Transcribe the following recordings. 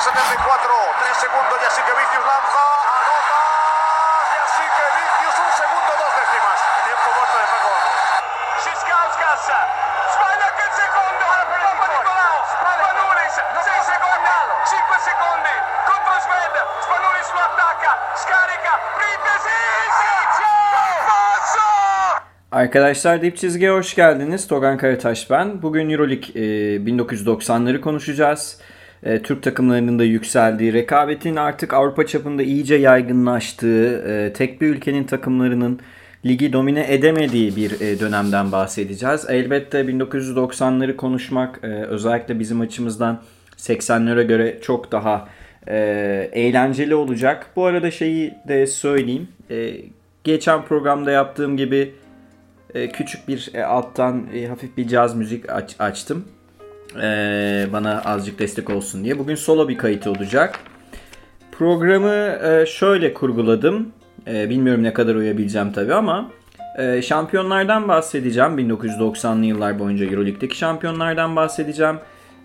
74, 3 segundos y así que Vicius lanza, anota, y así que Vicius un segundo, dos décimas. Tiempo muerto de Paco Olmos. Schiskauskas sbaglia anche il secondo Papa Nicolao Spanulis 6 secondi 5 secondi contro Sved Spanulis lo attacca scarica Pripyat Passo Arkadaşlar Dip Çizgi'ye hoş geldiniz. Togan Karataş ben. Bugün Euroleague e, 1990'ları konuşacağız. E, Türk takımlarının da yükseldiği, rekabetin artık Avrupa çapında iyice yaygınlaştığı, e, tek bir ülkenin takımlarının ligi domine edemediği bir e, dönemden bahsedeceğiz. Elbette 1990'ları konuşmak e, özellikle bizim açımızdan 80'lere göre çok daha e, eğlenceli olacak. Bu arada şeyi de söyleyeyim. E, geçen programda yaptığım gibi e, küçük bir e, alttan e, hafif bir caz müzik aç- açtım. E, bana azıcık destek olsun diye. Bugün solo bir kayıt olacak. Programı e, şöyle kurguladım. E, bilmiyorum ne kadar uyabileceğim tabii ama e, şampiyonlardan bahsedeceğim. 1990'lı yıllar boyunca Euroleague'deki şampiyonlardan bahsedeceğim.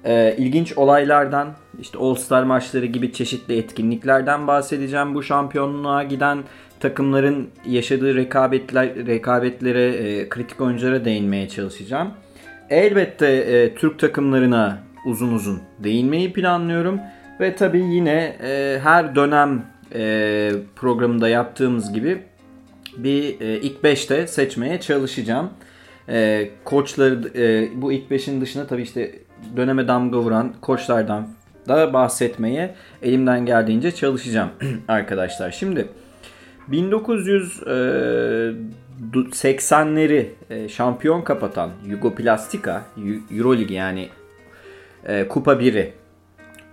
E, ilginç olaylardan, işte All Star maçları gibi çeşitli etkinliklerden bahsedeceğim. Bu şampiyonluğa giden takımların yaşadığı rekabetler, rekabetlere, e, kritik oyunculara değinmeye çalışacağım. Elbette e, Türk takımlarına uzun uzun değinmeyi planlıyorum. Ve tabii yine e, her dönem e, programında yaptığımız gibi bir e, ilk 5'te seçmeye çalışacağım. E, koçları e, bu ilk 5'in dışında tabii işte döneme damga vuran koçlardan da bahsetmeye elimden geldiğince çalışacağım arkadaşlar. Şimdi 1980'leri e, şampiyon kapatan Jugoplastika Euroleague yani e, Kupa 1'i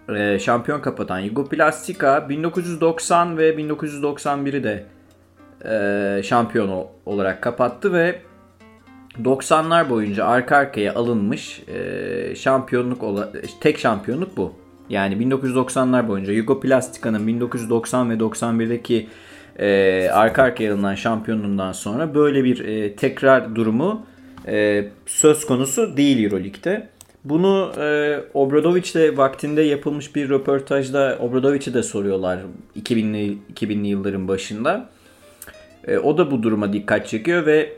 e, şampiyon kapatan Jugoplastika 1990 ve 1991'i de e, şampiyon olarak kapattı ve 90'lar boyunca arka arkaya alınmış e, şampiyonluk tek şampiyonluk bu. Yani 1990'lar boyunca Jugoplastika'nın 1990 ve 91'deki e, arka arkaya alınan şampiyonluğundan sonra böyle bir e, tekrar durumu e, söz konusu değil Euroleague'de. Bunu e, Obradovic'le vaktinde yapılmış bir röportajda Obradovic'e de soruyorlar 2000'li 2000'li yılların başında. E, o da bu duruma dikkat çekiyor ve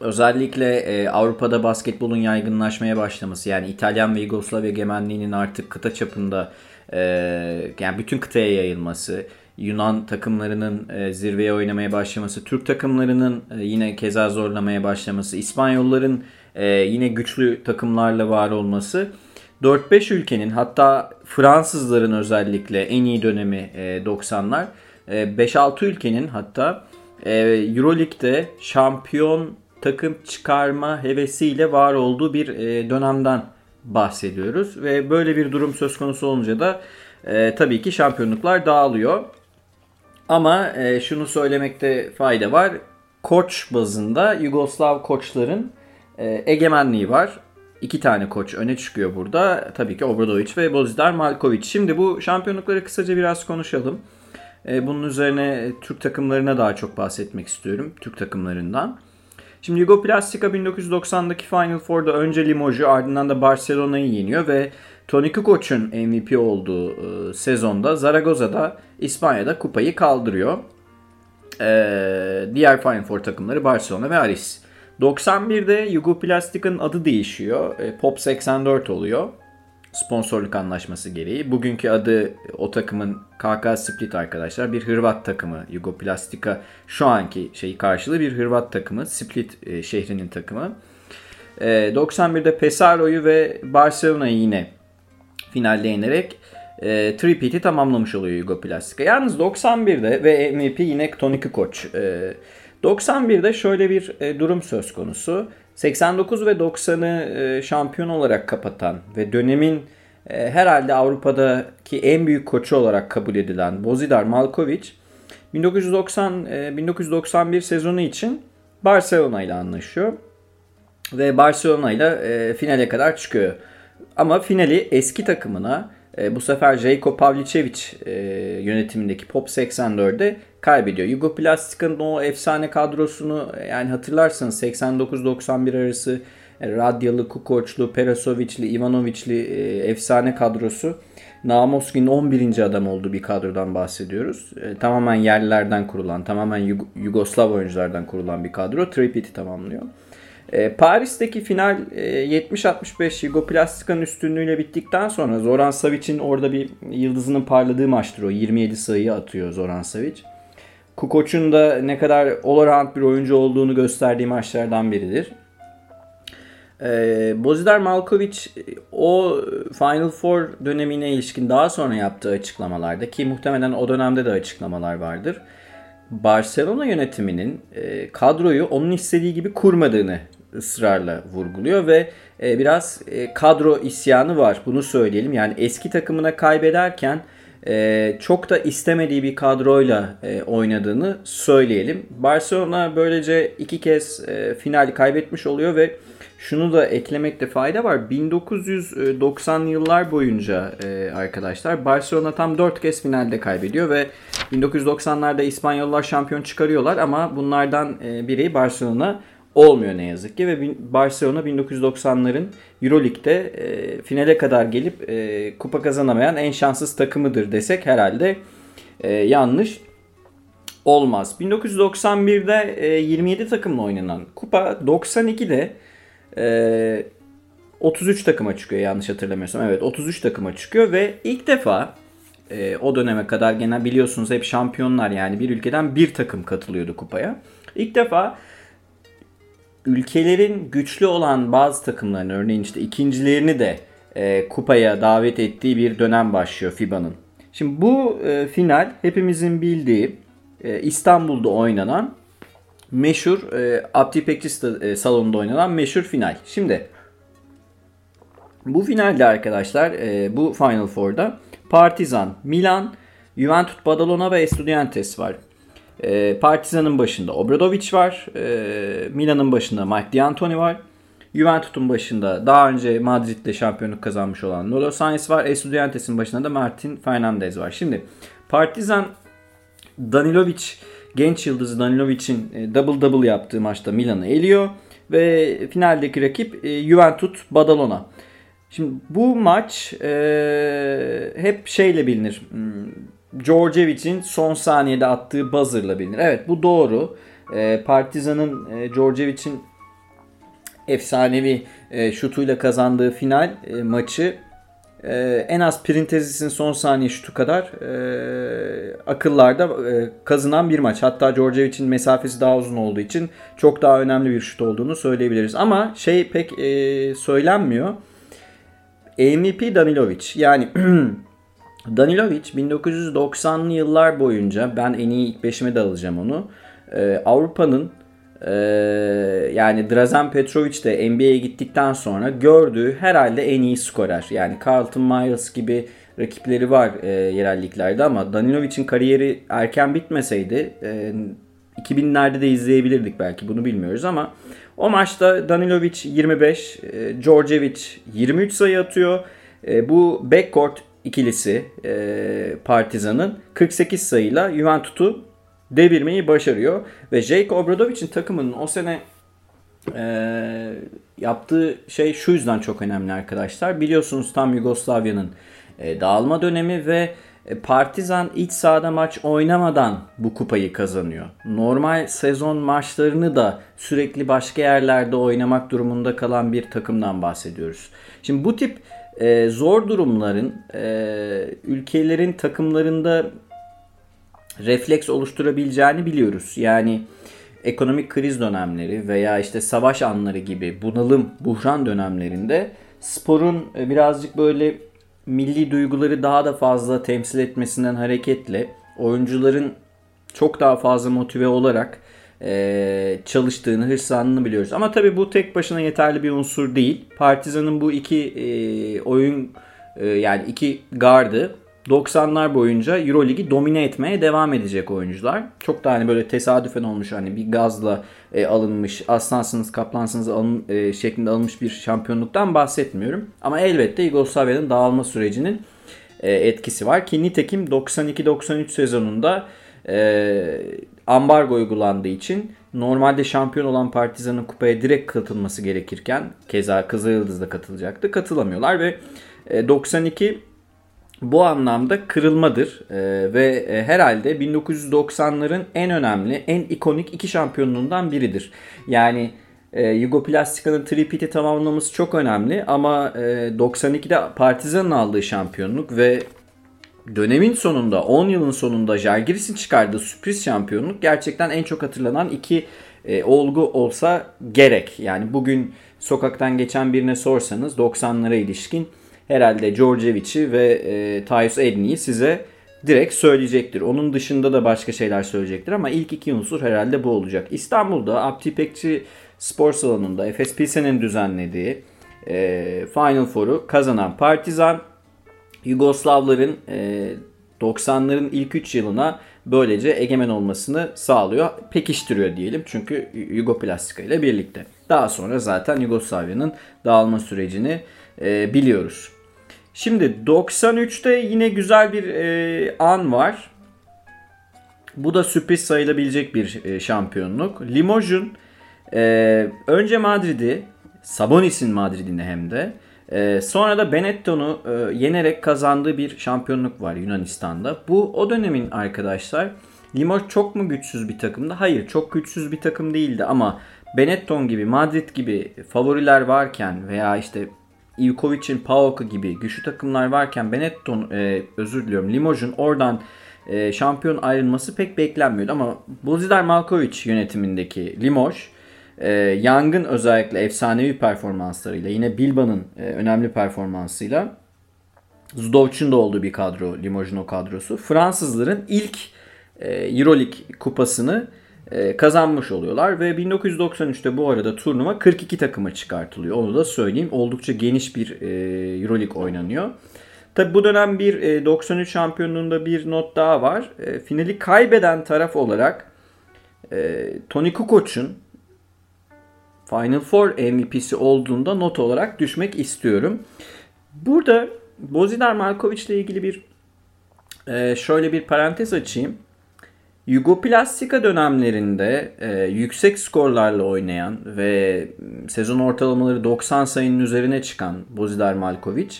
özellikle e, Avrupa'da basketbolun yaygınlaşmaya başlaması yani İtalyan ve Yugoslav egemenliğinin artık kıta çapında e, yani bütün kıtaya yayılması, Yunan takımlarının e, zirveye oynamaya başlaması, Türk takımlarının e, yine keza zorlamaya başlaması, İspanyolların e, yine güçlü takımlarla var olması 4-5 ülkenin hatta Fransızların özellikle en iyi dönemi e, 90'lar e, 5-6 ülkenin hatta e, Euroleague'de şampiyon takım çıkarma hevesiyle var olduğu bir e, dönemden bahsediyoruz. Ve böyle bir durum söz konusu olunca da e, tabii ki şampiyonluklar dağılıyor. Ama e, şunu söylemekte fayda var. Koç bazında Yugoslav koçların e, egemenliği var. İki tane koç öne çıkıyor burada. Tabii ki Obradovic ve Bozidar Malkovic. Şimdi bu şampiyonlukları kısaca biraz konuşalım. E, bunun üzerine Türk takımlarına daha çok bahsetmek istiyorum. Türk takımlarından. Şimdi Jugoplastika 1990'daki Final Four'da önce Limoges'u ardından da Barcelona'yı yeniyor ve Toni Kukoc'un MVP olduğu e, sezonda Zaragoza'da İspanya'da kupayı kaldırıyor. Ee, diğer Final Four takımları Barcelona ve Aris. 91'de Jugoplastika'nın adı değişiyor. E, Pop 84 oluyor. Sponsorluk anlaşması gereği. Bugünkü adı o takımın KK Split arkadaşlar. Bir Hırvat takımı. Jugoplastika şu anki şeyi karşılığı bir Hırvat takımı. Split e, şehrinin takımı. E, 91'de Pesaro'yu ve Barcelona'yı yine finalde yenerek e, Tripit'i tamamlamış oluyor Jugoplastika. Yalnız 91'de ve MVP yine Toni Kukoc. E, 91'de şöyle bir e, durum söz konusu. 89 ve 90'ı e, şampiyon olarak kapatan ve dönemin e, herhalde Avrupa'daki en büyük koçu olarak kabul edilen Bozidar Malkovic 1990 e, 1991 sezonu için Barcelona ile anlaşıyor ve Barcelona ile e, finale kadar çıkıyor. Ama finali eski takımına e, bu sefer Jejko Pavlicevic e, yönetimindeki Pop 84'de kaybediyor. Jugoplastika'nın o efsane kadrosunu e, yani hatırlarsanız 89-91 arası Yani Radyalı, Kukoçlu, Perasovic'li, Ivanovic'li e, efsane kadrosu. Namoski'nin 11. adam olduğu bir kadrodan bahsediyoruz. E, tamamen yerlilerden kurulan, tamamen Yug- Yugoslav oyunculardan kurulan bir kadro. Tripit'i tamamlıyor. E, Paris'teki final e, 70-65 Jugoplastika'nın üstünlüğüyle bittikten sonra Zoran Savic'in orada bir yıldızının parladığı maçtır o. 27 sayıyı atıyor Zoran Savic. Kukoc'un da ne kadar all-around bir oyuncu olduğunu gösterdiği maçlardan biridir. Ee, Bozidar Malkovic o Final Four dönemine ilişkin daha sonra yaptığı açıklamalarda ki muhtemelen o dönemde de açıklamalar vardır. Barcelona yönetiminin e, kadroyu onun istediği gibi kurmadığını ısrarla vurguluyor ve e, biraz e, kadro isyanı var. Bunu söyleyelim. Yani eski takımına kaybederken e, çok da istemediği bir kadroyla e, oynadığını söyleyelim. Barcelona böylece iki kez e, finali kaybetmiş oluyor ve şunu da eklemekte fayda var. 1990'lı yıllar boyunca e, arkadaşlar Barcelona tam 4 kez finalde kaybediyor ve 1990'larda İspanyollar şampiyon çıkarıyorlar ama bunlardan e, biri Barcelona olmuyor ne yazık ki ve Barcelona 1990'ların Euroleague'de e, finale kadar gelip e, kupa kazanamayan en şanssız takımıdır desek herhalde e, yanlış olmaz. 1991'de e, 27 takımla oynanan kupa 92'de e, 33 takıma çıkıyor yanlış hatırlamıyorsam. Evet 33 takıma çıkıyor ve ilk defa e, o döneme kadar genel biliyorsunuz hep şampiyonlar yani bir ülkeden bir takım katılıyordu kupaya. İlk defa ülkelerin güçlü olan bazı takımların örneğin işte ikincilerini de e, kupaya davet ettiği bir dönem başlıyor FIBA'nın. Şimdi bu e, final hepimizin bildiği e, İstanbul'da oynanan meşhur e, Abdi e, salonunda oynanan meşhur final. Şimdi bu finalde arkadaşlar e, bu Final Four'da Partizan, Milan, Juventus Badalona ve Estudiantes var. E, Partizan'ın başında Obradovic var. E, Milan'ın başında Mike D'Antoni var. Juventus'un başında daha önce Madrid'de şampiyonluk kazanmış olan Lolo Sainz var. Estudiantes'in başında da Martin Fernandez var. Şimdi Partizan Danilovic genç yıldızı Danilovic'in double double yaptığı maçta Milan'ı eliyor ve finaldeki rakip e, Juventus Badalona. Şimdi bu maç e, hep şeyle bilinir. Djordjevic'in son saniyede attığı buzzer'la bilinir. Evet bu doğru. E, Partizan'ın e, Djordjevic'in efsanevi e, şutuyla kazandığı final e, maçı e, en az Printezis'in son saniye şutu kadar e, akıllarda e, kazınan bir maç. Hatta Djordjevic'in mesafesi daha uzun olduğu için çok daha önemli bir şut olduğunu söyleyebiliriz. Ama şey pek e, söylenmiyor. MVP Danilovic. Yani Danilovic 1990'lı yıllar boyunca ben en iyi ilk beşime de alacağım onu. Ee, Avrupa'nın e, yani Drazen Petrovic de NBA'ye gittikten sonra gördüğü herhalde en iyi skorer. Yani Carlton Miles gibi rakipleri var e, yerel liglerde ama Danilovic'in kariyeri erken bitmeseydi e, 2000'lerde de izleyebilirdik belki bunu bilmiyoruz ama o maçta Danilovic 25, e, Djordjevic 23 sayı atıyor. E, bu backcourt ikilisi e, Partizan'ın 48 sayıyla Juventus'u devirmeyi başarıyor. Ve Jake Obradovic'in takımının o sene e, yaptığı şey şu yüzden çok önemli arkadaşlar. Biliyorsunuz tam Yugoslavya'nın e, dağılma dönemi ve e, Partizan iç sahada maç oynamadan bu kupayı kazanıyor. Normal sezon maçlarını da sürekli başka yerlerde oynamak durumunda kalan bir takımdan bahsediyoruz. Şimdi bu tip e, zor durumların e, ülkelerin takımlarında refleks oluşturabileceğini biliyoruz. Yani ekonomik kriz dönemleri veya işte savaş anları gibi bunalım, buhran dönemlerinde sporun e, birazcık böyle milli duyguları daha da fazla temsil etmesinden hareketle oyuncuların çok daha fazla motive olarak e, çalıştığını, hırslandığını biliyoruz. Ama tabii bu tek başına yeterli bir unsur değil. Partizan'ın bu iki e, oyun e, yani iki gardı 90'lar boyunca Euroligi domine etmeye devam edecek oyuncular. Çok da hani böyle tesadüfen olmuş hani bir gazla e, alınmış aslansınız kaplansınız alın, e, şeklinde alınmış bir şampiyonluktan bahsetmiyorum. Ama elbette Yugoslavya'nın dağılma sürecinin e, etkisi var. Ki nitekim 92-93 sezonunda e, ambargo uygulandığı için Normalde şampiyon olan Partizan'ın kupaya direkt katılması gerekirken keza Kızılyıldız da katılacaktı. Katılamıyorlar ve 92 bu anlamda kırılmadır ee, ve e, herhalde 1990'ların en önemli, en ikonik iki şampiyonluğundan biridir. Yani e, Yugoplastika'nın tripiti tamamlaması çok önemli ama e, 92'de Partizan'ın aldığı şampiyonluk ve dönemin sonunda 10 yılın sonunda Jalgiris'in çıkardığı sürpriz şampiyonluk gerçekten en çok hatırlanan iki e, olgu olsa gerek. Yani bugün sokaktan geçen birine sorsanız 90'lara ilişkin herhalde Djordjevic'i ve e, Tyus Edney'i size direkt söyleyecektir. Onun dışında da başka şeyler söyleyecektir ama ilk iki unsur herhalde bu olacak. İstanbul'da Abdi İpekçi spor salonunda Efes Pilsen'in düzenlediği e, Final Four'u kazanan Partizan Yugoslavların e, 90'ların ilk 3 yılına böylece egemen olmasını sağlıyor. Pekiştiriyor diyelim çünkü Yugoplastika ile birlikte. Daha sonra zaten Yugoslavya'nın dağılma sürecini e, biliyoruz. Şimdi 93'te yine güzel bir e, an var. Bu da sürpriz sayılabilecek bir e, şampiyonluk. Limoj'un e, önce Madrid'i, Sabonis'in Madrid'ini hem de e, sonra da Benetton'u e, yenerek kazandığı bir şampiyonluk var Yunanistan'da. Bu o dönemin arkadaşlar Limoges çok mu güçsüz bir takımdı? Hayır çok güçsüz bir takım değildi ama Benetton gibi Madrid gibi favoriler varken veya işte Ivkovic'in PAOK gibi güçlü takımlar varken Benetton e, özür diliyorum Limoj'un oradan e, şampiyon ayrılması pek beklenmiyordu ama Bozidar Malkovic yönetimindeki Limoges e, Young'ın özellikle efsanevi performanslarıyla yine Bilba'nın e, önemli performansıyla Zdovç'un da olduğu bir kadro Limoj'un o kadrosu. Fransızların ilk e, Euroleague kupasını e, kazanmış oluyorlar ve 1993'te bu arada turnuva 42 takıma çıkartılıyor. Onu da söyleyeyim. Oldukça geniş bir e, Euroleague oynanıyor. Tabi bu dönem bir e, 93 şampiyonluğunda bir not daha var. E, finali kaybeden taraf olarak e, Tony Kukoc'un Final Four MVP'si olduğunda not olarak düşmek istiyorum. Burada Bozidar Markovic ile ilgili bir e, şöyle bir parantez açayım. Yugoplastika dönemlerinde e, yüksek skorlarla oynayan ve sezon ortalamaları 90 sayının üzerine çıkan Bozidar Malkovic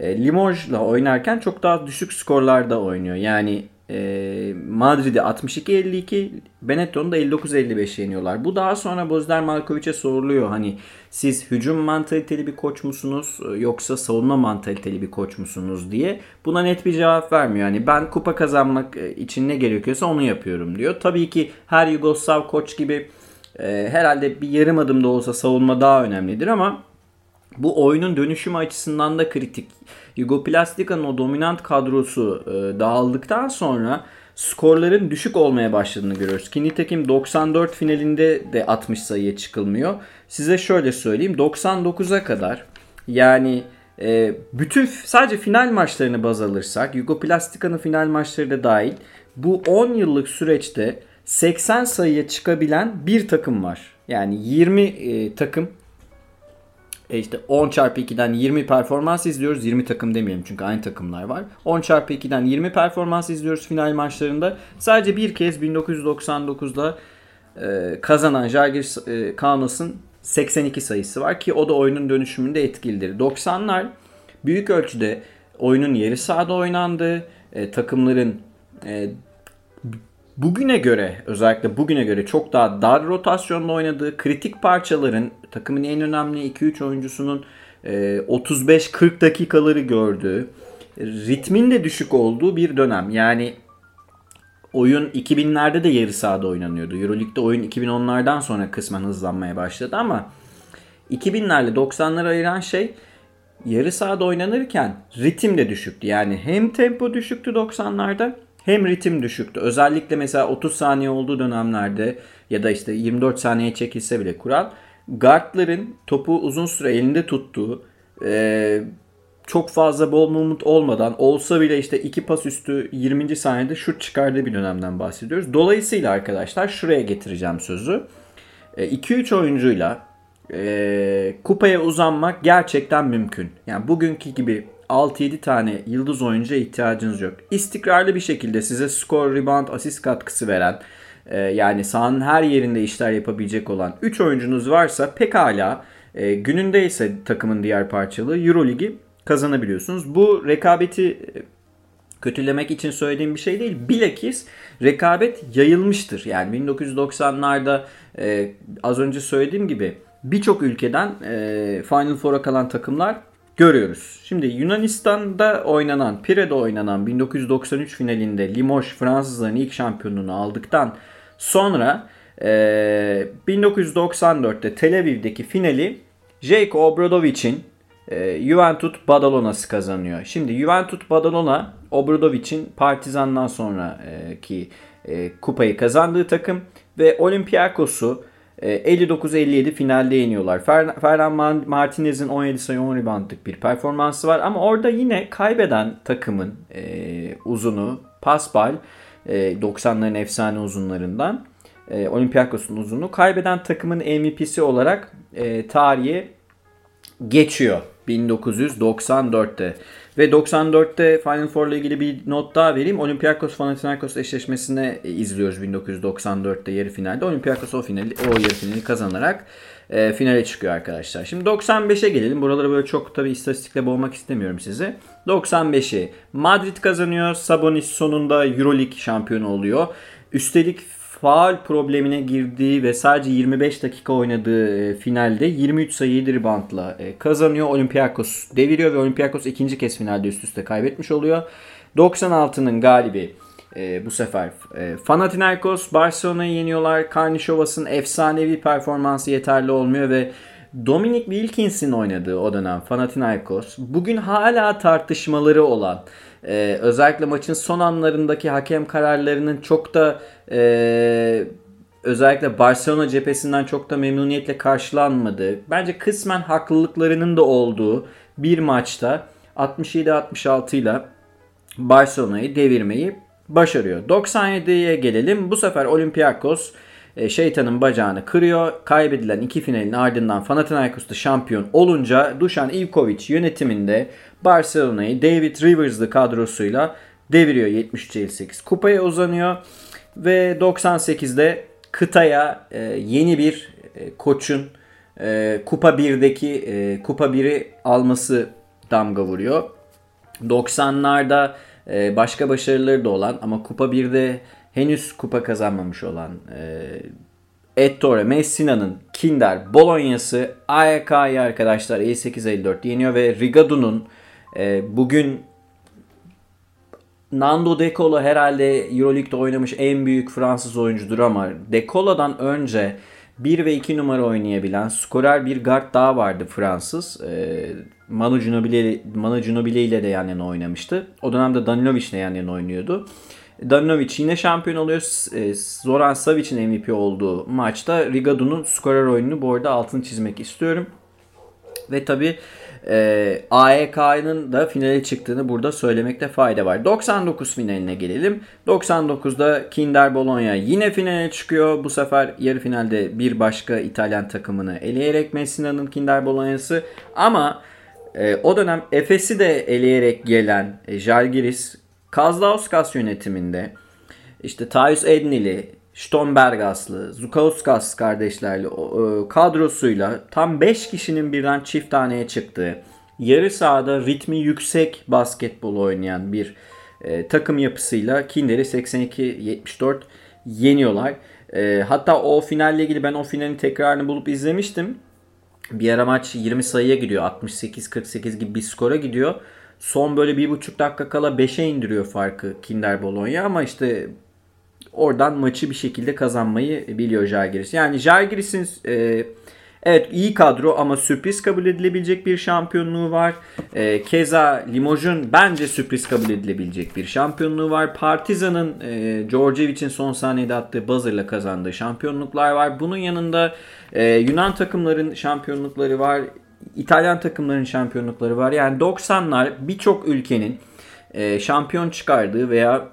e, Limoges'la oynarken çok daha düşük skorlarda oynuyor. Yani e, Madrid'i 62-52, Benetton'u da 59-55 yeniyorlar. Bu daha sonra Bozder Malkovic'e soruluyor. Hani siz hücum mantaliteli bir koç musunuz yoksa savunma mantaliteli bir koç musunuz diye. Buna net bir cevap vermiyor. Yani ben kupa kazanmak için ne gerekiyorsa onu yapıyorum diyor. Tabii ki her Yugoslav koç gibi e, herhalde bir yarım adım da olsa savunma daha önemlidir ama bu oyunun dönüşümü açısından da kritik. Yugoplastika'nın o dominant kadrosu e, dağıldıktan sonra skorların düşük olmaya başladığını görüyoruz. Ki nitekim 94 finalinde de 60 sayıya çıkılmıyor. Size şöyle söyleyeyim 99'a kadar yani e, bütün sadece final maçlarını baz alırsak Yugoplastika'nın final maçları da dahil bu 10 yıllık süreçte 80 sayıya çıkabilen bir takım var. Yani 20 e, takım e işte 10 çarpı 2'den 20 performans izliyoruz. 20 takım demeyelim çünkü aynı takımlar var. 10 çarpı 2'den 20 performans izliyoruz final maçlarında. Sadece bir kez 1999'da e, kazanan Jalgiris e, Kaunos'un 82 sayısı var ki o da oyunun dönüşümünde etkilidir. 90'lar büyük ölçüde oyunun yeri sahada oynandı. E, takımların e, bugüne göre özellikle bugüne göre çok daha dar rotasyonda oynadığı kritik parçaların takımın en önemli 2-3 oyuncusunun 35-40 e, dakikaları gördüğü ritmin de düşük olduğu bir dönem. Yani oyun 2000'lerde de yarı sahada oynanıyordu. Euroleague'de oyun 2010'lardan sonra kısmen hızlanmaya başladı ama 2000'lerle 90'ları ayıran şey yarı sahada oynanırken ritim de düşüktü. Yani hem tempo düşüktü 90'larda hem ritim düşüktü. Özellikle mesela 30 saniye olduğu dönemlerde ya da işte 24 saniye çekilse bile kural guardların topu uzun süre elinde tuttuğu e, çok fazla bol mumut olmadan olsa bile işte iki pas üstü 20. saniyede şut çıkardığı bir dönemden bahsediyoruz. Dolayısıyla arkadaşlar şuraya getireceğim sözü. 2-3 e, oyuncuyla e, kupaya uzanmak gerçekten mümkün. Yani bugünkü gibi 6-7 tane yıldız oyuncuya ihtiyacınız yok. İstikrarlı bir şekilde size skor, rebound, asist katkısı veren, e, yani sahanın her yerinde işler yapabilecek olan 3 oyuncunuz varsa pekala e, gününde ise takımın diğer parçalı Euroligi kazanabiliyorsunuz. Bu rekabeti e, kötülemek için söylediğim bir şey değil. Bilakis rekabet yayılmıştır. Yani 1990'larda e, az önce söylediğim gibi birçok ülkeden Final Four'a kalan takımlar görüyoruz. Şimdi Yunanistan'da oynanan, Pire'de oynanan 1993 finalinde Limoges Fransızların ilk şampiyonluğunu aldıktan sonra e, 1994'te Tel Aviv'deki finali Jake Obradovic'in e, Juventus Badalona'sı kazanıyor. Şimdi Juventus Badalona Obradovic'in Partizan'dan sonraki e, kupayı kazandığı takım ve Olympiakos'u 59-57 e, finalde yeniyorlar. Ferran Martinez'in 17 sayı 10 reboundlık bir performansı var ama orada yine kaybeden takımın e, uzunu Pascal e, 90'ların efsane uzunlarından e, Olympiakos'un uzunu kaybeden takımın MVP'si olarak e, tarihe geçiyor 1994'te. Ve 94'te Final Four ile ilgili bir not daha vereyim. Olympiakos Panathinaikos eşleşmesine izliyoruz 1994'te yarı finalde. Olympiakos o finali o yarı finali kazanarak e, finale çıkıyor arkadaşlar. Şimdi 95'e gelelim. Buraları böyle çok tabi istatistikle boğmak istemiyorum size. 95'i Madrid kazanıyor. Sabonis sonunda EuroLeague şampiyonu oluyor. Üstelik faal problemine girdiği ve sadece 25 dakika oynadığı e, finalde 23 sayı 7 reboundla e, kazanıyor. Olympiakos deviriyor ve Olympiakos ikinci kez finalde üst üste kaybetmiş oluyor. 96'nın galibi e, bu sefer e, Panathinaikos Barcelona'yı yeniyorlar. Karnişovas'ın efsanevi performansı yeterli olmuyor ve Dominic Wilkins'in oynadığı o dönem Panathinaikos bugün hala tartışmaları olan ee, özellikle maçın son anlarındaki hakem kararlarının çok da e, özellikle Barcelona cephesinden çok da memnuniyetle karşılanmadığı, bence kısmen haklılıklarının da olduğu bir maçta 67-66 ile Barcelona'yı devirmeyi başarıyor. 97'ye gelelim. Bu sefer Olympiakos e, şeytanın bacağını kırıyor. Kaybedilen iki finalin ardından Panathinaikos'ta şampiyon olunca Dušan Ivković yönetiminde Barcelona'yı David Rivers'lı kadrosuyla deviriyor 73-58. Kupaya uzanıyor ve 98'de kıtaya e, yeni bir e, koçun e, Kupa 1'deki e, Kupa 1'i alması damga vuruyor. 90'larda e, başka başarıları da olan ama Kupa 1'de henüz kupa kazanmamış olan e, Ettore Messina'nın Kinder Bologna'sı AYK'yı arkadaşlar 58-54 yeniyor ve Rigado'nun e, bugün Nando De Colo herhalde Euroleague'de oynamış en büyük Fransız oyuncudur ama De Colo'dan önce 1 ve 2 numara oynayabilen skorer bir guard daha vardı Fransız. E, Manu Ginobili, Manu Ginobili ile de yan yana oynamıştı. O dönemde Danilovic ile yan yana oynuyordu. Daninovic yine şampiyon oluyor. E, Zoran Savic'in MVP olduğu maçta Rigado'nun skorer oyununu bu arada altını çizmek istiyorum. Ve tabi e, AEK'nın da finale çıktığını burada söylemekte fayda var. 99 finaline gelelim. 99'da Kinder Bologna yine finale çıkıyor. Bu sefer yarı finalde bir başka İtalyan takımını eleyerek Messina'nın Kinder Bologna'sı. Ama e, o dönem Efes'i de eleyerek gelen e, Jalgiris Kazlauskas yönetiminde işte Tyus Ednili, Stombergaslı, Zukauskas kardeşlerle e, kadrosuyla tam 5 kişinin birden çift taneye çıktığı, yarı sahada ritmi yüksek basketbol oynayan bir e, takım yapısıyla Kinder'i 82-74 yeniyorlar. E, hatta o finalle ilgili ben o finalin tekrarını bulup izlemiştim. Bir ara maç 20 sayıya gidiyor. 68-48 gibi bir skora gidiyor. Son böyle bir buçuk dakika kala 5'e indiriyor farkı Kinder Bologna ama işte oradan maçı bir şekilde kazanmayı biliyor Jalgiris. Yani Jalgiris'in e, evet iyi kadro ama sürpriz kabul edilebilecek bir şampiyonluğu var. E, keza Limoj'un bence sürpriz kabul edilebilecek bir şampiyonluğu var. Partizan'ın e, Djordjevic'in son saniyede attığı buzzer'la kazandığı şampiyonluklar var. Bunun yanında e, Yunan takımların şampiyonlukları var. İtalyan takımların şampiyonlukları var. Yani 90'lar birçok ülkenin e, şampiyon çıkardığı veya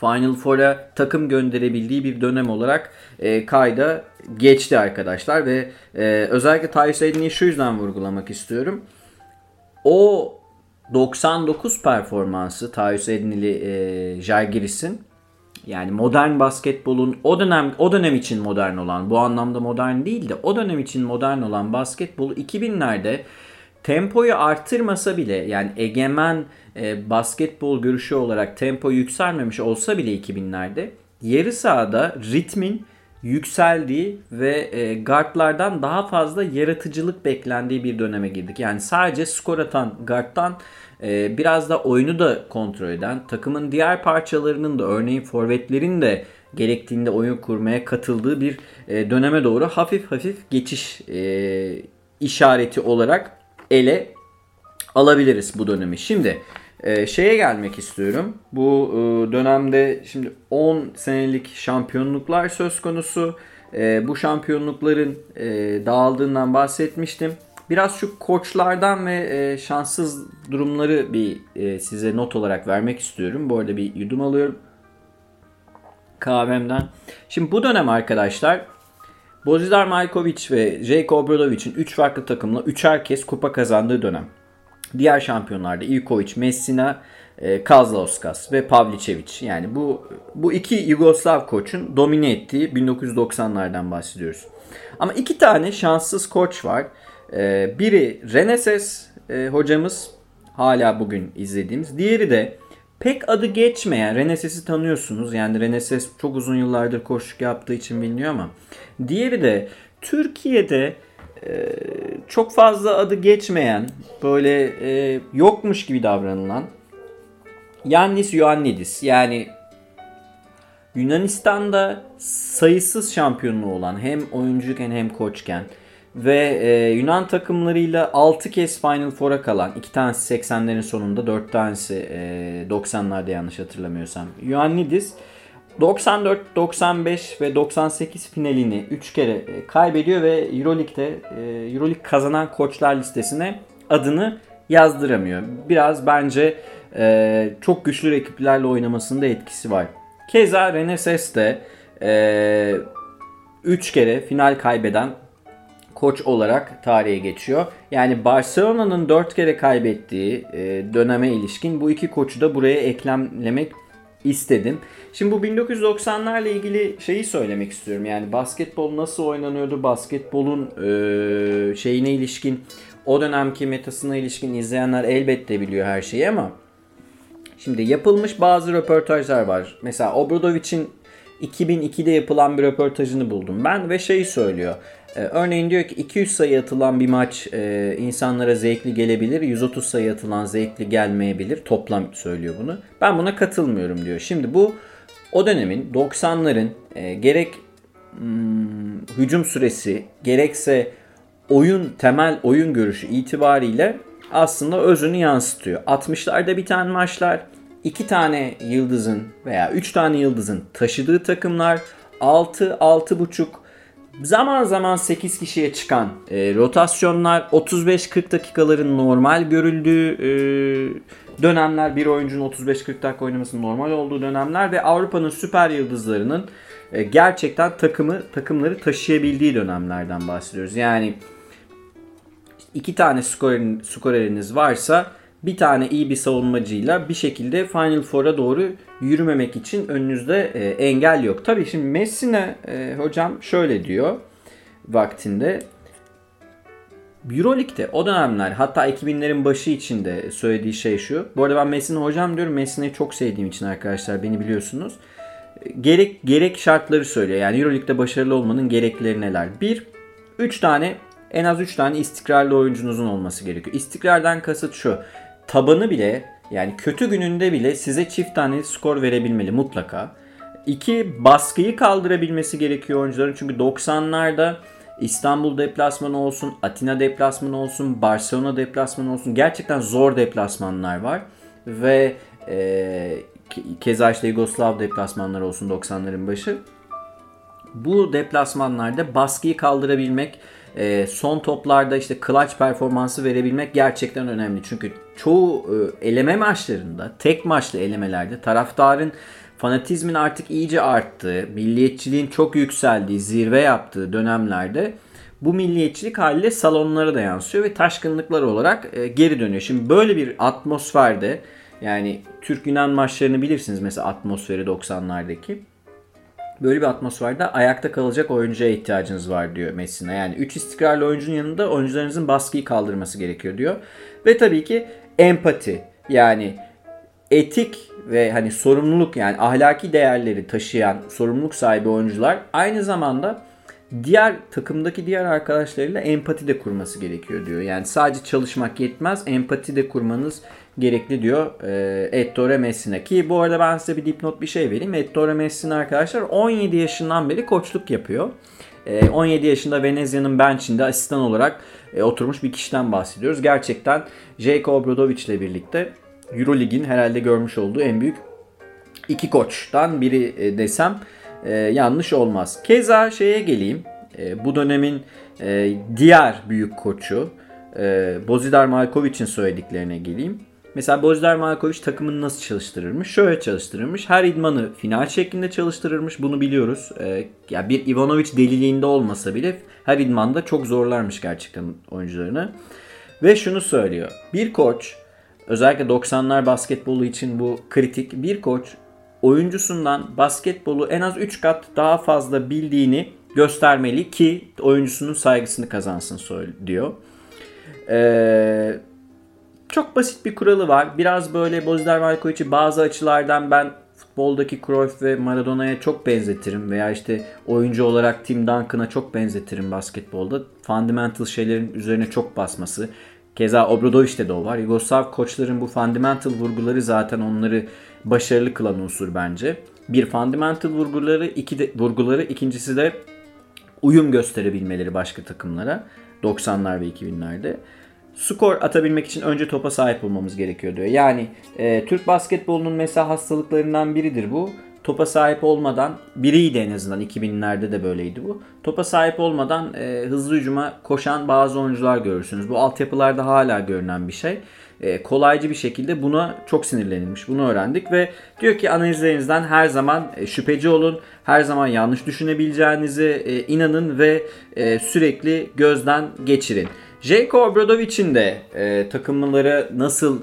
Final Four'a takım gönderebildiği bir dönem olarak e, kayda geçti arkadaşlar ve e, özellikle Tyus Edney'i şu yüzden vurgulamak istiyorum. O 99 performansı Tyus Edney'li e, Jalgiris'in yani modern basketbolun o dönem o dönem için modern olan bu anlamda modern değil de o dönem için modern olan basketbolu 2000'lerde tempoyu artırmasa bile yani egemen e, basketbol görüşü olarak tempo yükselmemiş olsa bile 2000'lerde yarı sahada ritmin yükseldiği ve e, guardlardan daha fazla yaratıcılık beklendiği bir döneme girdik. Yani sadece skor atan guardtan e, biraz da oyunu da kontrol eden, takımın diğer parçalarının da örneğin forvetlerin de gerektiğinde oyun kurmaya katıldığı bir e, döneme doğru hafif hafif geçiş e, işareti olarak ele alabiliriz bu dönemi. Şimdi e, şeye gelmek istiyorum. Bu dönemde şimdi 10 senelik şampiyonluklar söz konusu. Bu şampiyonlukların dağıldığından bahsetmiştim. Biraz şu koçlardan ve e, şanssız durumları bir e, size not olarak vermek istiyorum. Bu arada bir yudum alıyorum kahvemden. Şimdi bu dönem arkadaşlar Bozidar Maljkovic ve Jake Obradovic'in 3 farklı takımla 3'er kez kupa kazandığı dönem. Diğer şampiyonlarda Ivkovic, Messina, e, Kazlauskas ve Pavlicevic. Yani bu bu iki Yugoslav koçun domine ettiği 1990'lardan bahsediyoruz. Ama iki tane şanssız koç var. E, biri Reneses e, hocamız hala bugün izlediğimiz. Diğeri de pek adı geçmeyen Reneses'i tanıyorsunuz. Yani Reneses çok uzun yıllardır koçluk yaptığı için biliniyor ama diğeri de Türkiye'de e, çok fazla adı geçmeyen böyle e, yokmuş gibi davranılan Yannis Ioannidis yani Yunanistan'da sayısız şampiyonluğu olan hem oyuncuken hem koçken ve e, Yunan takımlarıyla 6 kez Final Four'a kalan, 2 tanesi 80'lerin sonunda, 4 tanesi e, 90'larda yanlış hatırlamıyorsam. Ioannidis 94, 95 ve 98 finalini 3 kere e, kaybediyor ve EuroLeague'de e, EuroLeague kazanan koçlar listesine adını yazdıramıyor. Biraz bence e, çok güçlü rakiplerle oynamasında etkisi var. Keza Reneses de 3 kere final kaybeden koç olarak tarihe geçiyor. Yani Barcelona'nın 4 kere kaybettiği döneme ilişkin bu iki koçu da buraya eklemlemek istedim. Şimdi bu 1990'larla ilgili şeyi söylemek istiyorum. Yani basketbol nasıl oynanıyordu? Basketbolun e, şeyine ilişkin o dönemki metasına ilişkin izleyenler elbette biliyor her şeyi ama şimdi yapılmış bazı röportajlar var. Mesela Obradovic'in 2002'de yapılan bir röportajını buldum ben ve şeyi söylüyor. Ee, örneğin diyor ki 200 sayı atılan bir maç e, insanlara zevkli gelebilir. 130 sayı atılan zevkli gelmeyebilir. Toplam söylüyor bunu. Ben buna katılmıyorum diyor. Şimdi bu o dönemin 90'ların e, gerek hmm, hücum süresi gerekse oyun temel oyun görüşü itibariyle aslında özünü yansıtıyor. 60'larda biten maçlar iki tane yıldızın veya üç tane yıldızın taşıdığı takımlar 6 6.5 zaman zaman 8 kişiye çıkan e, rotasyonlar 35-40 dakikaların normal görüldüğü e, dönemler bir oyuncunun 35-40 dakika oynamasının normal olduğu dönemler ve Avrupa'nın süper yıldızlarının e, gerçekten takımı takımları taşıyabildiği dönemlerden bahsediyoruz. Yani iki tane skorerin, skoreriniz varsa bir tane iyi bir savunmacıyla bir şekilde Final Four'a doğru yürümemek için önünüzde e, engel yok. Tabii şimdi Messina e, hocam şöyle diyor vaktinde. Euroleague'de o dönemler hatta 2000'lerin başı içinde söylediği şey şu. Bu arada ben Messina hocam diyorum. Messina'yı çok sevdiğim için arkadaşlar beni biliyorsunuz. Gerek gerek şartları söylüyor. Yani Euroleague'de başarılı olmanın gerekleri neler? Bir, 3 tane en az 3 tane istikrarlı oyuncunuzun olması gerekiyor. İstikrardan kasıt şu tabanı bile yani kötü gününde bile size çift tane skor verebilmeli mutlaka. İki baskıyı kaldırabilmesi gerekiyor oyuncuların. Çünkü 90'larda İstanbul deplasmanı olsun, Atina deplasmanı olsun, Barcelona deplasmanı olsun. Gerçekten zor deplasmanlar var. Ve e, keza işte Yugoslav deplasmanları olsun 90'ların başı. Bu deplasmanlarda baskıyı kaldırabilmek, e, son toplarda işte clutch performansı verebilmek gerçekten önemli. Çünkü çoğu e, eleme maçlarında, tek maçlı elemelerde taraftarın fanatizmin artık iyice arttığı, milliyetçiliğin çok yükseldiği, zirve yaptığı dönemlerde bu milliyetçilik haliyle salonlara da yansıyor ve taşkınlıklar olarak e, geri dönüyor. Şimdi böyle bir atmosferde yani Türk Yunan maçlarını bilirsiniz mesela atmosferi 90'lardaki. Böyle bir atmosferde ayakta kalacak oyuncuya ihtiyacınız var diyor Messina. Yani 3 istikrarlı oyuncunun yanında oyuncularınızın baskıyı kaldırması gerekiyor diyor. Ve tabii ki empati yani etik ve hani sorumluluk yani ahlaki değerleri taşıyan sorumluluk sahibi oyuncular aynı zamanda diğer takımdaki diğer arkadaşlarıyla empati de kurması gerekiyor diyor. Yani sadece çalışmak yetmez, empati de kurmanız gerekli diyor e, Ettore Messina. Ki bu arada ben size bir dipnot bir şey vereyim. Ettore Messina arkadaşlar 17 yaşından beri koçluk yapıyor. E, 17 yaşında Venezia'nın bench'inde asistan olarak e, oturmuş bir kişiden bahsediyoruz. Gerçekten Jeko Obradovic ile birlikte Eurolig'in herhalde görmüş olduğu en büyük iki koçtan biri e, desem e, yanlış olmaz. Keza şeye geleyim. E, bu dönemin e, diğer büyük koçu e, Bozidar Maljkovic'in söylediklerine geleyim. Mesela Bozidar Maljkovic takımını nasıl çalıştırırmış? Şöyle çalıştırırmış. Her idmanı final şeklinde çalıştırırmış. Bunu biliyoruz. E, ya bir Ivanovic deliliğinde olmasa bile her idmanda çok zorlarmış gerçekten oyuncularını. Ve şunu söylüyor. Bir koç özellikle 90'lar basketbolu için bu kritik. Bir koç oyuncusundan basketbolu en az 3 kat daha fazla bildiğini göstermeli ki oyuncusunun saygısını kazansın diyor. Ee, çok basit bir kuralı var. Biraz böyle Bozdar Markovic'i bazı açılardan ben futboldaki Cruyff ve Maradona'ya çok benzetirim veya işte oyuncu olarak Tim Duncan'a çok benzetirim basketbolda. Fundamental şeylerin üzerine çok basması. Keza Obradovic'te de o var. Yugoslav koçların bu fundamental vurguları zaten onları başarılı kılan unsur bence. Bir fundamental vurguları, iki de, vurguları ikincisi de uyum gösterebilmeleri başka takımlara 90'lar ve 2000'lerde. Skor atabilmek için önce topa sahip olmamız gerekiyor diyor. Yani e, Türk basketbolunun mesela hastalıklarından biridir bu. Topa sahip olmadan biriydi en azından 2000'lerde de böyleydi bu. Topa sahip olmadan e, hızlı hücuma koşan bazı oyuncular görürsünüz. Bu altyapılarda hala görünen bir şey. E, kolaycı bir şekilde buna çok sinirlenilmiş. Bunu öğrendik ve diyor ki analizlerinizden her zaman e, şüpheci olun. Her zaman yanlış düşünebileceğinizi e, inanın ve e, sürekli gözden geçirin. Jeko Obradovic'in de e, takımları nasıl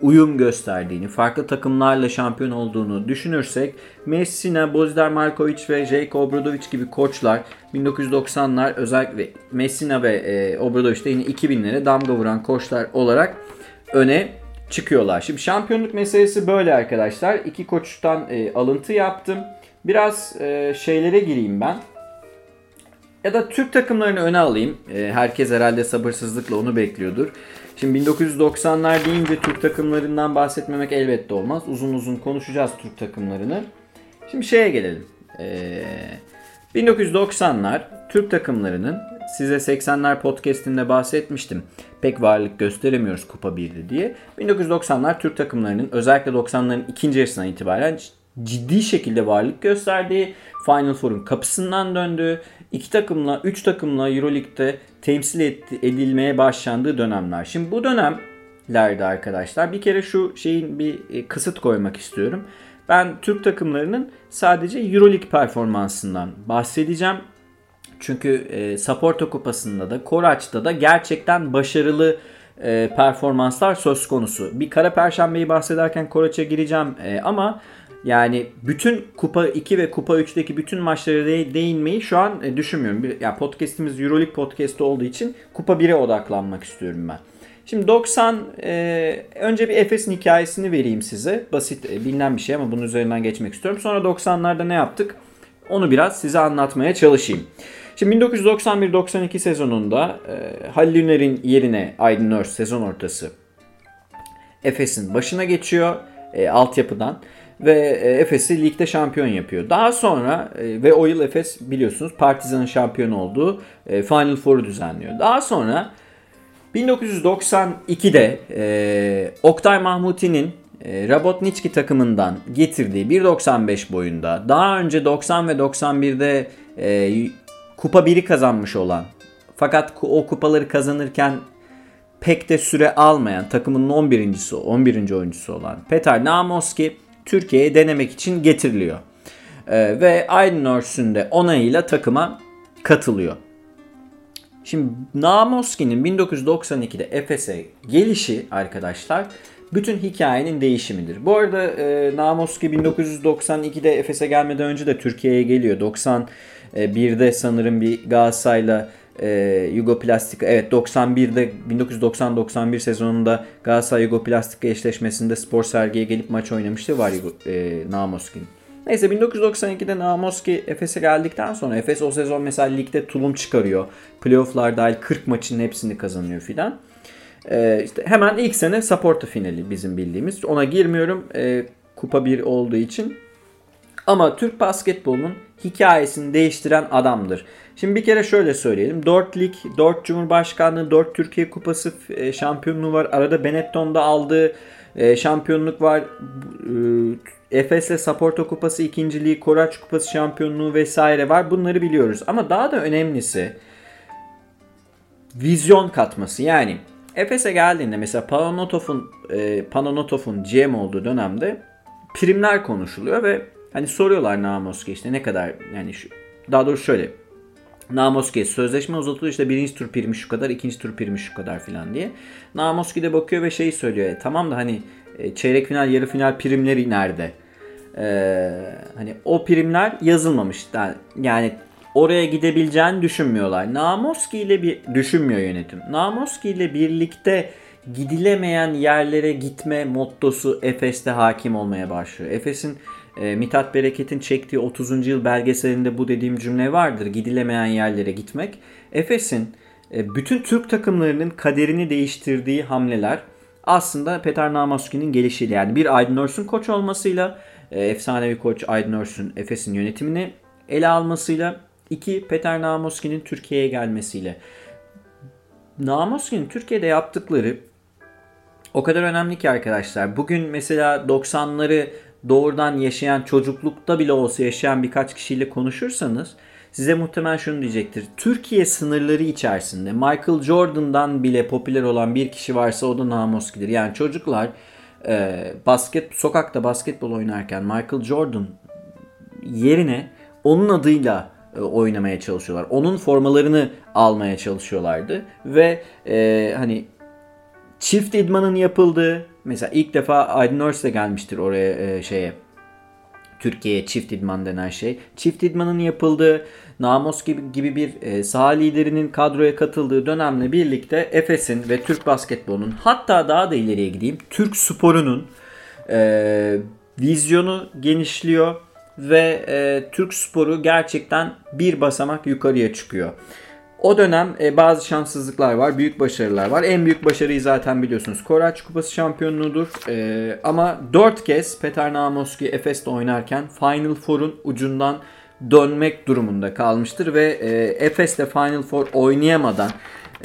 uyum gösterdiğini, farklı takımlarla şampiyon olduğunu düşünürsek Messina, Bozdar Markovic ve Jeko Obradovic gibi koçlar 1990'lar özellikle Messina ve e, Obradovic de yine 2000'lere damga vuran koçlar olarak öne çıkıyorlar. Şimdi şampiyonluk meselesi böyle arkadaşlar. İki koçtan e, alıntı yaptım. Biraz e, şeylere gireyim ben. Ya da Türk takımlarını öne alayım. E, herkes herhalde sabırsızlıkla onu bekliyordur. Şimdi 1990'lar deyince Türk takımlarından bahsetmemek elbette olmaz. Uzun uzun konuşacağız Türk takımlarını. Şimdi şeye gelelim. Ee, 1990'lar Türk takımlarının size 80'ler podcastinde bahsetmiştim. Pek varlık gösteremiyoruz Kupa 1'de diye. 1990'lar Türk takımlarının özellikle 90'ların ikinci yarısından itibaren ciddi şekilde varlık gösterdiği, Final Four'un kapısından döndüğü, iki takımla, üç takımla Euroleague'de temsil edilmeye başlandığı dönemler. Şimdi bu dönemlerde arkadaşlar bir kere şu şeyin bir e, kısıt koymak istiyorum. Ben Türk takımlarının sadece Euroleague performansından bahsedeceğim. Çünkü e, Saporto Kupası'nda da Koraç'ta da gerçekten başarılı e, performanslar söz konusu. Bir Kara Perşembe'yi bahsederken Koraç'a gireceğim e, ama yani bütün Kupa 2 ve Kupa 3'teki bütün maçlara de- değinmeyi şu an e, düşünmüyorum. Bir, ya podcast'imiz EuroLeague podcast'ı olduğu için Kupa 1'e odaklanmak istiyorum ben. Şimdi 90 e, önce bir Efes'in hikayesini vereyim size. Basit e, bilinen bir şey ama bunun üzerinden geçmek istiyorum. Sonra 90'larda ne yaptık? Onu biraz size anlatmaya çalışayım. Şimdi 1991-92 sezonunda e, Halil Üner'in yerine Aydın Örs sezon ortası Efes'in başına geçiyor e, altyapıdan ve e, Efes'i ligde şampiyon yapıyor. Daha sonra e, ve o yıl Efes biliyorsunuz Partizan'ın şampiyon olduğu e, Final Four'u düzenliyor. Daha sonra 1992'de e, Oktay Mahmuti'nin e, Rabotnički takımından getirdiği 1.95 boyunda daha önce 90 ve 91'de e, Kupa 1'i kazanmış olan fakat o kupaları kazanırken pek de süre almayan takımın 11.si 11. oyuncusu olan Petar Namoski Türkiye'ye denemek için getiriliyor. Ee, ve Aydın Örs'ün de onayıyla takıma katılıyor. Şimdi Namoski'nin 1992'de Efes'e gelişi arkadaşlar bütün hikayenin değişimidir. Bu arada e, Namoski 1992'de Efes'e gelmeden önce de Türkiye'ye geliyor. 91'de sanırım bir Galatasaray'la e, Yugoplastika evet 91'de 1990-91 sezonunda Galatasaray Yugoplastika eşleşmesinde spor sergiye gelip maç oynamıştı var e, Namoski'nin. Neyse 1992'de Namoski Efes'e geldikten sonra Efes o sezon mesela ligde tulum çıkarıyor. Playoff'lar dahil 40 maçın hepsini kazanıyor filan. Ee, işte hemen ilk sene Saporta finali bizim bildiğimiz. Ona girmiyorum e, kupa 1 olduğu için. Ama Türk basketbolunun hikayesini değiştiren adamdır. Şimdi bir kere şöyle söyleyelim. 4 lig, 4 Cumhurbaşkanlığı, 4 Türkiye Kupası e, şampiyonluğu var. Arada Benetton'da aldığı e, şampiyonluk var. E, Efes'le Saporto Kupası ikinciliği, Koraç Kupası şampiyonluğu vesaire var. Bunları biliyoruz. Ama daha da önemlisi vizyon katması. Yani Efes'e geldiğinde mesela Panamotov'un e, GM olduğu dönemde primler konuşuluyor ve hani soruyorlar Namoski işte ne kadar yani şu, daha doğrusu şöyle Namoski sözleşme uzatılıyor işte birinci tur primi şu kadar, ikinci tur primi şu kadar filan diye. Namoski de bakıyor ve şeyi söylüyor. E, tamam da hani e, çeyrek final, yarı final primleri nerede? Ee, hani o primler yazılmamış. Yani oraya gidebileceğini düşünmüyorlar. Namoski ile bir düşünmüyor yönetim. Namoski ile birlikte gidilemeyen yerlere gitme mottosu Efes'te hakim olmaya başlıyor. Efes'in e, Mithat Bereket'in çektiği 30. yıl belgeselinde bu dediğim cümle vardır. Gidilemeyen yerlere gitmek. Efes'in e, bütün Türk takımlarının kaderini değiştirdiği hamleler aslında Petar Namoski'nin gelişiyle yani bir Aydın Örsün koç olmasıyla e, efsanevi koç Aydın Örsün Efes'in yönetimini ele almasıyla iki Petar Namoski'nin Türkiye'ye gelmesiyle Namoski'nin Türkiye'de yaptıkları o kadar önemli ki arkadaşlar. Bugün mesela 90'ları doğrudan yaşayan çocuklukta bile olsa yaşayan birkaç kişiyle konuşursanız size muhtemelen şunu diyecektir. Türkiye sınırları içerisinde Michael Jordan'dan bile popüler olan bir kişi varsa o da Namoski'dir. Yani çocuklar e, basket sokakta basketbol oynarken Michael Jordan yerine onun adıyla e, oynamaya çalışıyorlar. Onun formalarını almaya çalışıyorlardı ve e, hani çift idmanın yapıldığı mesela ilk defa Aydın Örs gelmiştir oraya e, şeye Türkiye'ye çift idman denen şey. Çift idmanın yapıldığı Namos gibi, gibi bir e, saha liderinin kadroya katıldığı dönemle birlikte Efes'in ve Türk basketbolunun hatta daha da ileriye gideyim Türk sporunun e, vizyonu genişliyor ve e, Türk sporu gerçekten bir basamak yukarıya çıkıyor. O dönem e, bazı şanssızlıklar var, büyük başarılar var. En büyük başarıyı zaten biliyorsunuz. Koraç Kupası şampiyonluğudur. E, ama 4 kez Petar Namoski Efes'te oynarken Final Four'un ucundan dönmek durumunda kalmıştır ve e, Efes'te Final Four oynayamadan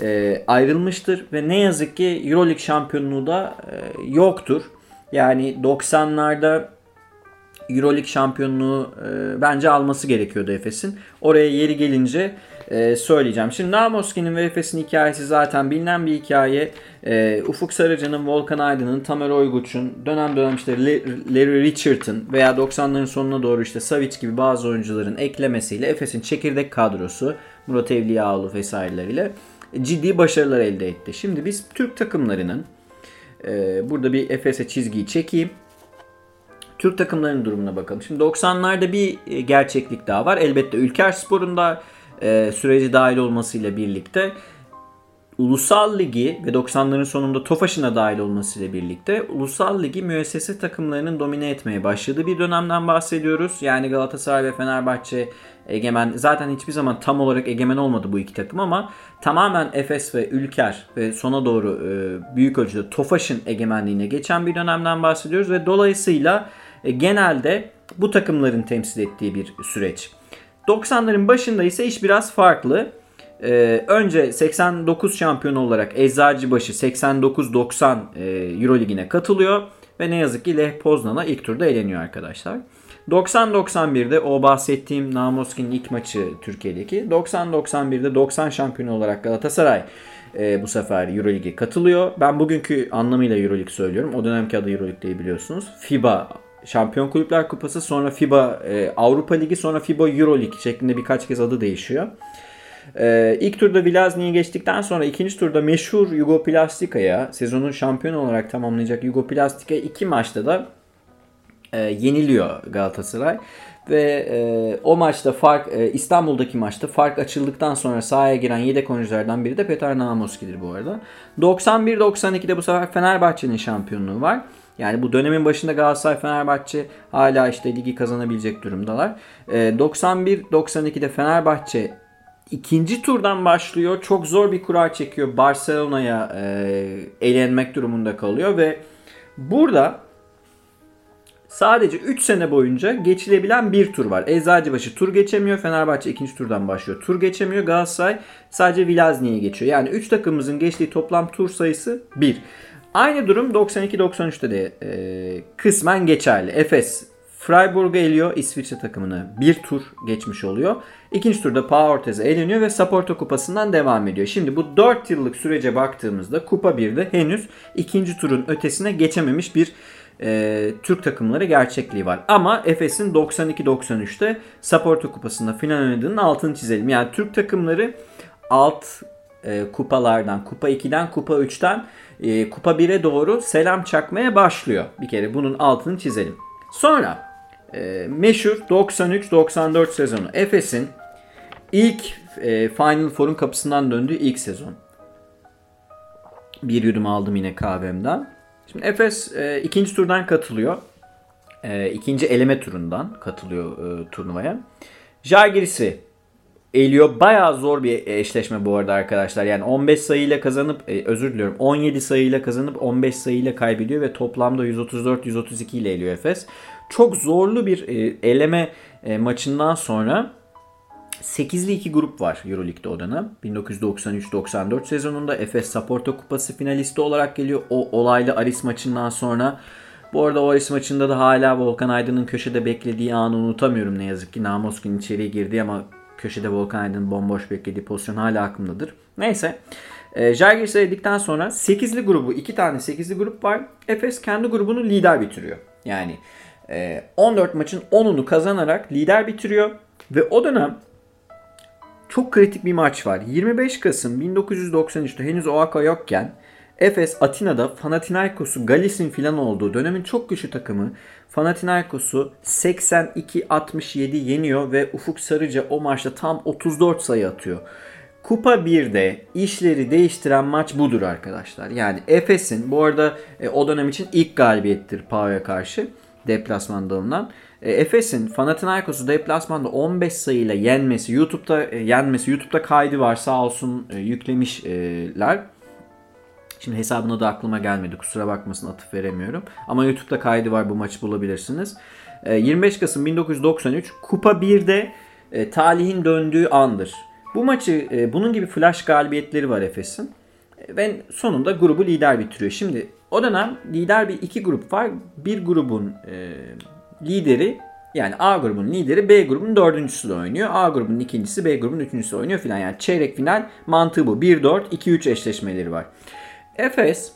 e, ayrılmıştır ve ne yazık ki EuroLeague şampiyonluğu da e, yoktur. Yani 90'larda Euroleague şampiyonluğu e, bence alması gerekiyordu Efes'in. Oraya yeri gelince e, söyleyeceğim. Şimdi Namoski'nin ve Efes'in hikayesi zaten bilinen bir hikaye. E, Ufuk Sarıcan'ın, Volkan Aydın'ın, Tamer Oyguç'un, dönem dönem işte Larry Richardson veya 90'ların sonuna doğru işte Savic gibi bazı oyuncuların eklemesiyle Efes'in çekirdek kadrosu Murat Evliyaoğlu vesaireleriyle ciddi başarılar elde etti. Şimdi biz Türk takımlarının e, burada bir Efes'e çizgiyi çekeyim. Türk takımlarının durumuna bakalım. Şimdi 90'larda bir e, gerçeklik daha var. Elbette Ülker Spor'un da e, süreci dahil olmasıyla birlikte Ulusal Ligi ve 90'ların sonunda Tofaş'ın da dahil olmasıyla birlikte Ulusal Ligi müessese takımlarının domine etmeye başladığı bir dönemden bahsediyoruz. Yani Galatasaray ve Fenerbahçe egemen zaten hiçbir zaman tam olarak egemen olmadı bu iki takım ama tamamen Efes ve Ülker ve sona doğru e, büyük ölçüde Tofaş'ın egemenliğine geçen bir dönemden bahsediyoruz ve dolayısıyla e, genelde bu takımların temsil ettiği bir süreç. 90'ların başında ise iş biraz farklı. Ee, önce 89 şampiyon olarak Eczacıbaşı 89-90 e, Eurolig'ine katılıyor ve ne yazık ki Leh Poznan'a ilk turda eleniyor arkadaşlar. 90-91'de o bahsettiğim Namoski'nin ilk maçı Türkiye'deki. 90-91'de 90 şampiyon olarak Galatasaray e, bu sefer Eurolig'e katılıyor. Ben bugünkü anlamıyla Eurolig söylüyorum. O dönemki adı Eurolig değil biliyorsunuz. FIBA Şampiyon Kulüpler Kupası sonra FIBA e, Avrupa Ligi sonra FIBA Euro Lig şeklinde birkaç kez adı değişiyor. Ee, ilk turda Vilazni'yi geçtikten sonra ikinci turda meşhur Yugoplastika'ya sezonun şampiyonu olarak tamamlayacak Yugoplastika'ya iki maçta da e, yeniliyor Galatasaray. Ve e, o maçta fark e, İstanbul'daki maçta fark açıldıktan sonra sahaya giren yedek oyunculardan biri de Petar Namoski'dir bu arada. 91-92'de bu sefer Fenerbahçe'nin şampiyonluğu var. Yani bu dönemin başında Galatasaray Fenerbahçe hala işte ligi kazanabilecek durumdalar. E, 91-92'de Fenerbahçe ikinci turdan başlıyor. Çok zor bir kura çekiyor. Barcelona'ya e, elenmek durumunda kalıyor ve burada sadece 3 sene boyunca geçilebilen bir tur var. Eczacıbaşı tur geçemiyor. Fenerbahçe ikinci turdan başlıyor. Tur geçemiyor. Galatasaray sadece Vilazni'ye geçiyor. Yani 3 takımımızın geçtiği toplam tur sayısı 1. Aynı durum 92-93'te de e, kısmen geçerli. Efes Freiburg'a eliyor. İsviçre takımını bir tur geçmiş oluyor. İkinci turda Pau Ortez'e eleniyor ve Saporto Kupası'ndan devam ediyor. Şimdi bu 4 yıllık sürece baktığımızda Kupa 1'de henüz ikinci turun ötesine geçememiş bir e, Türk takımları gerçekliği var. Ama Efes'in 92-93'te Saporto Kupası'nda final oynadığının altını çizelim. Yani Türk takımları alt e, kupalardan, Kupa 2'den, Kupa 3'ten e, Kupa 1'e doğru selam çakmaya başlıyor. Bir kere bunun altını çizelim. Sonra e, meşhur 93-94 sezonu Efes'in ilk e, Final Four'un kapısından döndüğü ilk sezon. Bir yudum aldım yine kahvemden. Şimdi Efes e, ikinci turdan katılıyor. E, ikinci eleme turundan katılıyor e, turnuvaya. Jalgiris'i eliyor. Bayağı zor bir eşleşme bu arada arkadaşlar. Yani 15 sayıyla kazanıp e, özür diliyorum 17 sayıyla kazanıp 15 sayıyla kaybediyor ve toplamda 134-132 ile eliyor Efes. Çok zorlu bir e, eleme e, maçından sonra 8'li 2 grup var Euroleague'de o dönem. 1993-94 sezonunda Efes Saporto Kupası finalisti olarak geliyor. O olaylı Aris maçından sonra. Bu arada o Aris maçında da hala Volkan Aydın'ın köşede beklediği anı unutamıyorum ne yazık ki. Namoskin içeriye girdi ama köşede Volkan Aydın'ın bomboş beklediği pozisyon hala aklımdadır. Neyse. E, Jalgiris'e dedikten sonra 8'li grubu, 2 tane 8'li grup var. Efes kendi grubunu lider bitiriyor. Yani e, 14 maçın 10'unu kazanarak lider bitiriyor. Ve o dönem çok kritik bir maç var. 25 Kasım 1993'te henüz Oaka yokken Efes Atina'da Panathinaikos'u Galis'in filan olduğu dönemin çok güçlü takımı Panathinaikos'u 82-67 yeniyor ve Ufuk Sarıca o maçta tam 34 sayı atıyor. Kupa 1'de işleri değiştiren maç budur arkadaşlar. Yani Efes'in bu arada e, o dönem için ilk galibiyettir Pau'ya karşı deplasmanda alınan. E, Efes'in Panathinaikos'u deplasmanda 15 sayıyla yenmesi, YouTube'da e, yenmesi, YouTube'da kaydı var sağ olsun e, yüklemişler. Şimdi hesabına da aklıma gelmedi. Kusura bakmasın atıf veremiyorum. Ama YouTube'da kaydı var bu maçı bulabilirsiniz. 25 Kasım 1993 Kupa 1'de talihin döndüğü andır. Bu maçı bunun gibi flash galibiyetleri var Efes'in. Ve sonunda grubu lider bitiriyor. Şimdi o dönem lider bir iki grup var. Bir grubun lideri yani A grubunun lideri B grubunun dördüncüsü de oynuyor. A grubunun ikincisi B grubunun üçüncüsü oynuyor filan. Yani çeyrek final mantığı bu. 1-4, 2-3 eşleşmeleri var. Efes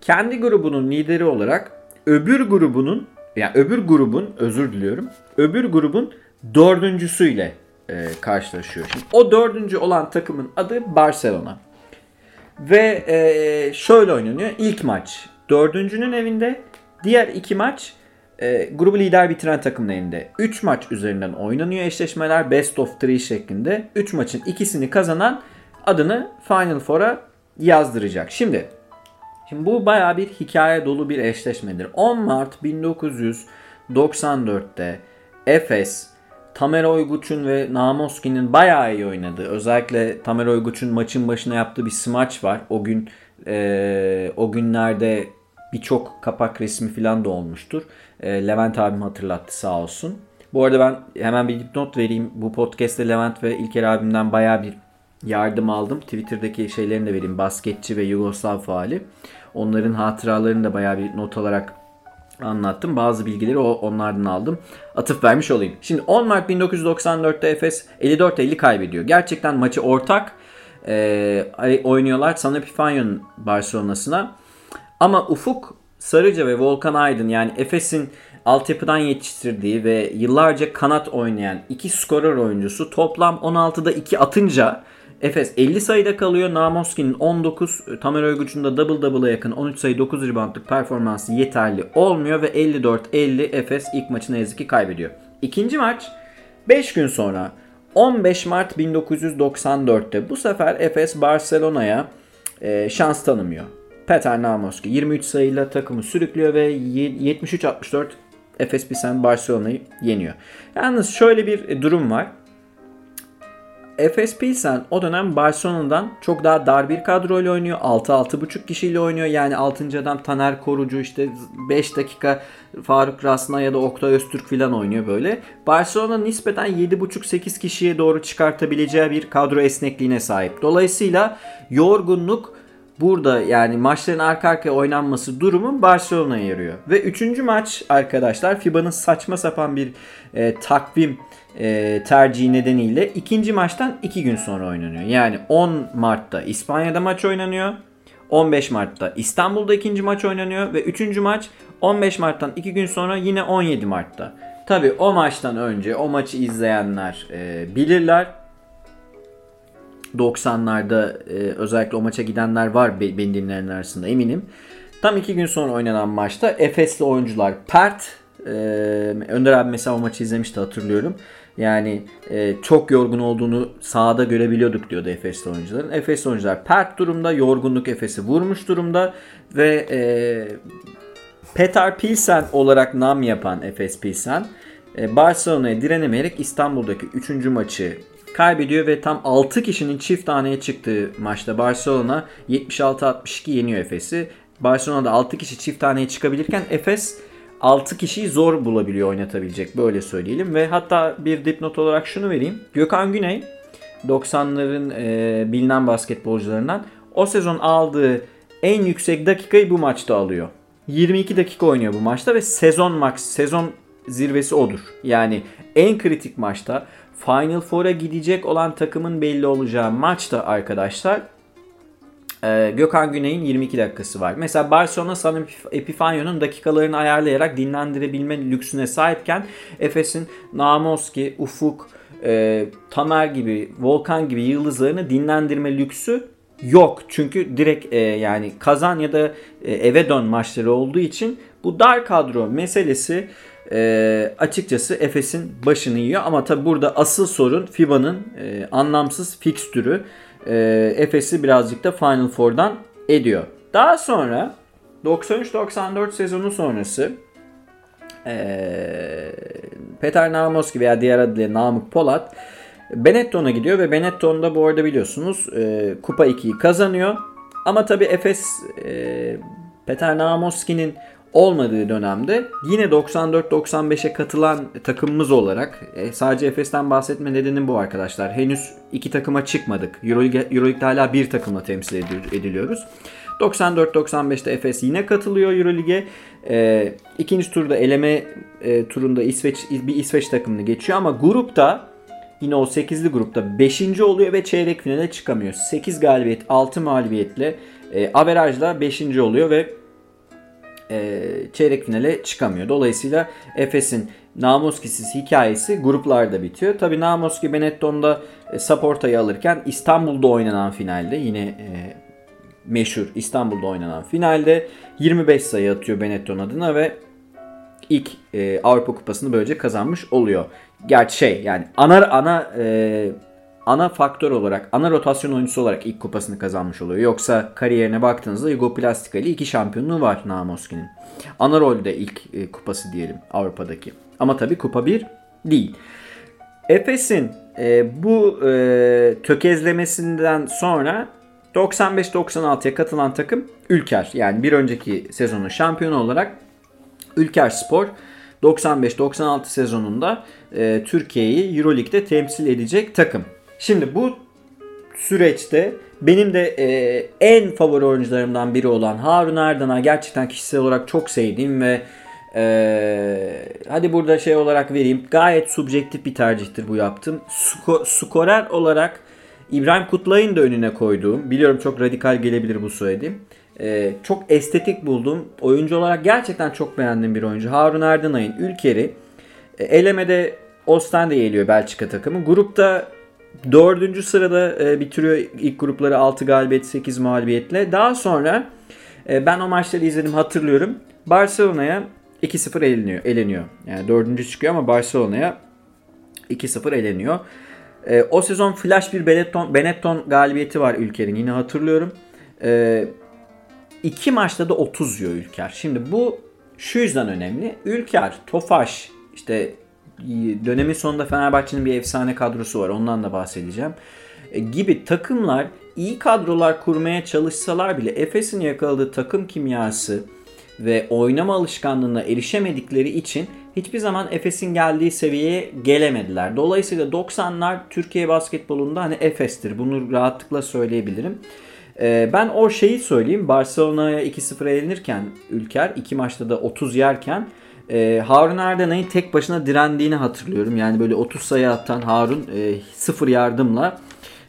kendi grubunun lideri olarak öbür grubunun yani öbür grubun özür diliyorum. Öbür grubun dördüncüsüyle e, karşılaşıyor. Şimdi o dördüncü olan takımın adı Barcelona. Ve e, şöyle oynanıyor. İlk maç dördüncünün evinde. Diğer iki maç e, grubu lider bitiren takımın elinde. 3 maç üzerinden oynanıyor eşleşmeler best of 3 şeklinde. 3 maçın ikisini kazanan adını Final Four'a yazdıracak. Şimdi Şimdi bu baya bir hikaye dolu bir eşleşmedir. 10 Mart 1994'te Efes, Tamer Oyguç'un ve Namoski'nin bayağı iyi oynadığı. Özellikle Tamer Oyguç'un maçın başına yaptığı bir smaç var. O gün e, o günlerde birçok kapak resmi falan da olmuştur. E, Levent abim hatırlattı sağ olsun. Bu arada ben hemen bir dipnot vereyim. Bu podcast'te Levent ve İlker abimden baya bir yardım aldım. Twitter'daki şeylerini de vereyim. Basketçi ve Yugoslav faali. Onların hatıralarını da baya bir not alarak anlattım. Bazı bilgileri o onlardan aldım. Atıf vermiş olayım. Şimdi 10 Mart 1994'te Efes 54-50 kaybediyor. Gerçekten maçı ortak e, oynuyorlar. San Epifanio'nun Barcelona'sına. Ama Ufuk Sarıca ve Volkan Aydın yani Efes'in altyapıdan yetiştirdiği ve yıllarca kanat oynayan iki skorer oyuncusu toplam 16'da 2 atınca Efes 50 sayıda kalıyor. Namoski'nin 19, Tamer Öygüç'ün de double double'a yakın 13 sayı 9 reboundlık performansı yeterli olmuyor ve 54-50 Efes ilk maçını ne yazık ki kaybediyor. İkinci maç 5 gün sonra 15 Mart 1994'te bu sefer Efes Barcelona'ya e, şans tanımıyor. Peter Namoski 23 sayıyla takımı sürüklüyor ve 73-64 Efes Pilsen Barcelona'yı yeniyor. Yalnız şöyle bir durum var. Efes Pilsen o dönem Barcelona'dan çok daha dar bir kadroyla oynuyor. 6-6,5 kişiyle oynuyor. Yani 6. adam Taner Korucu işte 5 dakika Faruk Rasna ya da Oktay Öztürk falan oynuyor böyle. Barcelona nispeten 7,5-8 kişiye doğru çıkartabileceği bir kadro esnekliğine sahip. Dolayısıyla yorgunluk burada yani maçların arka arkaya oynanması durumu Barcelona'ya yarıyor. Ve 3. maç arkadaşlar FIBA'nın saçma sapan bir e, takvim e, tercihi nedeniyle ikinci maçtan 2 gün sonra oynanıyor. Yani 10 Mart'ta İspanya'da maç oynanıyor. 15 Mart'ta İstanbul'da ikinci maç oynanıyor ve üçüncü maç 15 Mart'tan 2 gün sonra yine 17 Mart'ta. Tabi o maçtan önce o maçı izleyenler e, bilirler. 90'larda e, özellikle o maça gidenler var benim dinleyenler arasında eminim. Tam 2 gün sonra oynanan maçta Efesli oyuncular pert. E, Önder abi mesela o maçı izlemişti hatırlıyorum. Yani e, çok yorgun olduğunu sahada görebiliyorduk diyordu Efesli oyuncuların. Efesli oyuncular pert durumda, yorgunluk Efes'i vurmuş durumda ve e, Petar Pilsen olarak nam yapan Efes Pilsen e, Barcelona'ya direnemeyerek İstanbul'daki 3. maçı kaybediyor ve tam 6 kişinin çift taneye çıktığı maçta Barcelona 76-62 yeniyor Efes'i. Barcelona'da 6 kişi çift taneye çıkabilirken Efes 6 kişiyi zor bulabiliyor oynatabilecek böyle söyleyelim. Ve hatta bir dipnot olarak şunu vereyim. Gökhan Güney 90'ların e, bilinen basketbolcularından o sezon aldığı en yüksek dakikayı bu maçta alıyor. 22 dakika oynuyor bu maçta ve sezon max sezon zirvesi odur. Yani en kritik maçta Final Four'a gidecek olan takımın belli olacağı maçta arkadaşlar ee, Gökhan Güney'in 22 dakikası var. Mesela Barcelona San Epifanio'nun dakikalarını ayarlayarak dinlendirebilme lüksüne sahipken Efes'in Namoski, Ufuk, e, Tamer gibi, Volkan gibi yıldızlarını dinlendirme lüksü yok. Çünkü direkt e, yani kazan ya da e, eve dön maçları olduğu için bu dar kadro meselesi açıkçası Efes'in başını yiyor. Ama tabi burada asıl sorun FIBA'nın anlamsız fikstürü e, Efes'i birazcık da Final Four'dan ediyor. Daha sonra 93-94 sezonu sonrası e, Peter Namoski veya diğer adıyla Namık Polat Benetton'a gidiyor ve Benetton'da bu arada biliyorsunuz e, Kupa 2'yi kazanıyor. Ama tabi Efes e, Peter Namoski'nin olmadığı dönemde yine 94-95'e katılan takımımız olarak e, sadece Efes'ten bahsetme nedenim bu arkadaşlar. Henüz iki takıma çıkmadık. Euroleague, Euroleague'de hala bir takımla temsil ediliyoruz. 94-95'te Efes yine katılıyor Euroleague'e. E, ikinci turda eleme e, turunda İsveç bir İsveç takımını geçiyor ama grupta yine o 8'li grupta 5. oluyor ve çeyrek finale çıkamıyor. 8 galibiyet 6 mağlubiyetle e, averajla 5. oluyor ve e, çeyrek finale çıkamıyor. Dolayısıyla Efes'in Namoski'siz hikayesi gruplarda bitiyor. Tabi Namoski Benetton'da e, Saporta'yı alırken İstanbul'da oynanan finalde yine e, meşhur İstanbul'da oynanan finalde 25 sayı atıyor Benetton adına ve ilk e, Avrupa Kupası'nı böylece kazanmış oluyor. Gerçi şey yani ana ana e, ana faktör olarak, ana rotasyon oyuncusu olarak ilk kupasını kazanmış oluyor. Yoksa kariyerine baktığınızda Yugoplastika ile iki şampiyonluğu var Namoski'nin. Ana rolde ilk e, kupası diyelim Avrupa'daki. Ama tabii kupa 1 değil. Efes'in e, bu e, tökezlemesinden sonra 95-96'ya katılan takım Ülker. Yani bir önceki sezonun şampiyonu olarak Ülker Spor 95-96 sezonunda e, Türkiye'yi Euroleague'de temsil edecek takım. Şimdi bu süreçte benim de e, en favori oyuncularımdan biri olan Harun Erdan'a gerçekten kişisel olarak çok sevdiğim ve e, hadi burada şey olarak vereyim gayet subjektif bir tercihtir bu yaptım. Sko, skorer olarak İbrahim Kutlay'ın da önüne koyduğum biliyorum çok radikal gelebilir bu söylediğim. e, çok estetik buldum. Oyuncu olarak gerçekten çok beğendiğim bir oyuncu. Harun Erdinay'ın Ülker'i e, elemede Ostende'ye geliyor Belçika takımı. Grupta dördüncü sırada e, bitiriyor ilk grupları 6 galibiyet 8 mağlubiyetle. Daha sonra e, ben o maçları izledim hatırlıyorum. Barcelona'ya 2-0 eleniyor. eleniyor. Yani dördüncü çıkıyor ama Barcelona'ya 2-0 eleniyor. E, o sezon flash bir Benetton, Benetton galibiyeti var Ülker'in yine hatırlıyorum. E, iki maçta da 30 yiyor Ülker. Şimdi bu şu yüzden önemli. Ülker, Tofaş, işte dönemin sonunda Fenerbahçe'nin bir efsane kadrosu var. Ondan da bahsedeceğim. E, gibi takımlar iyi kadrolar kurmaya çalışsalar bile Efes'in yakaladığı takım kimyası ve oynama alışkanlığına erişemedikleri için hiçbir zaman Efes'in geldiği seviyeye gelemediler. Dolayısıyla 90'lar Türkiye basketbolunda hani Efes'tir. Bunu rahatlıkla söyleyebilirim. Ee, ben o şeyi söyleyeyim. Barcelona'ya 2-0 elenirken Ülker iki maçta da 30 yerken e, Harun Erdenay'ın tek başına direndiğini hatırlıyorum. Yani böyle 30 sayı atan Harun e, sıfır yardımla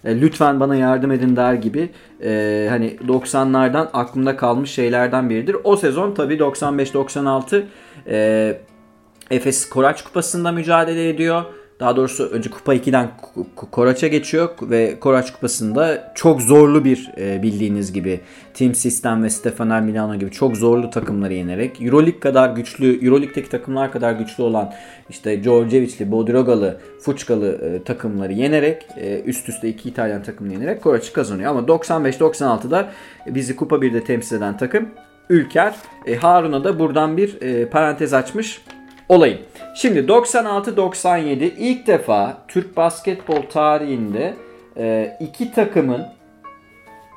e, lütfen bana yardım edin der gibi e, hani 90'lardan aklımda kalmış şeylerden biridir. O sezon tabi 95-96 e, Efes Koraç Kupası'nda mücadele ediyor. Daha doğrusu önce Kupa 2'den Koraç'a geçiyor ve Koraç Kupası'nda çok zorlu bir e, bildiğiniz gibi Team System ve Stefanel Milano gibi çok zorlu takımları yenerek Euroleague kadar güçlü, Euroleague'deki takımlar kadar güçlü olan işte Djordjevic'li, Bodirogalı, Fuçkalı e, takımları yenerek e, üst üste iki İtalyan takımını yenerek Koraç'ı kazanıyor. Ama 95-96'da bizi Kupa 1'de temsil eden takım Ülker. Harun'a da buradan bir parantez açmış olayım. Şimdi 96-97 ilk defa Türk basketbol tarihinde e, iki takımın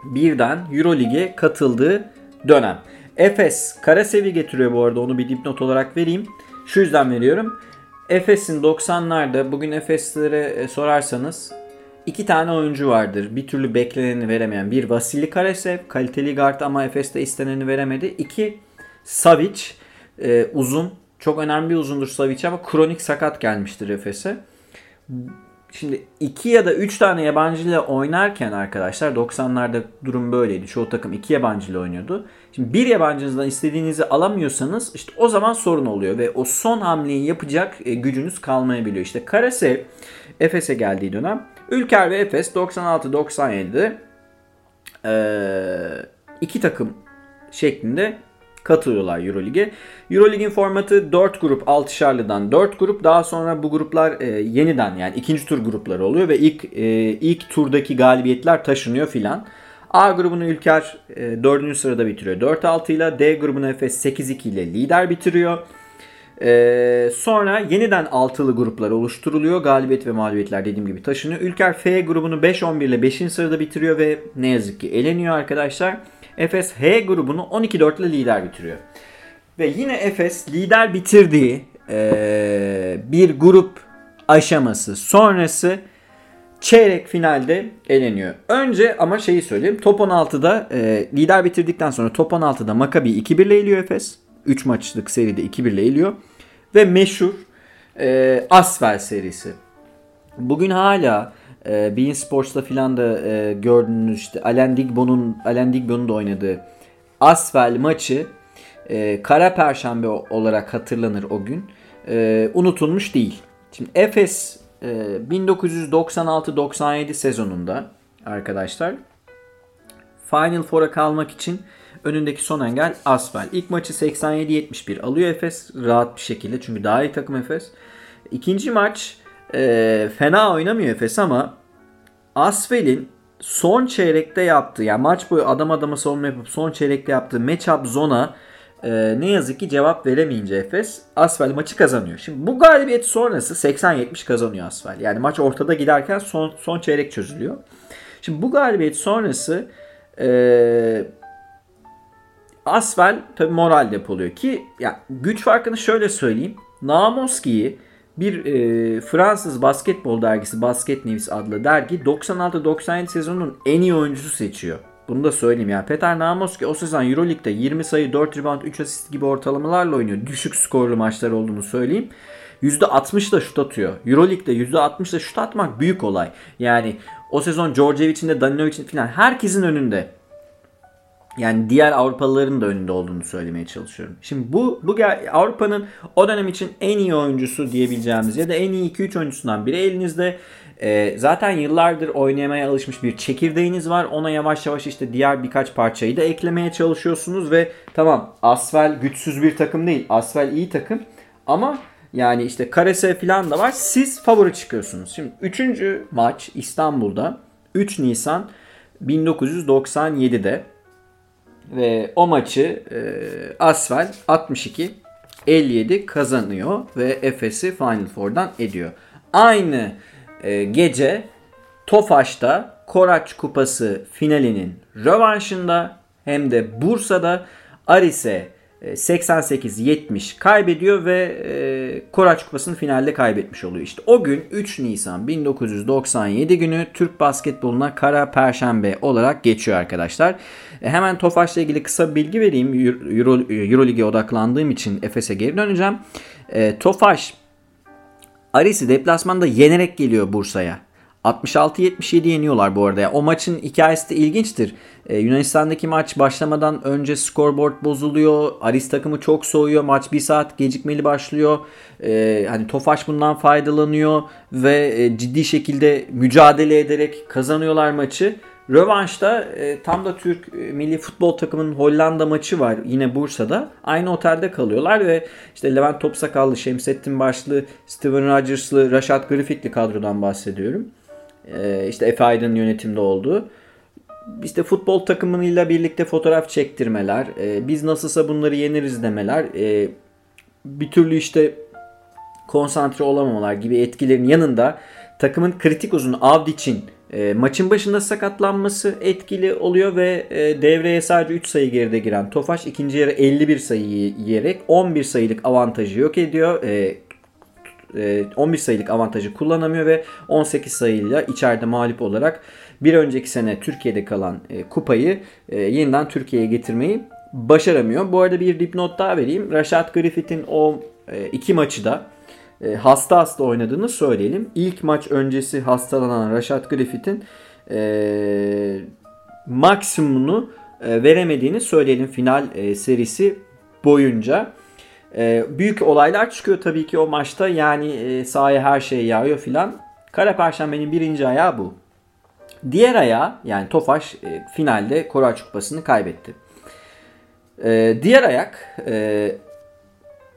birden Eurolig'e katıldığı dönem. Efes Karasevi getiriyor bu arada onu bir dipnot olarak vereyim. Şu yüzden veriyorum. Efes'in 90'larda bugün Efeslere e, sorarsanız iki tane oyuncu vardır. Bir türlü bekleneni veremeyen. Bir Vasili Karasev kaliteli guard ama Efes'te isteneni veremedi. İki Savic e, uzun çok önemli bir uzundur Savic ama kronik sakat gelmiştir Efes'e. Şimdi 2 ya da 3 tane yabancı ile oynarken arkadaşlar 90'larda durum böyleydi. Çoğu takım 2 yabancı ile oynuyordu. Şimdi bir yabancınızdan istediğinizi alamıyorsanız işte o zaman sorun oluyor ve o son hamleyi yapacak e, gücünüz kalmayabiliyor. İşte Karase Efes'e geldiği dönem Ülker ve Efes 96-97'de ee, iki takım şeklinde katılıyorlar Eurolig'e. Eurolig'in formatı 4 grup 6'şarlıdan 4 grup. Daha sonra bu gruplar e, yeniden yani ikinci tur grupları oluyor ve ilk e, ilk turdaki galibiyetler taşınıyor filan. A grubunu Ülker e, 4. sırada bitiriyor 4-6 ile. D grubunu Efes 8-2 ile lider bitiriyor. Ee, sonra yeniden altılı gruplar oluşturuluyor. Galibiyet ve mağlubiyetler dediğim gibi taşınıyor. Ülker F grubunu 5-11 ile 5. sırada bitiriyor ve ne yazık ki eleniyor arkadaşlar. Efes H grubunu 12-4 ile lider bitiriyor. Ve yine Efes lider bitirdiği ee, bir grup aşaması sonrası çeyrek finalde eleniyor. Önce ama şeyi söyleyeyim. Top 16'da e, lider bitirdikten sonra top 16'da Maccabi 2-1 ile eliyor Efes. 3 maçlık seride 2-1 ile eliyor. Ve meşhur e, Asvel serisi. Bugün hala e, Bein Sports'ta filan da e, gördüğünüz işte Alain Digbo'nun Alain Digbo'nun da oynadığı Asvel maçı e, Kara Perşembe olarak hatırlanır o gün. E, unutulmuş değil. Şimdi Efes e, 1996-97 sezonunda arkadaşlar Final Four'a kalmak için önündeki son engel Asvel. İlk maçı 87-71 alıyor Efes rahat bir şekilde çünkü daha iyi takım Efes. İkinci maç e, fena oynamıyor Efes ama Asvel'in son çeyrekte yaptığı yani maç boyu adam adama savunma yapıp son çeyrekte yaptığı matchup zona e, ne yazık ki cevap veremeyince Efes Asvel maçı kazanıyor. Şimdi bu galibiyet sonrası 80-70 kazanıyor Asvel. Yani maç ortada giderken son, son çeyrek çözülüyor. Şimdi bu galibiyet sonrası e, Asvel tabi moral depoluyor ki ya güç farkını şöyle söyleyeyim. Namoski'yi bir e, Fransız basketbol dergisi Basket News adlı dergi 96-97 sezonunun en iyi oyuncusu seçiyor. Bunu da söyleyeyim ya. Peter Namoski o sezon Euroleague'de 20 sayı, 4 rebound, 3 asist gibi ortalamalarla oynuyor. Düşük skorlu maçlar olduğunu söyleyeyim. %60 da şut atıyor. Euroleague'de %60 da şut atmak büyük olay. Yani o sezon Djordjevic'in de Danilovic'in falan herkesin önünde Yani diğer Avrupalıların da önünde olduğunu söylemeye çalışıyorum. Şimdi bu bu Avrupa'nın o dönem için en iyi oyuncusu diyebileceğimiz ya da en iyi 2-3 oyuncusundan biri elinizde. E, zaten yıllardır oynamaya alışmış bir çekirdeğiniz var. Ona yavaş yavaş işte diğer birkaç parçayı da eklemeye çalışıyorsunuz ve tamam Asfel güçsüz bir takım değil. Asfel iyi takım ama yani işte Karese falan da var. Siz favori çıkıyorsunuz. Şimdi 3. maç İstanbul'da 3 Nisan 1997'de ve o maçı e, Asfel 62 57 kazanıyor ve Efes'i Final Four'dan ediyor. Aynı e, gece Tofaş'ta Koraç Kupası finalinin rövanşında hem de Bursa'da Aris'e 88-70 kaybediyor ve e, Koraç Kupası'nın finalde kaybetmiş oluyor. İşte o gün 3 Nisan 1997 günü Türk basketboluna kara perşembe olarak geçiyor arkadaşlar. E, hemen Tofaş'la ilgili kısa bir bilgi vereyim. Euro, Euroleague'e odaklandığım için Efes'e geri döneceğim. E, Tofaş Aris'i deplasmanda yenerek geliyor Bursa'ya. 66-77 yeniyorlar bu arada. Yani o maçın hikayesi de ilginçtir. Ee, Yunanistan'daki maç başlamadan önce scoreboard bozuluyor. Aris takımı çok soğuyor. Maç bir saat gecikmeli başlıyor. Ee, hani Tofaş bundan faydalanıyor ve e, ciddi şekilde mücadele ederek kazanıyorlar maçı. Rövanşta e, tam da Türk e, milli futbol takımının Hollanda maçı var yine Bursa'da. Aynı otelde kalıyorlar ve işte Levent Topsakallı, Şemsettin Başlı, Steven Rodgers'lı, Rashad Griffith'li kadrodan bahsediyorum. E, işte Efe Aydın yönetimde olduğu. İşte futbol takımıyla birlikte fotoğraf çektirmeler, e, biz nasılsa bunları yeniriz demeler, e, bir türlü işte konsantre olamamalar gibi etkilerin yanında takımın kritik uzunu Avdic'in e, maçın başında sakatlanması etkili oluyor ve e, devreye sadece 3 sayı geride giren Tofaş ikinci yarı 51 sayı yiyerek 11 sayılık avantajı yok ediyor. E, 11 e, sayılık avantajı kullanamıyor ve 18 sayıyla içeride mağlup olarak bir önceki sene Türkiye'de kalan e, kupayı e, yeniden Türkiye'ye getirmeyi başaramıyor. Bu arada bir dipnot daha vereyim. Rashad Griffith'in o iki maçı da e, hasta hasta oynadığını söyleyelim. İlk maç öncesi hastalanan Rashad Griffith'in e, maksimumunu e, veremediğini söyleyelim final e, serisi boyunca. E, büyük olaylar çıkıyor tabii ki o maçta. Yani e, sahaya her şey yağıyor filan. Kara Perşembe'nin birinci ayağı bu. Diğer ayağı yani Tofaş e, finalde Koraç Kupası'nı kaybetti. E, diğer ayak e,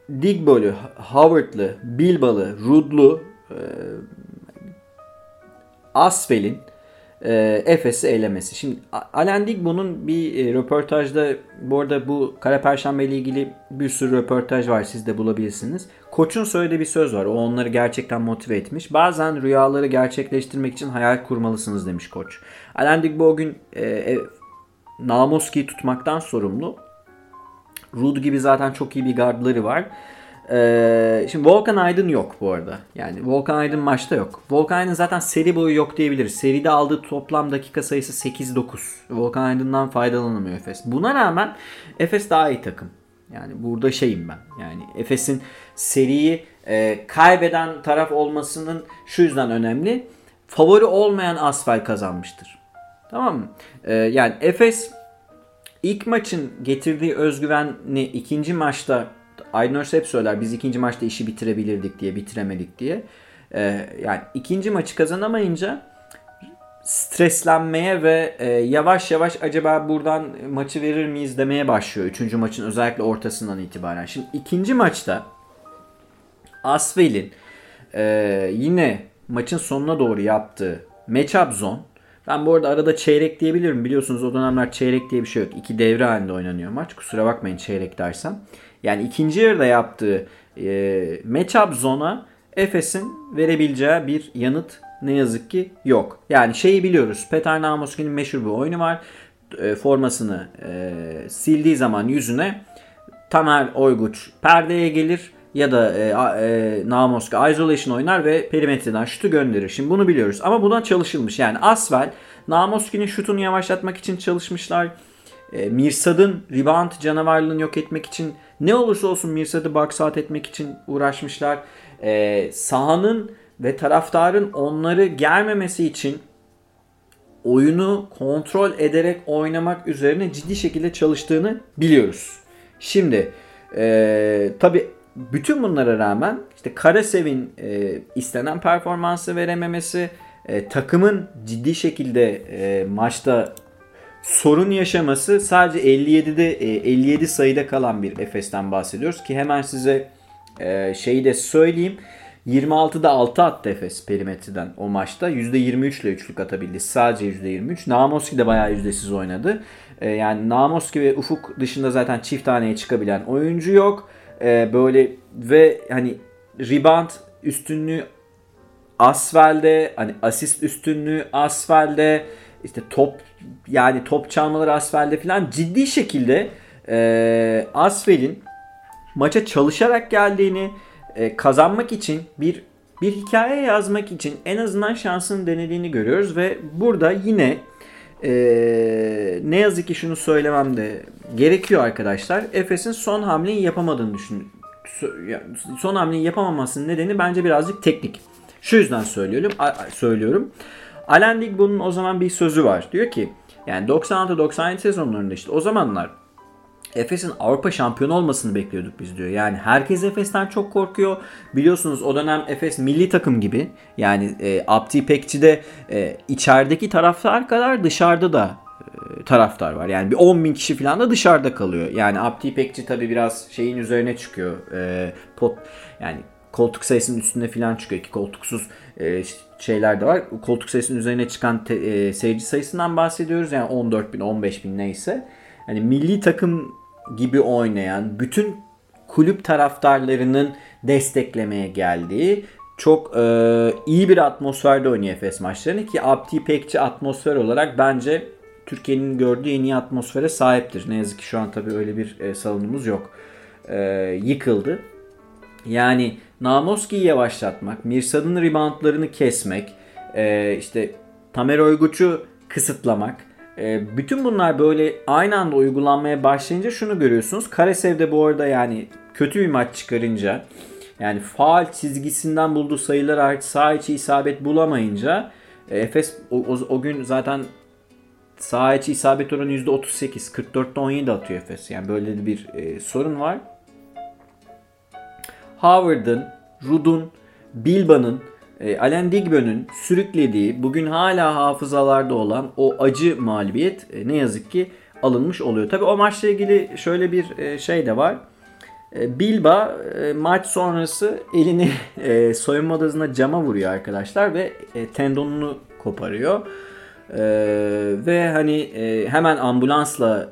Digbol'u, Howard'lı, Bilbalı, Rudlu, e, Asfel'in e, Efes'i elemesi. Şimdi Alan Digbo'nun bir e, röportajda bu arada bu Kara Perşembe ile ilgili bir sürü röportaj var siz de bulabilirsiniz. Koç'un söylediği bir söz var. O onları gerçekten motive etmiş. Bazen rüyaları gerçekleştirmek için hayal kurmalısınız demiş koç. Alan Digbo o gün e, e, Namoski'yi tutmaktan sorumlu. Rud gibi zaten çok iyi bir gardları var. Ee, şimdi Volkan Aydın yok bu arada. Yani Volkan Aydın maçta yok. Volkan Aydın zaten seri boyu yok diyebiliriz. Seride aldığı toplam dakika sayısı 8-9. Volkan Aydın'dan faydalanamıyor Efes. Buna rağmen Efes daha iyi takım. Yani burada şeyim ben. Yani Efes'in seriyi e, kaybeden taraf olmasının şu yüzden önemli. Favori olmayan Asfel kazanmıştır. Tamam mı? E, yani Efes ilk maçın getirdiği özgüvenini ikinci maçta Aydın hep söyler biz ikinci maçta işi bitirebilirdik diye bitiremedik diye. Ee, yani ikinci maçı kazanamayınca streslenmeye ve e, yavaş yavaş acaba buradan maçı verir miyiz demeye başlıyor. Üçüncü maçın özellikle ortasından itibaren. Şimdi ikinci maçta Asvel'in e, yine maçın sonuna doğru yaptığı matchup zone ben bu arada arada çeyrek diyebilirim. Biliyorsunuz o dönemler çeyrek diye bir şey yok. İki devre halinde oynanıyor maç. Kusura bakmayın çeyrek dersem. Yani ikinci yarıda yaptığı e, matchup zona Efes'in verebileceği bir yanıt ne yazık ki yok. Yani şeyi biliyoruz. Petar Namoski'nin meşhur bir oyunu var. E, formasını e, sildiği zaman yüzüne Tamer Oyguç perdeye gelir ya da e, e, Namoska isolation oynar ve perimetreden şutu gönderir. Şimdi bunu biliyoruz ama buna çalışılmış. Yani Asvel Namoski'nin şutunu yavaşlatmak için çalışmışlar. E, Mirsad'ın rebound canavarlığını yok etmek için ne olursa olsun Mirsad'ı box out etmek için uğraşmışlar. E, sahanın ve taraftarın onları gelmemesi için oyunu kontrol ederek oynamak üzerine ciddi şekilde çalıştığını biliyoruz. Şimdi e, tabi bütün bunlara rağmen işte Karasev'in e, istenen performansı verememesi, e, takımın ciddi şekilde e, maçta sorun yaşaması sadece 57'de e, 57 sayıda kalan bir Efes'ten bahsediyoruz ki hemen size e, şeyi de söyleyeyim. 26'da 6 attı Efes perimetreden o maçta. %23 ile üçlük atabildi. Sadece %23. Namoski de bayağı yüzdesiz oynadı. E, yani Namoski ve Ufuk dışında zaten çift taneye çıkabilen oyuncu yok. E, böyle ve hani rebound üstünlüğü Asfel'de hani asist üstünlüğü Asfel'de işte top yani top çalmaları Asfel'de falan ciddi şekilde e, Asfel'in maça çalışarak geldiğini e, kazanmak için bir bir hikaye yazmak için en azından şansını denediğini görüyoruz ve burada yine e, ne yazık ki şunu söylemem de gerekiyor arkadaşlar. Efes'in son hamleyi yapamadığını düşün. Son hamleyi yapamamasının nedeni bence birazcık teknik. Şu yüzden söylüyorum. söylüyorum. Alan Digbo'nun o zaman bir sözü var. Diyor ki yani 96-97 sezonlarında işte o zamanlar Efes'in Avrupa şampiyonu olmasını bekliyorduk biz diyor. Yani herkes Efes'ten çok korkuyor. Biliyorsunuz o dönem Efes milli takım gibi. Yani e, Abdi Pekçi'de e, içerideki taraftar kadar dışarıda da e, taraftar var. Yani bir 10 bin kişi falan da dışarıda kalıyor. Yani Abdi Pekçi tabi biraz şeyin üzerine çıkıyor. E, pot yani koltuk sayısının üstünde falan çıkıyor ki koltuksuz e, şeyler de var. Koltuk sayısının üzerine çıkan te, e, seyirci sayısından bahsediyoruz. Yani 14 bin 15 bin neyse. Yani milli takım gibi oynayan bütün kulüp taraftarlarının desteklemeye geldiği çok e, iyi bir atmosferde oynuyor Efes maçlarını ki Abdi Pekçi atmosfer olarak bence Türkiye'nin gördüğü en iyi atmosfere sahiptir. Ne yazık ki şu an tabii öyle bir e, salonumuz yok. E, yıkıldı. Yani Namoski'yi yavaşlatmak, Mirsad'ın reboundlarını kesmek, e, işte Tamer Oyguç'u kısıtlamak, e, bütün bunlar böyle aynı anda uygulanmaya başlayınca şunu görüyorsunuz. Karesev'de bu arada yani kötü bir maç çıkarınca yani faal çizgisinden bulduğu sayılar artık sağ içi isabet bulamayınca e, Efes o, o, o gün zaten sağ içi isabet oranı %38. 44'te 17 atıyor Efes. Yani böyle bir e, sorun var. Howard'ın, Rud'un, Bilba'nın, e, Alain Digbe'nin sürüklediği bugün hala hafızalarda olan o acı mağlubiyet e, ne yazık ki alınmış oluyor. Tabi o maçla ilgili şöyle bir e, şey de var. Bilba maç sonrası elini e, soyunma odasına cama vuruyor arkadaşlar ve tendonunu koparıyor. Ve hani hemen ambulansla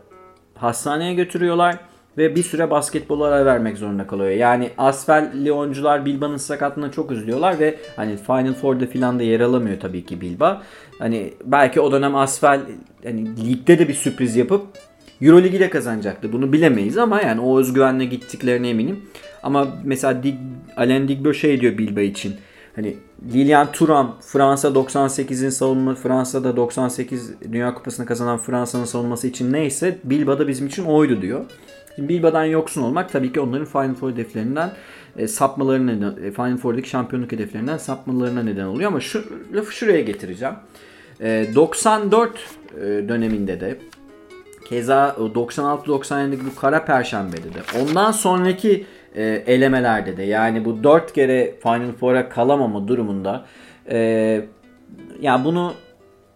hastaneye götürüyorlar ve bir süre basketbola ara vermek zorunda kalıyor. Yani Asfel'li oyuncular Bilba'nın sakatlığına çok üzülüyorlar ve hani Final Four'da filan da yer alamıyor tabii ki Bilba. Hani belki o dönem Asfel hani ligde de bir sürpriz yapıp Euroligi de kazanacaktı. Bunu bilemeyiz ama yani o özgüvenle gittiklerine eminim. Ama mesela Dig, Alain Digbo şey diyor Bilba için. Hani Lilian Thuram Fransa 98'in savunma Fransa'da 98 Dünya Kupası'nı kazanan Fransa'nın savunması için neyse Bilba da bizim için oydu diyor. Şimdi Bilba'dan yoksun olmak tabii ki onların Final Four hedeflerinden e, sapmalarına neden, e, Final Four'daki şampiyonluk hedeflerinden sapmalarına neden oluyor ama şu lafı şuraya getireceğim. E, 94 e, döneminde de keza 96-97'deki bu kara perşembede de ondan sonraki e, elemelerde de yani bu 4 kere Final Four'a kalamama durumunda e, yani bunu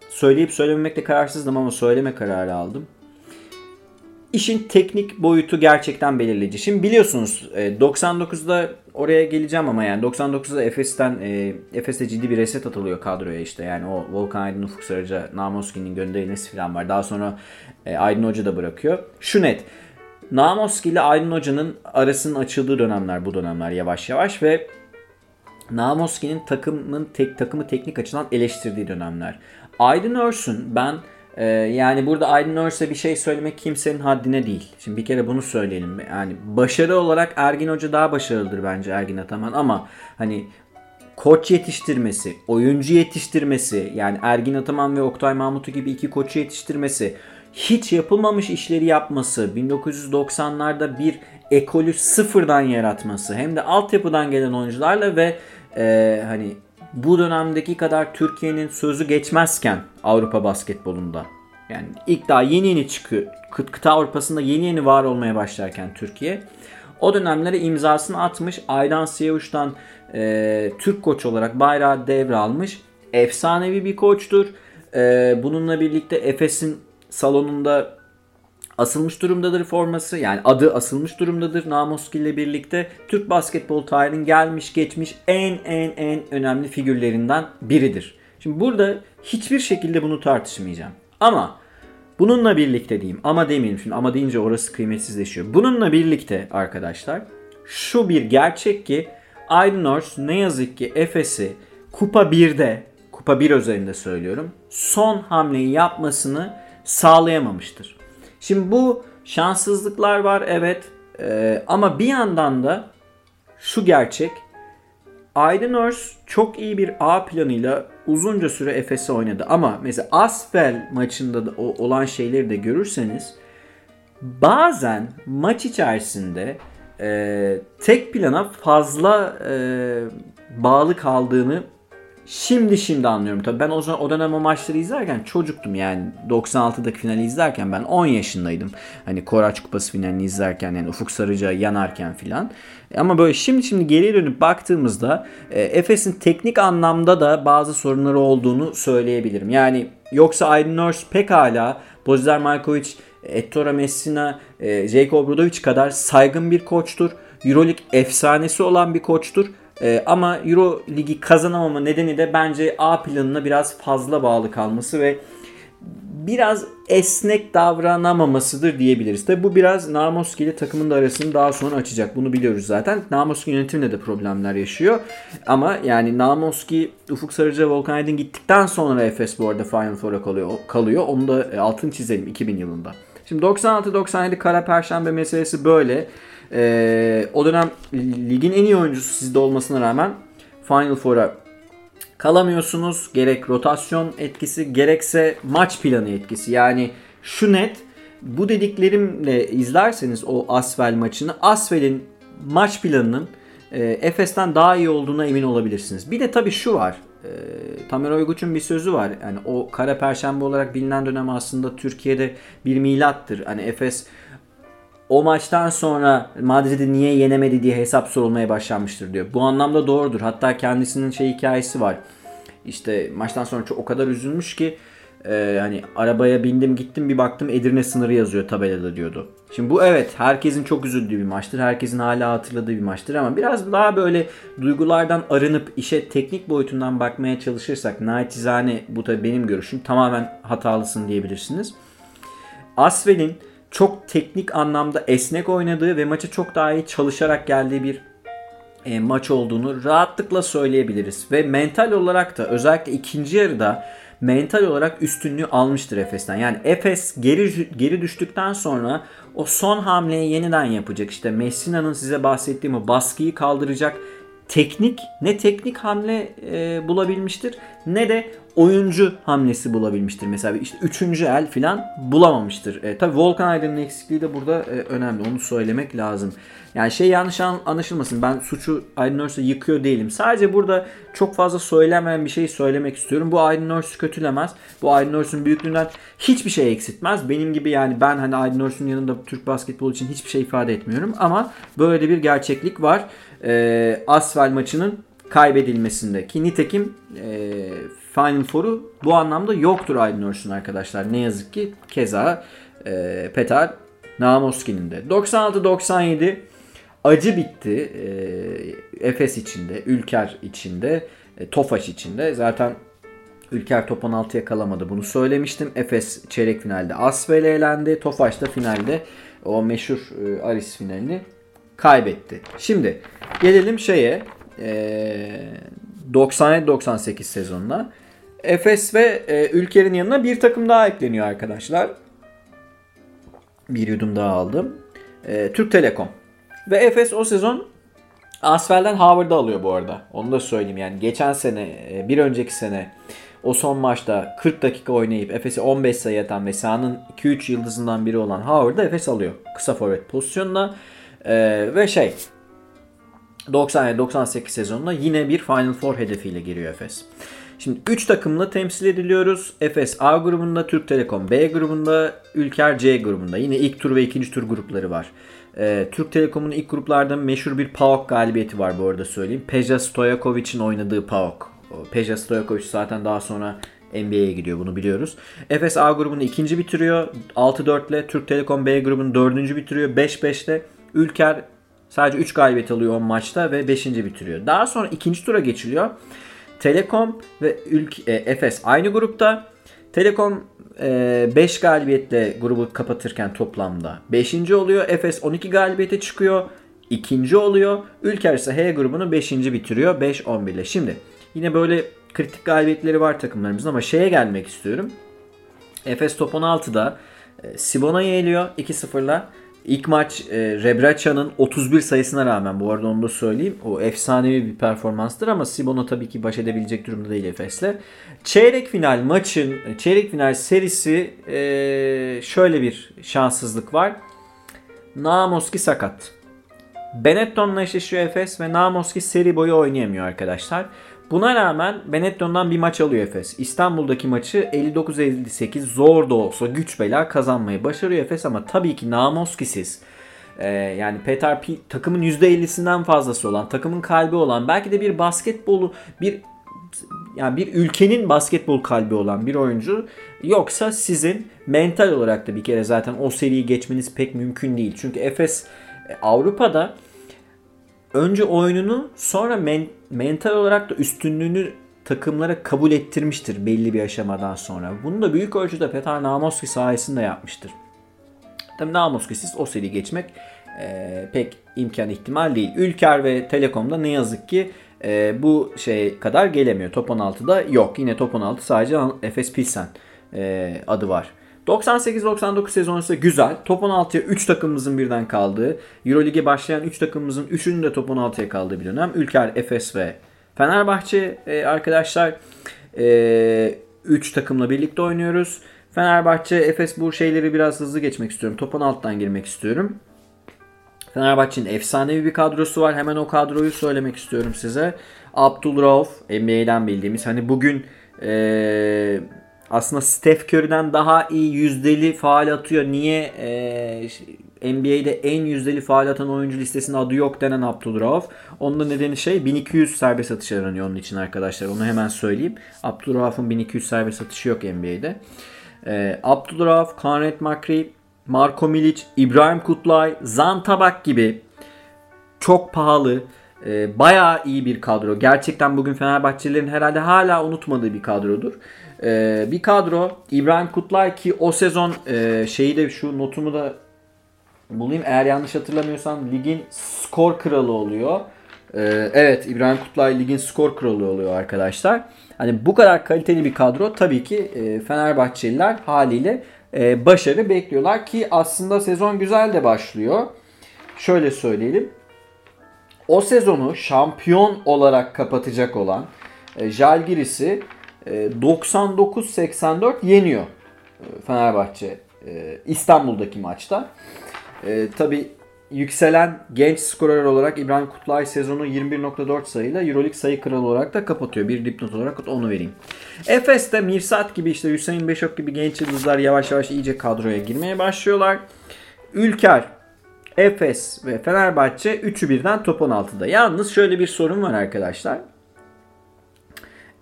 söyleyip söylememekte kararsızdım ama söyleme kararı aldım. İşin teknik boyutu gerçekten belirleyici. Şimdi biliyorsunuz 99'da e, oraya geleceğim ama yani 99'da Efes'ten e, Efes'te ciddi bir reset atılıyor kadroya işte. Yani o Volkan Aydın, Ufuk Sarıca, Namoski'nin gönderilmesi falan var. Daha sonra e, Aydın Hoca da bırakıyor. Şu net. Namoski ile Aydın Hoca'nın arasının açıldığı dönemler bu dönemler yavaş yavaş ve Namoski'nin takımın tek takımı teknik açıdan eleştirdiği dönemler. Aydın Örsün ben ee, yani burada Aydın Örse bir şey söylemek kimsenin haddine değil. Şimdi bir kere bunu söyleyelim. Yani başarı olarak Ergin Hoca daha başarılıdır bence Ergin Ataman ama hani koç yetiştirmesi, oyuncu yetiştirmesi yani Ergin Ataman ve Oktay Mahmutu gibi iki koçu yetiştirmesi, hiç yapılmamış işleri yapması, 1990'larda bir ekolü sıfırdan yaratması hem de altyapıdan gelen oyuncularla ve e, hani bu dönemdeki kadar Türkiye'nin sözü geçmezken Avrupa basketbolunda yani ilk daha yeni yeni çıkıyor. Kıt kıta Avrupa'sında yeni yeni var olmaya başlarken Türkiye o dönemlere imzasını atmış. Aydan Siyavuş'tan e, Türk koç olarak bayrağı devralmış. Efsanevi bir koçtur. E, bununla birlikte Efes'in salonunda asılmış durumdadır forması. Yani adı asılmış durumdadır Namoski ile birlikte. Türk basketbol tarihinin gelmiş geçmiş en en en önemli figürlerinden biridir. Şimdi burada hiçbir şekilde bunu tartışmayacağım. Ama bununla birlikte diyeyim ama demeyeyim şimdi ama deyince orası kıymetsizleşiyor. Bununla birlikte arkadaşlar şu bir gerçek ki Aydınors ne yazık ki Efes'i Kupa 1'de Kupa 1 özelinde söylüyorum son hamleyi yapmasını sağlayamamıştır. Şimdi bu şanssızlıklar var evet ee, ama bir yandan da şu gerçek Aydın Örs çok iyi bir A planıyla uzunca süre Efes'e oynadı. Ama mesela Asfel maçında da olan şeyleri de görürseniz bazen maç içerisinde e, tek plana fazla e, bağlı kaldığını Şimdi şimdi anlıyorum tabii. Ben o zaman o dönem o maçları izlerken çocuktum yani 96'daki finali izlerken ben 10 yaşındaydım. Hani Koraç Kupası finalini izlerken yani Ufuk Sarıca yanarken filan. Ama böyle şimdi şimdi geriye dönüp baktığımızda e, Efes'in teknik anlamda da bazı sorunları olduğunu söyleyebilirim. Yani yoksa Aydın Nurse pekala Bozdar Markovic, Ettore Messina, e, Jacob Obradovic kadar saygın bir koçtur. Euroleague efsanesi olan bir koçtur. Ee, ama Euro Ligi kazanamama nedeni de bence A planına biraz fazla bağlı kalması ve biraz esnek davranamamasıdır diyebiliriz. Tabi bu biraz Namoski ile takımın da arasını daha sonra açacak. Bunu biliyoruz zaten. Namoski yönetiminde de problemler yaşıyor. Ama yani Namoski, Ufuk Sarıca, Volkan Aydın gittikten sonra Efes bu arada Final Four'a kalıyor. kalıyor. Onu da e, altın çizelim 2000 yılında. Şimdi 96-97 Kara Perşembe meselesi böyle. Ee, o dönem ligin en iyi oyuncusu sizde olmasına rağmen Final Four'a kalamıyorsunuz. Gerek rotasyon etkisi gerekse maç planı etkisi. Yani şu net bu dediklerimle izlerseniz o Asvel maçını Asvel'in maç planının e, Efes'ten daha iyi olduğuna emin olabilirsiniz. Bir de tabii şu var. E, Tamer Oyguç'un bir sözü var. Yani o kara perşembe olarak bilinen dönem aslında Türkiye'de bir milattır. Hani Efes o maçtan sonra Madrid'i niye yenemedi diye hesap sorulmaya başlanmıştır diyor. Bu anlamda doğrudur. Hatta kendisinin şey hikayesi var. İşte maçtan sonra çok o kadar üzülmüş ki e, hani arabaya bindim gittim bir baktım Edirne sınırı yazıyor tabelada diyordu. Şimdi bu evet herkesin çok üzüldüğü bir maçtır. Herkesin hala hatırladığı bir maçtır ama biraz daha böyle duygulardan arınıp işe teknik boyutundan bakmaya çalışırsak naçizane bu tabii benim görüşüm tamamen hatalısın diyebilirsiniz. Asvel'in çok teknik anlamda esnek oynadığı ve maçı çok daha iyi çalışarak geldiği bir e, maç olduğunu rahatlıkla söyleyebiliriz. Ve mental olarak da özellikle ikinci yarıda mental olarak üstünlüğü almıştır Efes'ten. Yani Efes geri geri düştükten sonra o son hamleyi yeniden yapacak. İşte Messina'nın size bahsettiğim o baskıyı kaldıracak teknik ne teknik hamle e, bulabilmiştir ne de oyuncu hamlesi bulabilmiştir. Mesela işte üçüncü el falan bulamamıştır. E, tabii Volkan Aydın'ın eksikliği de burada e, önemli. Onu söylemek lazım. Yani şey yanlış anlaşılmasın. Ben suçu Aydın Örs'ü yıkıyor değilim. Sadece burada çok fazla söylemeyen bir şey söylemek istiyorum. Bu Aydın Örs'ü kötülemez. Bu Aydın Örs'ün büyüklüğünden hiçbir şey eksiltmez. Benim gibi yani ben hani Aydın Örs'ün yanında Türk basketbolu için hiçbir şey ifade etmiyorum. Ama böyle bir gerçeklik var. E, Asfal maçının kaybedilmesinde. Ki nitekim e, Final Four'u bu anlamda yoktur Aydın Örsün arkadaşlar. Ne yazık ki keza e, Petar Namoski'nin de. 96-97 acı bitti. E, Efes içinde, Ülker içinde, e, Tofaş içinde. Zaten Ülker top 16'ya kalamadı. Bunu söylemiştim. Efes çeyrek finalde Asvel'e elendi. Tofaş da finalde o meşhur e, Aris finalini kaybetti. Şimdi gelelim şeye e, 97-98 sezonuna. Efes ve e, Ülker'in yanına bir takım daha ekleniyor arkadaşlar. Bir yudum daha aldım. E, Türk Telekom. Ve Efes o sezon Asfel'den Howard'ı alıyor bu arada. Onu da söyleyeyim yani. Geçen sene, e, bir önceki sene o son maçta 40 dakika oynayıp Efes'e 15 sayı atan ve sahanın 2-3 yıldızından biri olan Howard'ı Efes alıyor. Kısa forvet pozisyonuna. Ee, ve şey 97-98 sezonunda yine bir Final Four hedefiyle giriyor Efes. Şimdi 3 takımla temsil ediliyoruz. Efes A grubunda, Türk Telekom B grubunda, Ülker C grubunda. Yine ilk tur ve ikinci tur grupları var. Ee, Türk Telekom'un ilk gruplarda meşhur bir PAOK galibiyeti var bu arada söyleyeyim. Peja Stojakovic'in oynadığı PAOK. Peja Stojakovic zaten daha sonra NBA'ye gidiyor bunu biliyoruz. Efes A grubunu ikinci bitiriyor. 6-4 ile Türk Telekom B grubunu dördüncü bitiriyor. 5-5 ile Ülker sadece 3 galibiyet alıyor 10 maçta ve 5. bitiriyor. Daha sonra ikinci tura geçiliyor. Telekom ve Ülk e, Efes aynı grupta. Telekom 5 e, galibiyetle grubu kapatırken toplamda 5. oluyor. Efes 12 galibiyete çıkıyor. ikinci oluyor. Ülker ise H grubunu 5. bitiriyor. 5-11 ile. Şimdi yine böyle kritik galibiyetleri var takımlarımızın ama şeye gelmek istiyorum. Efes top 16'da e, Sibona'yı eliyor 2-0'la. İlk maç e, Rebraca'nın 31 sayısına rağmen bu arada onu da söyleyeyim. O efsanevi bir performanstır ama Sibona tabii ki baş edebilecek durumda değil Efes'le. Çeyrek final maçın, çeyrek final serisi e, şöyle bir şanssızlık var. Namoski sakat. Benetton'la eşleşiyor Efes ve Namoski seri boyu oynayamıyor arkadaşlar. Buna rağmen Benetton'dan bir maç alıyor Efes. İstanbul'daki maçı 59-58 zor da olsa güç bela kazanmayı başarıyor Efes ama tabii ki Namoskisiz. Ee, yani Peter P takımın %50'sinden fazlası olan, takımın kalbi olan, belki de bir basketbolu bir yani bir ülkenin basketbol kalbi olan bir oyuncu yoksa sizin mental olarak da bir kere zaten o seriyi geçmeniz pek mümkün değil. Çünkü Efes e, Avrupa'da önce oyununu sonra men- mental olarak da üstünlüğünü takımlara kabul ettirmiştir belli bir aşamadan sonra. Bunu da büyük ölçüde Petar Namoski sayesinde yapmıştır. Tabii Namoski'siz o seri geçmek e, pek imkan ihtimal değil. Ülker ve Telekom'da ne yazık ki e, bu şey kadar gelemiyor. Top 16'da yok. Yine Top 16 sadece Efes Pilsen e, adı var. 98-99 sezonu ise güzel. Top 16'ya 3 takımımızın birden kaldığı, Euroleague'e başlayan 3 takımımızın 3'ünün de top 16'ya kaldığı bir dönem. Ülker, Efes ve Fenerbahçe e, arkadaşlar 3 e, takımla birlikte oynuyoruz. Fenerbahçe, Efes bu şeyleri biraz hızlı geçmek istiyorum. Top 16'dan girmek istiyorum. Fenerbahçe'nin efsanevi bir kadrosu var. Hemen o kadroyu söylemek istiyorum size. Abdul Rauf, NBA'den bildiğimiz. Hani bugün eee aslında Steph Curry'den daha iyi yüzdeli faal atıyor. Niye e, NBA'de en yüzdeli faal atan oyuncu listesinde adı yok denen Abdülrauf. Onun da nedeni şey 1200 serbest atış aranıyor onun için arkadaşlar. Onu hemen söyleyeyim. Abdülrauf'un 1200 serbest atışı yok NBA'de. E, Abdülrauf, Conrad McCree, Marko Milic, İbrahim Kutlay, Zan Tabak gibi çok pahalı, e, bayağı iyi bir kadro. Gerçekten bugün Fenerbahçelilerin herhalde hala unutmadığı bir kadrodur. Ee, bir kadro İbrahim Kutlay ki o sezon e, şeyi de şu notumu da bulayım. Eğer yanlış hatırlamıyorsam ligin skor kralı oluyor. Ee, evet İbrahim Kutlay ligin skor kralı oluyor arkadaşlar. Hani bu kadar kaliteli bir kadro tabii ki e, Fenerbahçeliler haliyle e, başarı bekliyorlar ki aslında sezon güzel de başlıyor. Şöyle söyleyelim. O sezonu şampiyon olarak kapatacak olan e, Jalgiris'i 99-84 e, yeniyor e, Fenerbahçe e, İstanbul'daki maçta. Tabi yükselen genç skorer olarak İbrahim Kutlay sezonu 21.4 sayıyla Euroleague sayı kralı olarak da kapatıyor. Bir dipnot olarak onu vereyim. Efes'te Mirsat gibi işte Hüseyin Beşok gibi genç yıldızlar yavaş yavaş iyice kadroya girmeye başlıyorlar. Ülker, Efes ve Fenerbahçe 3'ü birden top 16'da. Yalnız şöyle bir sorun var arkadaşlar.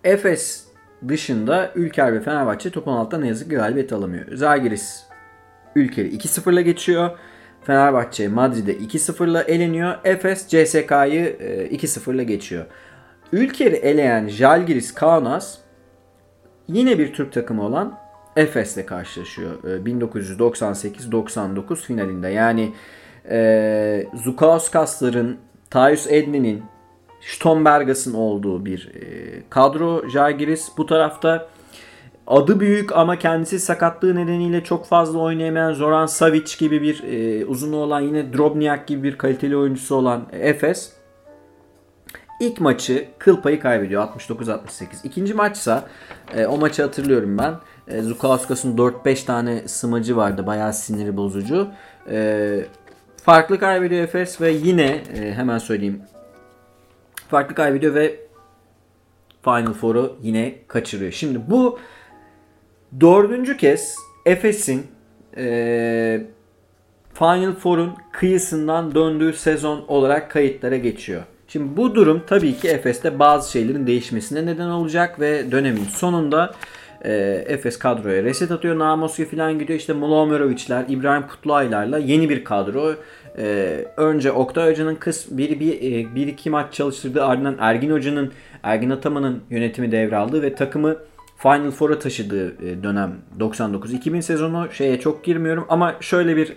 Efes dışında Ülker ve Fenerbahçe top 16'da ne yazık ki galibiyet alamıyor. Zalgiris Ülker'i 2-0'la geçiyor. Fenerbahçe Madrid'e 2-0'la eleniyor. Efes CSK'yı 2-0'la e, geçiyor. Ülker'i eleyen Jalgiris Kaunas yine bir Türk takımı olan Efes'le karşılaşıyor. 1998-99 e, finalinde. Yani e, Zukauskasların, Tyus Edlin'in, Stombergas'ın olduğu bir e, kadro. Jagiris bu tarafta adı büyük ama kendisi sakatlığı nedeniyle çok fazla oynayamayan Zoran Savic gibi bir e, uzunu olan yine Drobniak gibi bir kaliteli oyuncusu olan Efes ilk maçı kıl payı kaybediyor 69-68. İkinci maçsa e, o maçı hatırlıyorum ben. E, Zukauskas'ın 4-5 tane smacı vardı. Bayağı siniri bozucu. E, farklı kaybediyor Efes ve yine hemen söyleyeyim farklı kaybediyor ve Final Four'u yine kaçırıyor. Şimdi bu dördüncü kez Efes'in e, Final Four'un kıyısından döndüğü sezon olarak kayıtlara geçiyor. Şimdi bu durum tabii ki Efes'te bazı şeylerin değişmesine neden olacak ve dönemin sonunda e, Efes kadroya reset atıyor. Namoski falan gidiyor. İşte Mulomerovic'ler, İbrahim Kutluaylar'la yeni bir kadro. E, önce Oktay Hoca'nın kız bir, bir, e, bir iki maç çalıştırdığı ardından Ergin Hoca'nın, Ergin Ataman'ın yönetimi devraldığı ve takımı Final Four'a taşıdığı e, dönem 99-2000 sezonu şeye çok girmiyorum ama şöyle bir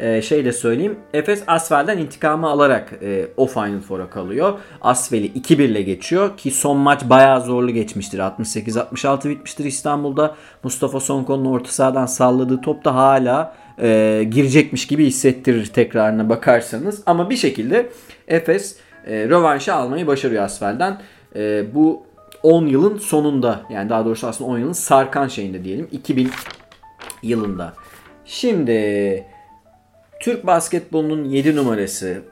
e, şey de söyleyeyim. Efes Asvel'den intikamı alarak e, o Final Four'a kalıyor. Asvel'i 2-1 ile geçiyor ki son maç bayağı zorlu geçmiştir. 68-66 bitmiştir İstanbul'da. Mustafa Sonko'nun orta sahadan salladığı top da hala e, girecekmiş gibi hissettirir tekrarına bakarsanız. Ama bir şekilde Efes e, rövanşı almayı başarıyor Asvel'den. E, bu 10 yılın sonunda yani daha doğrusu aslında 10 yılın sarkan şeyinde diyelim 2000 yılında. Şimdi Türk basketbolunun 7 numarası,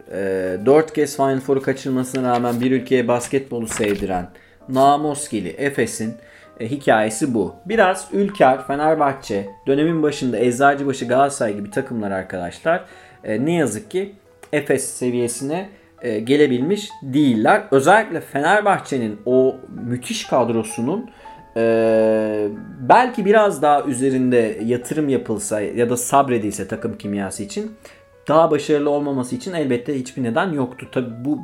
4 kez Final Four'u kaçırmasına rağmen bir ülkeye basketbolu sevdiren Namoskili Efes'in e, hikayesi bu. Biraz Ülker, Fenerbahçe, dönemin başında Eczacıbaşı, Galatasaray gibi takımlar arkadaşlar e, ne yazık ki Efes seviyesine e, gelebilmiş değiller. Özellikle Fenerbahçe'nin o müthiş kadrosunun ee, belki biraz daha üzerinde yatırım yapılsa ya da sabredilse takım kimyası için daha başarılı olmaması için elbette hiçbir neden yoktu. Tabi bu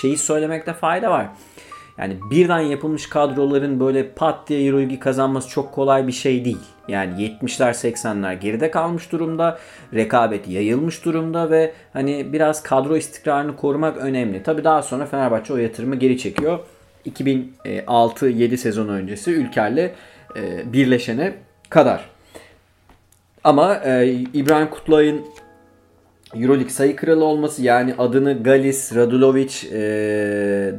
şeyi söylemekte fayda var. Yani birden yapılmış kadroların böyle pat diye Euroligi kazanması çok kolay bir şey değil. Yani 70'ler 80'ler geride kalmış durumda. Rekabet yayılmış durumda ve hani biraz kadro istikrarını korumak önemli. Tabi daha sonra Fenerbahçe o yatırımı geri çekiyor. 2006-7 sezon öncesi Ülker'le e, birleşene kadar. Ama e, İbrahim Kutluay'ın Euroleague sayı kralı olması yani adını Galis, Radulovic, e,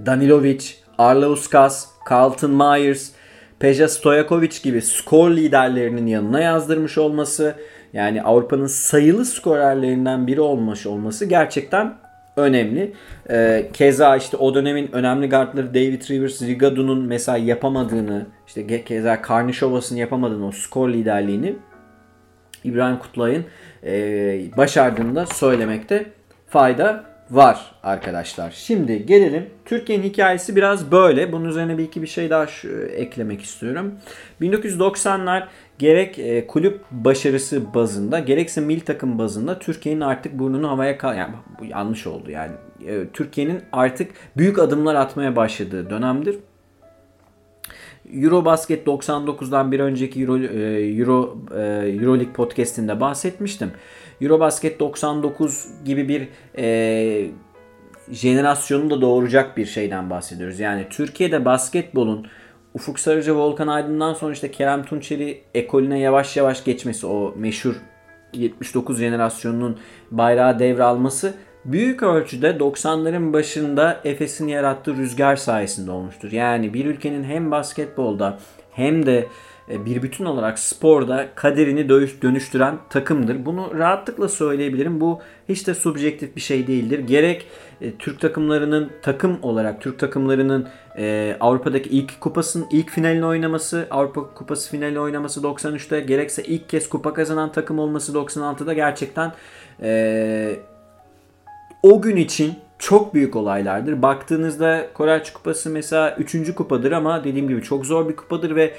Danilovic, Arlauskas, Carlton Myers, Peja Stojakovic gibi skor liderlerinin yanına yazdırmış olması yani Avrupa'nın sayılı skorerlerinden biri olmuş olması gerçekten önemli. Ee, keza işte o dönemin önemli guardları David Rivers, Rigado'nun mesela yapamadığını, işte keza Karnişovas'ın yapamadığını o skor liderliğini İbrahim Kutlay'ın e, başardığını da söylemekte fayda var arkadaşlar. Şimdi gelelim. Türkiye'nin hikayesi biraz böyle. Bunun üzerine bir iki bir şey daha şu, eklemek istiyorum. 1990'lar gerek e, kulüp başarısı bazında gerekse mil takım bazında Türkiye'nin artık burnunu havaya kal yani bu yanlış oldu yani e, Türkiye'nin artık büyük adımlar atmaya başladığı dönemdir. Eurobasket 99'dan bir önceki Euro, e, Euro Euroleague podcast'inde bahsetmiştim. Eurobasket 99 gibi bir e, jenerasyonu da doğuracak bir şeyden bahsediyoruz. Yani Türkiye'de basketbolun Ufuk Sarıca, Volkan Aydın'dan sonra işte Kerem Tunçeri ekolüne yavaş yavaş geçmesi o meşhur 79 jenerasyonunun bayrağı devralması büyük ölçüde 90'ların başında Efes'in yarattığı rüzgar sayesinde olmuştur. Yani bir ülkenin hem basketbolda hem de e, bir bütün olarak sporda kaderini dönüştüren takımdır. Bunu rahatlıkla söyleyebilirim. Bu hiç de subjektif bir şey değildir. Gerek e, Türk takımlarının takım olarak Türk takımlarının e, Avrupa'daki ilk kupasının ilk finalini oynaması, Avrupa Kupası finalini oynaması 93'te gerekse ilk kez kupa kazanan takım olması 96'da gerçekten e, o gün için çok büyük olaylardır. Baktığınızda Koraç Kupası mesela 3. kupadır ama dediğim gibi çok zor bir kupadır ve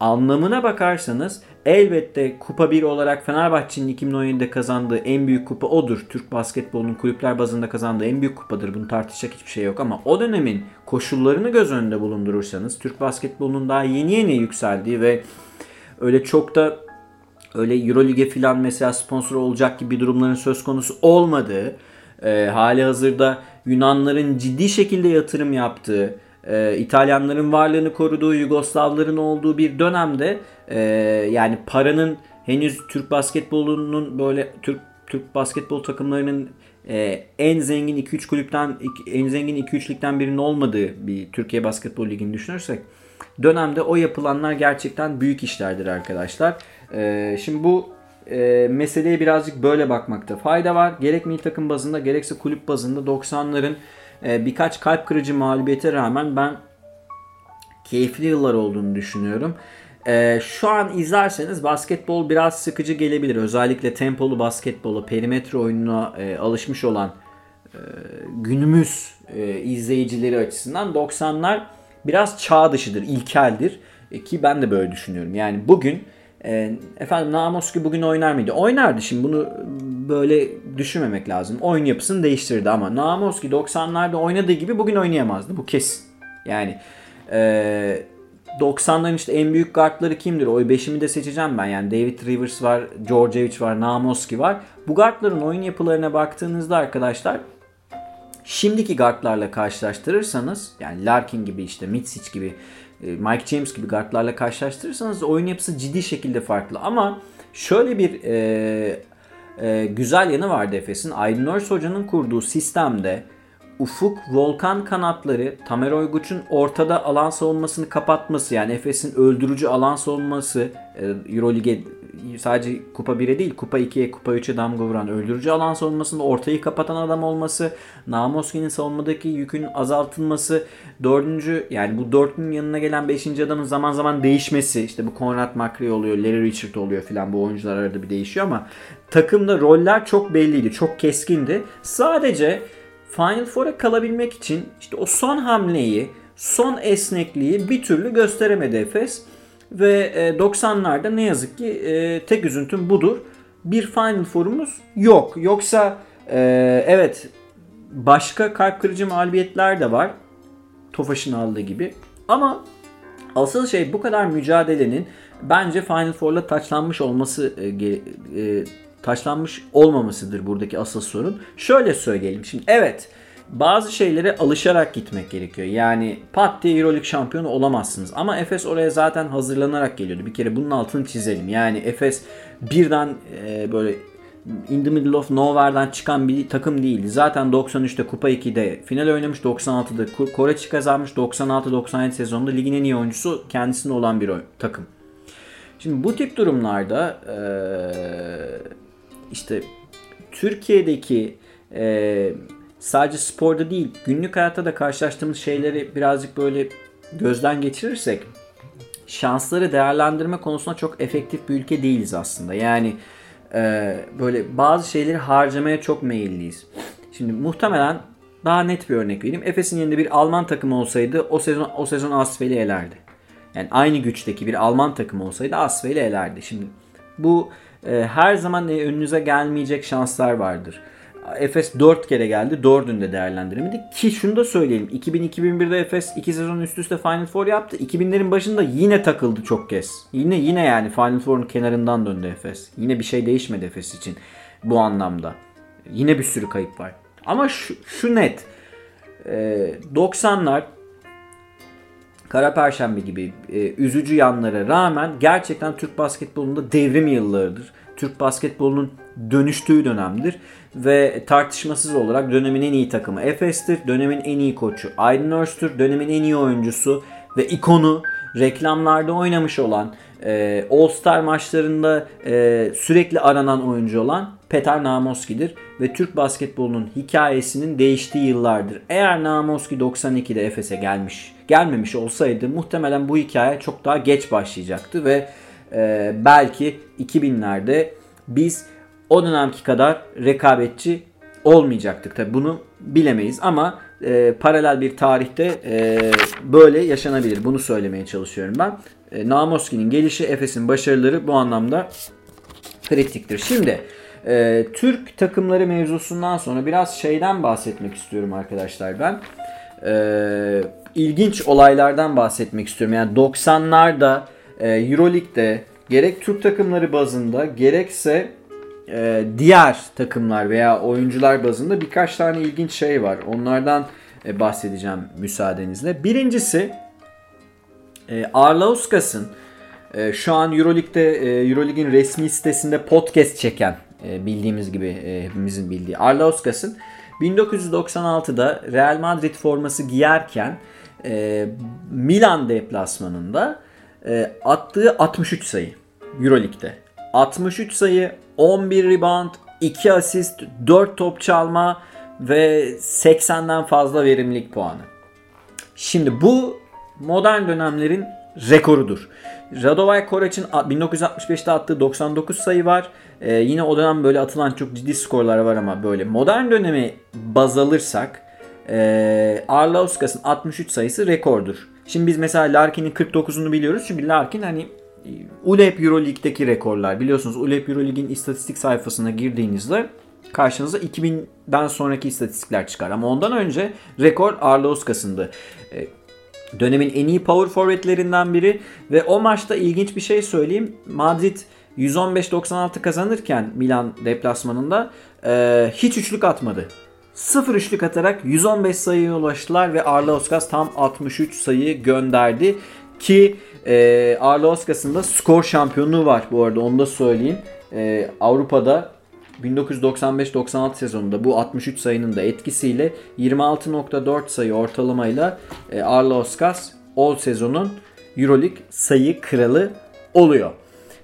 anlamına bakarsanız elbette Kupa 1 olarak Fenerbahçe'nin 2017'de kazandığı en büyük kupa odur. Türk basketbolunun kulüpler bazında kazandığı en büyük kupadır. Bunu tartışacak hiçbir şey yok ama o dönemin koşullarını göz önünde bulundurursanız Türk basketbolunun daha yeni yeni yükseldiği ve öyle çok da öyle Eurolig'e falan mesela sponsor olacak gibi durumların söz konusu olmadığı e, hali hazırda Yunanların ciddi şekilde yatırım yaptığı, e, İtalyanların varlığını koruduğu, Yugoslavların olduğu bir dönemde e, yani paranın henüz Türk basketbolunun böyle Türk Türk basketbol takımlarının e, en zengin 2-3 kulüpten en zengin 2-3 ligden birinin olmadığı bir Türkiye Basketbol Ligi'ni düşünürsek dönemde o yapılanlar gerçekten büyük işlerdir arkadaşlar. E, şimdi bu e, meseleye birazcık böyle bakmakta fayda var. Gerek milli takım bazında gerekse kulüp bazında 90'ların e, birkaç kalp kırıcı mağlubiyete rağmen ben keyifli yıllar olduğunu düşünüyorum. Ee, şu an izlerseniz basketbol biraz sıkıcı gelebilir. Özellikle tempolu basketbolu, perimetre oyununa e, alışmış olan e, günümüz e, izleyicileri açısından 90'lar biraz çağ dışıdır, ilkeldir. E, ki ben de böyle düşünüyorum. Yani bugün e, efendim Namoski bugün oynar mıydı? Oynardı. Şimdi bunu böyle düşünmemek lazım. Oyun yapısını değiştirdi ama Namoski 90'larda oynadığı gibi bugün oynayamazdı. Bu kesin. Yani e, 90'ların işte en büyük guardları kimdir? O 5'imi de seçeceğim ben. Yani David Rivers var, Georgievich var, Namoski var. Bu guardların oyun yapılarına baktığınızda arkadaşlar şimdiki guardlarla karşılaştırırsanız yani Larkin gibi işte Mitsic gibi Mike James gibi guardlarla karşılaştırırsanız oyun yapısı ciddi şekilde farklı. Ama şöyle bir e, e, güzel yanı vardı Efes'in. Aydın Örs Hoca'nın kurduğu sistemde Ufuk, Volkan kanatları, Tamer Oyguç'un ortada alan savunmasını kapatması yani Efes'in öldürücü alan savunması e, Euroleague'e sadece Kupa 1'e değil Kupa 2'ye Kupa 3'e damga vuran öldürücü alan savunmasında ortayı kapatan adam olması, Namoski'nin savunmadaki yükün azaltılması, dördüncü yani bu dörtlünün yanına gelen beşinci adamın zaman zaman değişmesi işte bu Konrad McRae oluyor, Larry Richard oluyor filan bu oyuncular arada bir değişiyor ama takımda roller çok belliydi, çok keskindi. Sadece Final Four'a kalabilmek için işte o son hamleyi, son esnekliği bir türlü gösteremedi Efes. Ve 90'larda ne yazık ki tek üzüntüm budur. Bir Final Four'umuz yok. Yoksa evet başka kalp kırıcı mağlubiyetler de var. Tofaş'ın aldığı gibi. Ama asıl şey bu kadar mücadelenin bence Final Four'la taçlanmış olması taşlanmış olmamasıdır buradaki asıl sorun. Şöyle söyleyelim. Şimdi evet bazı şeylere alışarak gitmek gerekiyor. Yani pat diye Euroleague şampiyonu olamazsınız. Ama Efes oraya zaten hazırlanarak geliyordu. Bir kere bunun altını çizelim. Yani Efes birden e, böyle in the middle of nowhere'dan çıkan bir takım değildi. Zaten 93'te Kupa 2'de final oynamış. 96'da Koreçi kazanmış. 96-97 sezonunda ligin en iyi oyuncusu kendisinde olan bir takım. Şimdi bu tip durumlarda ee, işte Türkiye'deki e, sadece sporda değil günlük hayatta da karşılaştığımız şeyleri birazcık böyle gözden geçirirsek şansları değerlendirme konusunda çok efektif bir ülke değiliz aslında. Yani e, böyle bazı şeyleri harcamaya çok meyilliyiz. Şimdi muhtemelen daha net bir örnek vereyim. Efes'in yerinde bir Alman takımı olsaydı o sezon o sezon Asfel'i elerdi. Yani aynı güçteki bir Alman takımı olsaydı Asfel'i elerdi. Şimdi bu e, her zaman e, önünüze gelmeyecek şanslar vardır. Efes 4 kere geldi. 4'ünü de değerlendiremedi. Ki şunu da söyleyelim. 2000-2001'de Efes 2 sezon üst üste Final Four yaptı. 2000'lerin başında yine takıldı çok kez. Yine yine yani Final Four'un kenarından döndü Efes. Yine bir şey değişmedi Efes için bu anlamda. Yine bir sürü kayıp var. Ama şu, şu net. E, 90'lar Kara Perşembe gibi e, üzücü yanlara rağmen gerçekten Türk basketbolunda devrim yıllarıdır. Türk basketbolunun dönüştüğü dönemdir ve tartışmasız olarak dönemin en iyi takımı Efes'tir, dönemin en iyi koçu Aydın Örstür, dönemin en iyi oyuncusu ve ikonu reklamlarda oynamış olan, e, All Star maçlarında e, sürekli aranan oyuncu olan Petar Namoski'dir ve Türk basketbolunun hikayesinin değiştiği yıllardır. Eğer Namoski 92'de Efes'e gelmiş, gelmemiş olsaydı muhtemelen bu hikaye çok daha geç başlayacaktı ve e, belki 2000'lerde biz o dönemki kadar rekabetçi olmayacaktık. Tabi bunu bilemeyiz ama e, paralel bir tarihte e, böyle yaşanabilir. Bunu söylemeye çalışıyorum ben. E, Namoski'nin gelişi, Efes'in başarıları bu anlamda kritiktir. Şimdi e, Türk takımları mevzusundan sonra biraz şeyden bahsetmek istiyorum arkadaşlar ben. E, ilginç olaylardan bahsetmek istiyorum. Yani 90'larda e, Euroleague'de gerek Türk takımları bazında gerekse e, diğer takımlar veya oyuncular bazında birkaç tane ilginç şey var. Onlardan e, bahsedeceğim müsaadenizle. Birincisi e, Arlauskas'ın e, şu an Euroleague'de e, Euroleague'in resmi sitesinde podcast çeken e, bildiğimiz gibi e, hepimizin bildiği Arlauskas'ın 1996'da Real Madrid forması giyerken e, Milan deplasmanında e, attığı 63 sayı Euroleague'de. 63 sayı, 11 rebound, 2 asist, 4 top çalma ve 80'den fazla verimlilik puanı. Şimdi bu modern dönemlerin rekorudur. Radovan Korac'ın 1965'te attığı 99 sayı var. Ee, yine o dönem böyle atılan çok ciddi skorlar var ama böyle modern dönemi baz alırsak e, Arlauskas'ın 63 sayısı rekordur. Şimdi biz mesela Larkin'in 49'unu biliyoruz. Çünkü Larkin hani ULEP Euroleague'deki rekorlar. Biliyorsunuz ULEP Euroleague'in istatistik sayfasına girdiğinizde karşınıza 2000'den sonraki istatistikler çıkar. Ama ondan önce rekor Arlauskas'ındı. E, dönemin en iyi power forvetlerinden biri ve o maçta ilginç bir şey söyleyeyim. Madrid 115-96 kazanırken Milan deplasmanında e, hiç üçlük atmadı. Sıfır üçlük atarak 115 sayıya ulaştılar ve Arlauskas tam 63 sayı gönderdi. Ki e, Arlauskas'ın da skor şampiyonluğu var bu arada onu da söyleyeyim. E, Avrupa'da 1995-96 sezonunda bu 63 sayının da etkisiyle 26.4 sayı ortalamayla e, Arlauskas o sezonun Euroleague sayı kralı oluyor.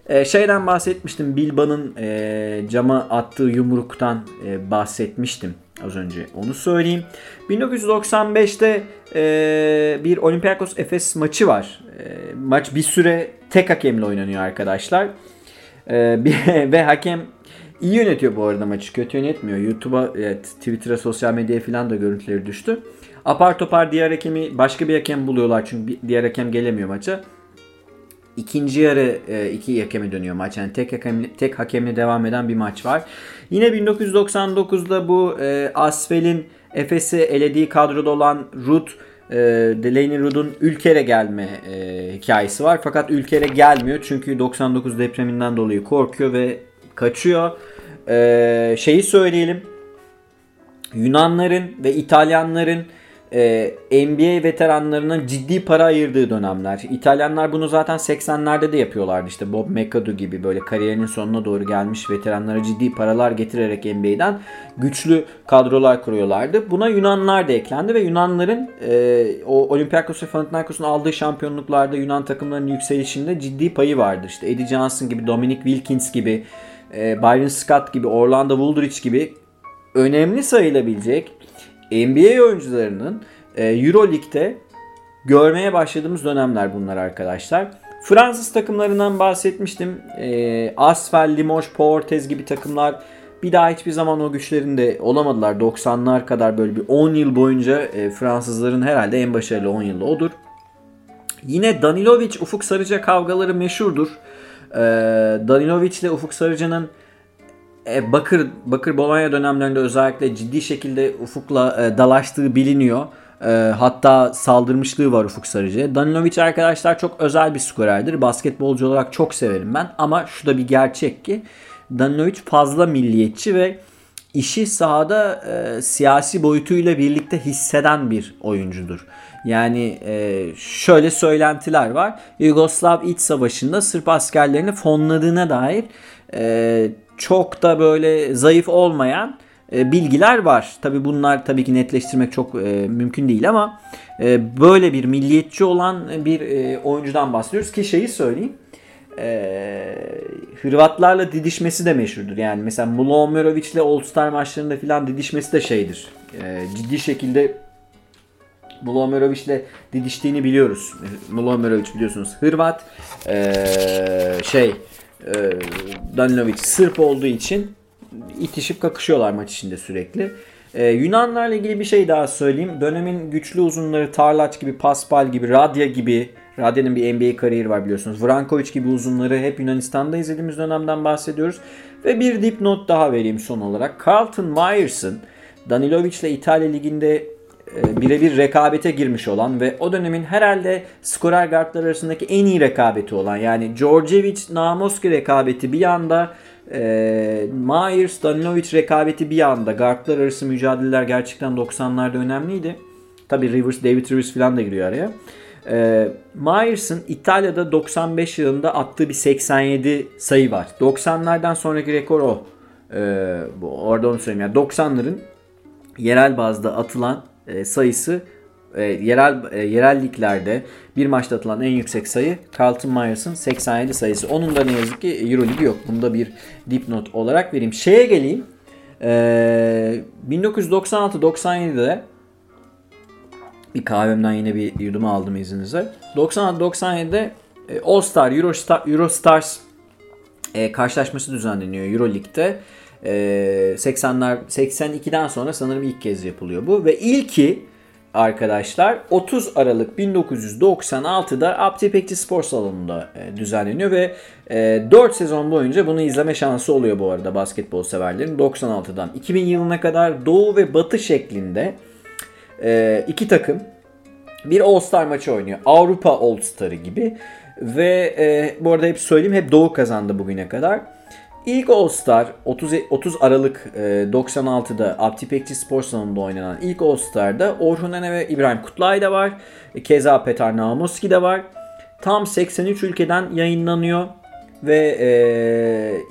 E, şeyden bahsetmiştim. Bilba'nın e, cama attığı yumruktan e, bahsetmiştim az önce. Onu söyleyeyim. 1995'te e, bir Olympiakos Efes maçı var. E, maç bir süre tek hakemle oynanıyor arkadaşlar. E, bir, ve hakem iyi yönetiyor bu arada maçı. Kötü yönetmiyor. YouTube'a, evet, Twitter'a, sosyal medyaya falan da görüntüleri düştü. Apar topar diğer hakemi başka bir hakem buluyorlar çünkü diğer hakem gelemiyor maça. İkinci yarı e, iki hakeme dönüyor maç. Yani tek hakemle, tek hakemle devam eden bir maç var. Yine 1999'da bu e, Asfel'in Efes'i elediği kadroda olan Rud e, Delaney Rud'un Ülker'e gelme e, hikayesi var. Fakat Ülker'e gelmiyor çünkü 99 depreminden dolayı korkuyor ve kaçıyor. E, şeyi söyleyelim. Yunanların ve İtalyanların e, NBA veteranlarının ciddi para ayırdığı dönemler. İtalyanlar bunu zaten 80'lerde de yapıyorlardı. İşte Bob McAdoo gibi böyle kariyerinin sonuna doğru gelmiş veteranlara ciddi paralar getirerek NBA'den güçlü kadrolar kuruyorlardı. Buna Yunanlar da eklendi ve Yunanların e, o Olympiakos ve Panathinaikos'un aldığı şampiyonluklarda Yunan takımlarının yükselişinde ciddi payı vardı. İşte Eddie Johnson gibi, Dominic Wilkins gibi, e, Byron Scott gibi, Orlando Woolridge gibi önemli sayılabilecek NBA oyuncularının e, Euroleague'de görmeye başladığımız dönemler bunlar arkadaşlar. Fransız takımlarından bahsetmiştim. E, Asfel, Limoges, Portes gibi takımlar bir daha hiçbir zaman o güçlerinde olamadılar. 90'lar kadar böyle bir 10 yıl boyunca e, Fransızların herhalde en başarılı 10 yılı odur. Yine Danilovic, Ufuk Sarıca kavgaları meşhurdur. E, Danilovic ile Ufuk Sarıca'nın e, Bakır Bakır Bologna dönemlerinde özellikle ciddi şekilde Ufuk'la e, dalaştığı biliniyor. E, hatta saldırmışlığı var Ufuk Sarıcı'ya. Danilovic arkadaşlar çok özel bir skorerdir. Basketbolcu olarak çok severim ben. Ama şu da bir gerçek ki Danilovic fazla milliyetçi ve işi sahada e, siyasi boyutuyla birlikte hisseden bir oyuncudur. Yani e, şöyle söylentiler var. Yugoslav İç Savaşı'nda Sırp askerlerini fonladığına dair e, çok da böyle zayıf olmayan e, bilgiler var. Tabi bunlar tabii ki netleştirmek çok e, mümkün değil ama e, böyle bir milliyetçi olan bir oyuncudan bahsediyoruz ki şeyi söyleyeyim. Hırvatlarla didişmesi de meşhurdur. Yani mesela Mulomerovic ile All Star maçlarında falan didişmesi de şeydir. Ciddi şekilde Mulomerovic ile didiştiğini biliyoruz. Mulomerovic biliyorsunuz Hırvat. Şey e, Danilovic Sırp olduğu için itişip kakışıyorlar maç içinde sürekli. Ee, Yunanlarla ilgili bir şey daha söyleyeyim. Dönemin güçlü uzunları Tarlaç gibi, Paspal gibi, Radya gibi, Radya'nın bir NBA kariyeri var biliyorsunuz. Vrankovic gibi uzunları hep Yunanistan'da izlediğimiz dönemden bahsediyoruz. Ve bir dipnot daha vereyim son olarak. Carlton Myers'ın Danilovic ile İtalya Ligi'nde e, birebir rekabete girmiş olan ve o dönemin herhalde skorer guardlar arasındaki en iyi rekabeti olan yani Djordjevic Namoski rekabeti bir yanda e, Myers Danilovic rekabeti bir yanda guardlar arası mücadeleler gerçekten 90'larda önemliydi. Tabi Rivers, David Rivers falan da giriyor araya. E, Myers'ın İtalya'da 95 yılında attığı bir 87 sayı var. 90'lardan sonraki rekor o. E, bu, orada onu söyleyeyim. Yani 90'ların yerel bazda atılan e, sayısı e, yerel e, yerel bir maçta atılan en yüksek sayı Carlton Myers'ın 87 sayısı. Onun da ne yazık ki Euroleague yok. Bunu da bir dipnot olarak vereyim. Şeye geleyim. Ee, 1996-97'de bir kahvemden yine bir yudum aldım izninizle. 96-97'de e, All Star, Eurostar, Eurostars e, karşılaşması düzenleniyor Euroleague'de. E, 80'ler 82'den sonra sanırım ilk kez yapılıyor bu ve ilki arkadaşlar 30 Aralık 1996'da Abdi Spor Salonu'nda e, düzenleniyor ve e, 4 sezon boyunca bunu izleme şansı oluyor bu arada basketbol severlerin 96'dan 2000 yılına kadar Doğu ve Batı şeklinde e, iki takım bir All-Star maçı oynuyor. Avrupa All-Star'ı gibi. Ve e, bu arada hep söyleyeyim hep Doğu kazandı bugüne kadar. İlk All-Star 30, 30 Aralık e, 96'da Abdi Spor Salonu'nda oynanan ilk All-Star'da Orhun Ene ve İbrahim Kutlay da var. E, keza Petar Namuski de var. Tam 83 ülkeden yayınlanıyor. Ve e,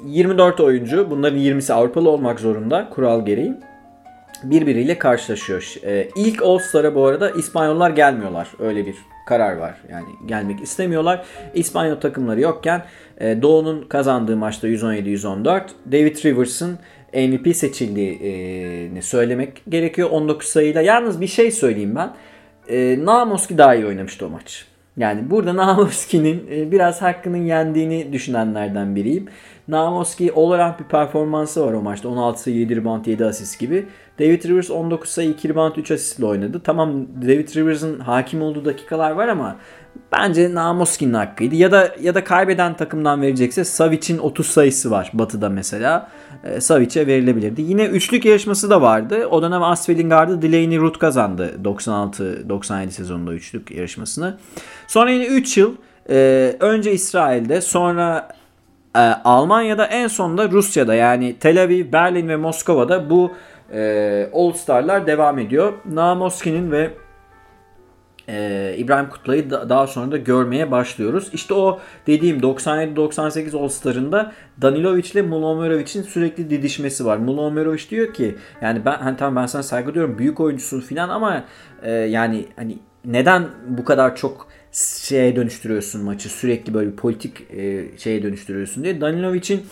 24 oyuncu bunların 20'si Avrupalı olmak zorunda kural gereği birbiriyle karşılaşıyor. Ee, ilk All-Star'a bu arada İspanyollar gelmiyorlar. Öyle bir karar var. Yani gelmek istemiyorlar. İspanyol takımları yokken e, Doğu'nun kazandığı maçta 117-114 David Rivers'ın MVP seçildiğini söylemek gerekiyor 19 sayıyla. Yalnız bir şey söyleyeyim ben. E, Namoski daha iyi oynamıştı o maç. Yani burada Namoski'nin e, biraz hakkının yendiğini düşünenlerden biriyim. Namoski all bir performansı var o maçta. 16 sayı 7 rebound 7 asist gibi. David Rivers 19 sayı 2 rebound 3 asistle oynadı. Tamam David Rivers'ın hakim olduğu dakikalar var ama bence Namoski'nin hakkıydı. Ya da ya da kaybeden takımdan verecekse Savic'in 30 sayısı var Batı'da mesela. E, Savic'e verilebilirdi. Yine üçlük yarışması da vardı. O dönem Asfel'in gardı Delaney Root kazandı 96-97 sezonunda üçlük yarışmasını. Sonra yine 3 yıl e, önce İsrail'de sonra e, Almanya'da en sonunda Rusya'da yani Tel Aviv, Berlin ve Moskova'da bu e, All Star'lar devam ediyor. Namoski'nin ve e, İbrahim Kutlay'ı da, daha sonra da görmeye başlıyoruz. İşte o dediğim 97-98 All Star'ında Danilovic ile Mulomerovic'in sürekli didişmesi var. Mulomerovic diyor ki yani ben hani tamam ben sana saygı duyuyorum büyük oyuncusun filan ama e, yani hani neden bu kadar çok şeye dönüştürüyorsun maçı sürekli böyle bir politik e, şeye dönüştürüyorsun diye Danilovic'in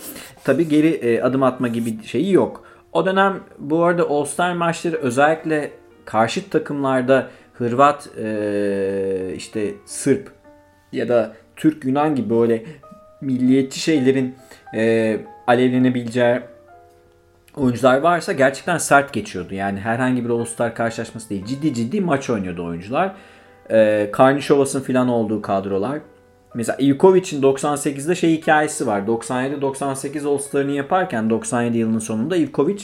tabi geri e, adım atma gibi şeyi yok. O dönem bu arada All-Star maçları özellikle karşıt takımlarda Hırvat, e, işte Sırp ya da Türk, Yunan gibi böyle milliyetçi şeylerin e, alevlenebileceği oyuncular varsa gerçekten sert geçiyordu. Yani herhangi bir All-Star karşılaşması değil. Ciddi ciddi maç oynuyordu oyuncular. E, Karnişovas'ın falan olduğu kadrolar. Mesela Ivkovic'in 98'de şey hikayesi var. 97-98 All-Star'ını yaparken 97 yılının sonunda Ivkovic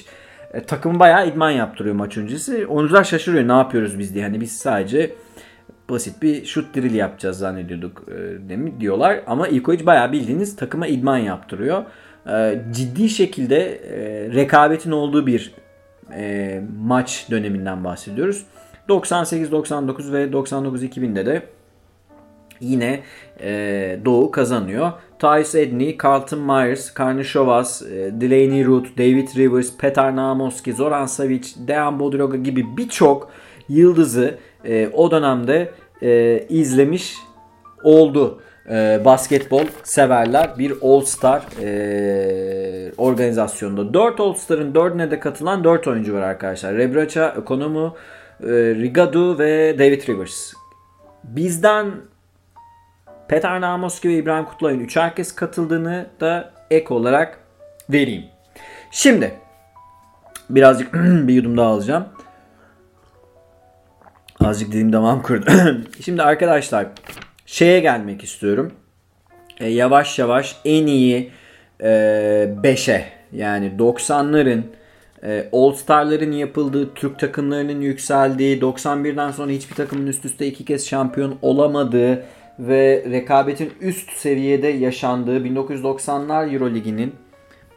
e, takımı bayağı idman yaptırıyor maç öncesi. Oyuncular şaşırıyor ne yapıyoruz biz diye. Hani biz sadece basit bir shoot drill yapacağız zannediyorduk e, diyorlar. Ama Ivkovic bayağı bildiğiniz takıma idman yaptırıyor. E, ciddi şekilde e, rekabetin olduğu bir e, maç döneminden bahsediyoruz. 98-99 ve 99-2000'de de yine e, Doğu kazanıyor. Tyus Edney, Carlton Myers, Karnishovas, e, Delaney Root, David Rivers, Petar Namoski, Zoran Savic, Dejan Bodiroga gibi birçok yıldızı e, o dönemde e, izlemiş oldu. E, basketbol severler bir All Star e, organizasyonunda. 4 All Star'ın 4'üne de katılan 4 oyuncu var arkadaşlar. Rebraça, Ekonomu, e, Rigadu ve David Rivers. Bizden Petar Namoski ve İbrahim Kutlay'ın üç herkes katıldığını da ek olarak vereyim. Şimdi birazcık bir yudum daha alacağım. Azıcık dilim damağım kurdu. Şimdi arkadaşlar şeye gelmek istiyorum. E, yavaş yavaş en iyi 5'e e, yani 90'ların e, All Star'ların yapıldığı, Türk takımlarının yükseldiği, 91'den sonra hiçbir takımın üst üste iki kez şampiyon olamadığı ve rekabetin üst seviyede yaşandığı 1990'lar Euroliginin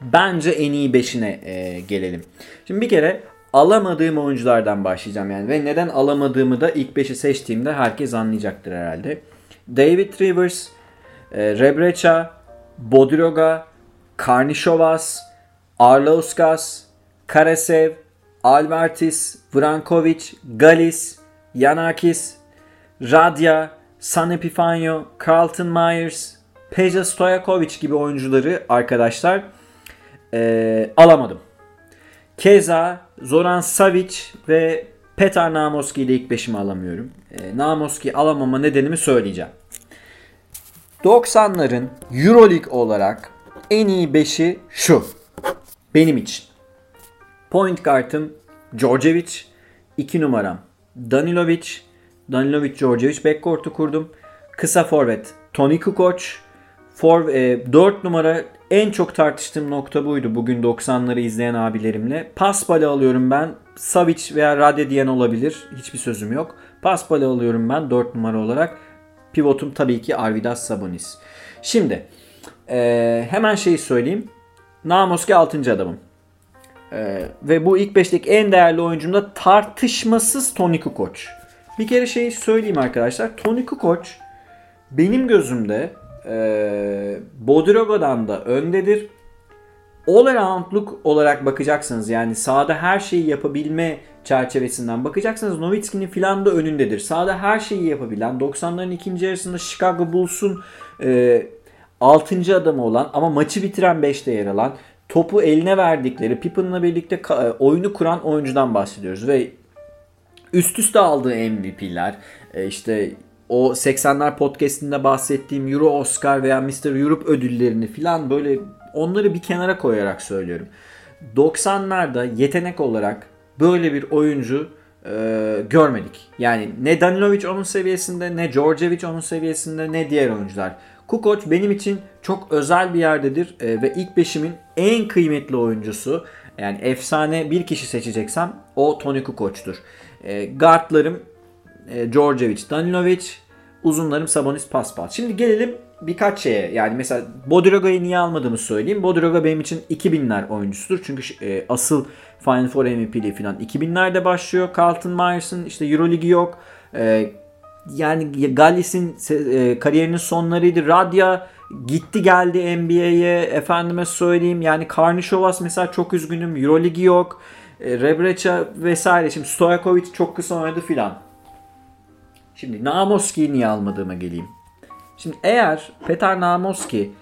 bence en iyi 5'ine e, gelelim. Şimdi bir kere alamadığım oyunculardan başlayacağım yani ve neden alamadığımı da ilk 5'i seçtiğimde herkes anlayacaktır herhalde. David Rivers, e, Rebrecha, Bodiroga, Karnishovas, Arlauskas, Karasev, Albertis, Vrankovic, Galis, Yanakis, Radya, San Epifanio, Carlton Myers, Peja Stojakovic gibi oyuncuları arkadaşlar e, alamadım. Keza Zoran Savic ve Petar Namoski'yi de ilk beşime alamıyorum. E, Namoski alamama nedenimi söyleyeceğim. 90'ların Euroleague olarak en iyi 5'i şu. Benim için. Point guard'ım Djordjevic. 2 numaram Danilovic. Danilovic, Djordjevic backcourt'u kurdum. Kısa forvet Toni Kukoc. For, e, 4 numara en çok tartıştığım nokta buydu bugün 90'ları izleyen abilerimle. Pasbal'ı alıyorum ben. Savic veya Rade diyen olabilir. Hiçbir sözüm yok. Pasbal'ı alıyorum ben 4 numara olarak. Pivotum tabii ki Arvidas Sabonis. Şimdi e, hemen şeyi söyleyeyim. Namoski 6. adamım. E, ve bu ilk 5'teki en değerli oyuncum da tartışmasız Toni Kukoc. Bir kere şeyi söyleyeyim arkadaşlar. Toni Kukoc benim gözümde e, Bodirogo'dan da öndedir. All around'luk olarak bakacaksınız yani sahada her şeyi yapabilme çerçevesinden bakacaksanız Nowitzki'nin filan da önündedir. Sahada her şeyi yapabilen 90'ların ikinci yarısında Chicago Bulls'un e, 6. adamı olan ama maçı bitiren 5'te yer alan topu eline verdikleri Pippen'la birlikte ka- oyunu kuran oyuncudan bahsediyoruz ve üst üste aldığı MVP'ler e, işte o 80'ler podcastinde bahsettiğim Euro Oscar veya Mr. Europe ödüllerini filan böyle onları bir kenara koyarak söylüyorum. 90'larda yetenek olarak böyle bir oyuncu e, görmedik. Yani ne Danilovic onun seviyesinde, ne Djordjevic onun seviyesinde, ne diğer oyuncular. Kukoc benim için çok özel bir yerdedir e, ve ilk beşimin en kıymetli oyuncusu. Yani efsane bir kişi seçeceksem o Toni Kukoc'tur. E, guardlarım e, Djordjevic, Danilovic, uzunlarım Sabonis, Paspal. Şimdi gelelim birkaç şeye. Yani mesela Bodiroga'yı niye almadığımı söyleyeyim. Bodiroga benim için 2000'ler oyuncusudur. Çünkü e, asıl Final Four MVP'liği falan 2000'lerde başlıyor. Carlton Myers'ın işte Euroligi yok. E, yani Gallis'in e, kariyerinin sonlarıydı. Radya gitti geldi NBA'ye. Efendime söyleyeyim yani Karnisovas mesela çok üzgünüm. Euroligi yok. E, vesaire. Şimdi Stojakovic çok kısa oynadı filan. Şimdi Namoski'yi niye almadığıma geleyim. Şimdi eğer Petar Namoski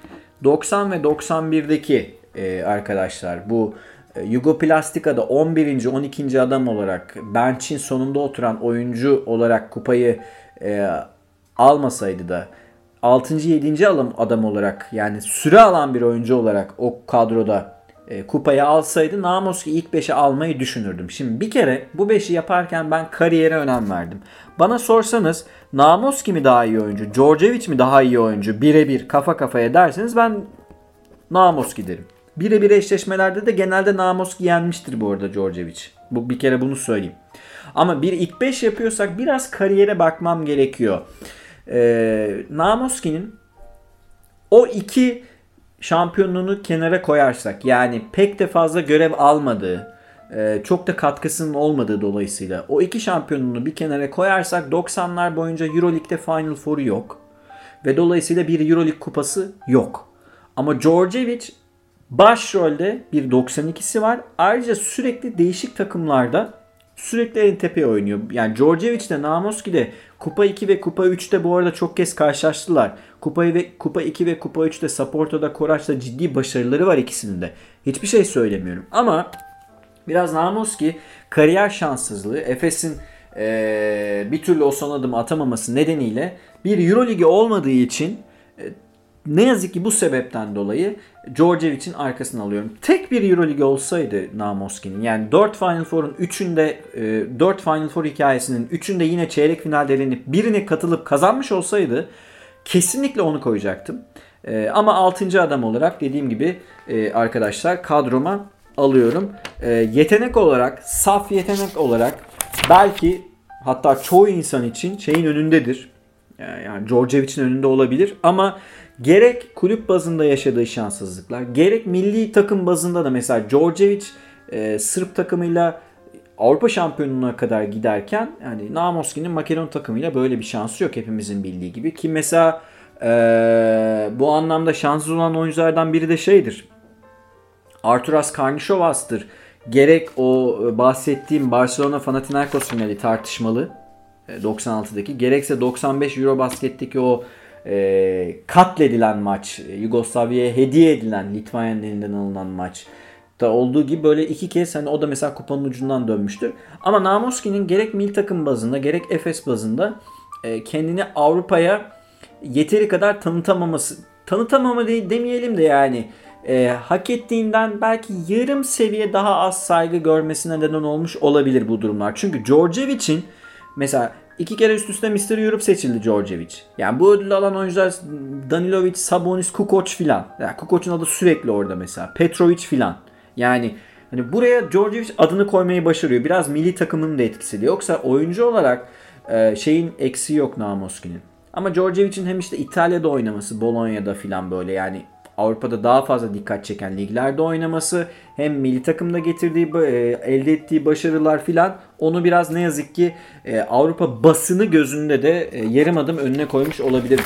90 ve 91'deki e, arkadaşlar bu e, Yugoplastika'da 11. 12. adam olarak bench'in sonunda oturan oyuncu olarak kupayı e, almasaydı da 6. 7. adam olarak yani süre alan bir oyuncu olarak o kadroda e, kupayı alsaydı Namoski ilk 5'e almayı düşünürdüm. Şimdi bir kere bu 5'i yaparken ben kariyere önem verdim. Bana sorsanız Namoski mi daha iyi oyuncu, Djordjevic mi daha iyi oyuncu birebir kafa kafaya derseniz ben Namoski derim. Birebir eşleşmelerde de genelde Namoski yenmiştir bu arada Djordjevic. Bu bir kere bunu söyleyeyim. Ama bir ilk 5 yapıyorsak biraz kariyere bakmam gerekiyor. Ee, Namoski'nin o iki şampiyonluğunu kenara koyarsak yani pek de fazla görev almadığı e, çok da katkısının olmadığı dolayısıyla o iki şampiyonluğunu bir kenara koyarsak 90'lar boyunca Euroleague'de Final Four'u yok. Ve dolayısıyla bir Euroleague kupası yok. Ama Djordjevic başrolde bir 92'si var. Ayrıca sürekli değişik takımlarda sürekli en tepeye oynuyor. Yani Djordjevic de Namoski de Kupa 2 ve Kupa 3'te bu arada çok kez karşılaştılar. Kupa ve Kupa 2 ve Kupa 3'te Saporto'da Koraç'ta ciddi başarıları var ikisinin de. Hiçbir şey söylemiyorum. Ama biraz Namoski kariyer şanssızlığı Efes'in ee, bir türlü o son adımı atamaması nedeniyle bir Euroligi olmadığı için ne yazık ki bu sebepten dolayı Djordjevic'in arkasını alıyorum. Tek bir Euroleague olsaydı Namoski'nin yani 4 Final Four'un 3'ünde 4 Final Four hikayesinin 3'ünde yine çeyrek finalde elenip birine katılıp kazanmış olsaydı kesinlikle onu koyacaktım. E, ama 6. adam olarak dediğim gibi e, arkadaşlar kadroma alıyorum. Yetenek olarak, saf yetenek olarak belki hatta çoğu insan için şeyin önündedir. Yani Djordjevic'in önünde olabilir ama gerek kulüp bazında yaşadığı şanssızlıklar, gerek milli takım bazında da mesela Djordjevic e, Sırp takımıyla Avrupa şampiyonluğuna kadar giderken yani Namoski'nin Makedon takımıyla böyle bir şansı yok hepimizin bildiği gibi. Ki mesela e, bu anlamda şanssız olan oyunculardan biri de şeydir. Arturas Karnisovas'tır. Gerek o bahsettiğim Barcelona Panathinaikos finali tartışmalı 96'daki gerekse 95 Eurobasket'teki o e, katledilen maç, Yugoslavya'ya hediye edilen Litvanya'nın elinden alınan maç da olduğu gibi böyle iki kez hani o da mesela kupanın ucundan dönmüştür. Ama Namoski'nin gerek milli takım bazında gerek Efes bazında e, kendini Avrupa'ya yeteri kadar tanıtamaması tanıtamama değil demeyelim de yani e, hak ettiğinden belki yarım seviye daha az saygı görmesine neden olmuş olabilir bu durumlar. Çünkü Djordjevic'in mesela iki kere üst üste Mr. Europe seçildi Djordjevic. Yani bu ödülü alan oyuncular Danilovic, Sabonis, Kukoc filan. Yani Kukoc'un adı sürekli orada mesela. Petrovic filan. Yani hani buraya Djordjevic adını koymayı başarıyor. Biraz milli takımının da etkisi. Yoksa oyuncu olarak e, şeyin eksiği yok Namoski'nin. Ama Djordjevic'in hem işte İtalya'da oynaması, Bologna'da filan böyle yani Avrupa'da daha fazla dikkat çeken liglerde oynaması hem milli takımda getirdiği e, elde ettiği başarılar filan onu biraz ne yazık ki e, Avrupa basını gözünde de e, yarım adım önüne koymuş olabilir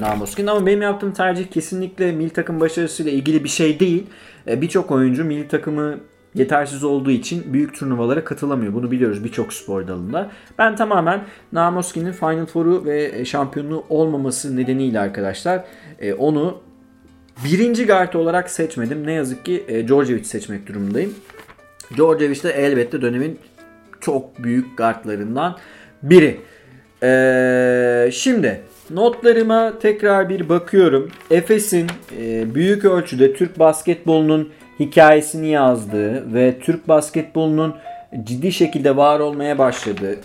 Namoskin ama benim yaptığım tercih kesinlikle milli takım başarısıyla ilgili bir şey değil. Birçok oyuncu milli takımı yetersiz olduğu için büyük turnuvalara katılamıyor. Bunu biliyoruz birçok spor dalında. Ben tamamen Namoski'nin Final Four'u ve şampiyonluğu olmaması nedeniyle arkadaşlar onu birinci guard olarak seçmedim. Ne yazık ki e, Djordjevic seçmek durumundayım. Djordjevic de elbette dönemin çok büyük guardlarından biri. Ee, şimdi notlarıma tekrar bir bakıyorum. Efes'in e, büyük ölçüde Türk basketbolunun hikayesini yazdığı ve Türk basketbolunun ciddi şekilde var olmaya başladığı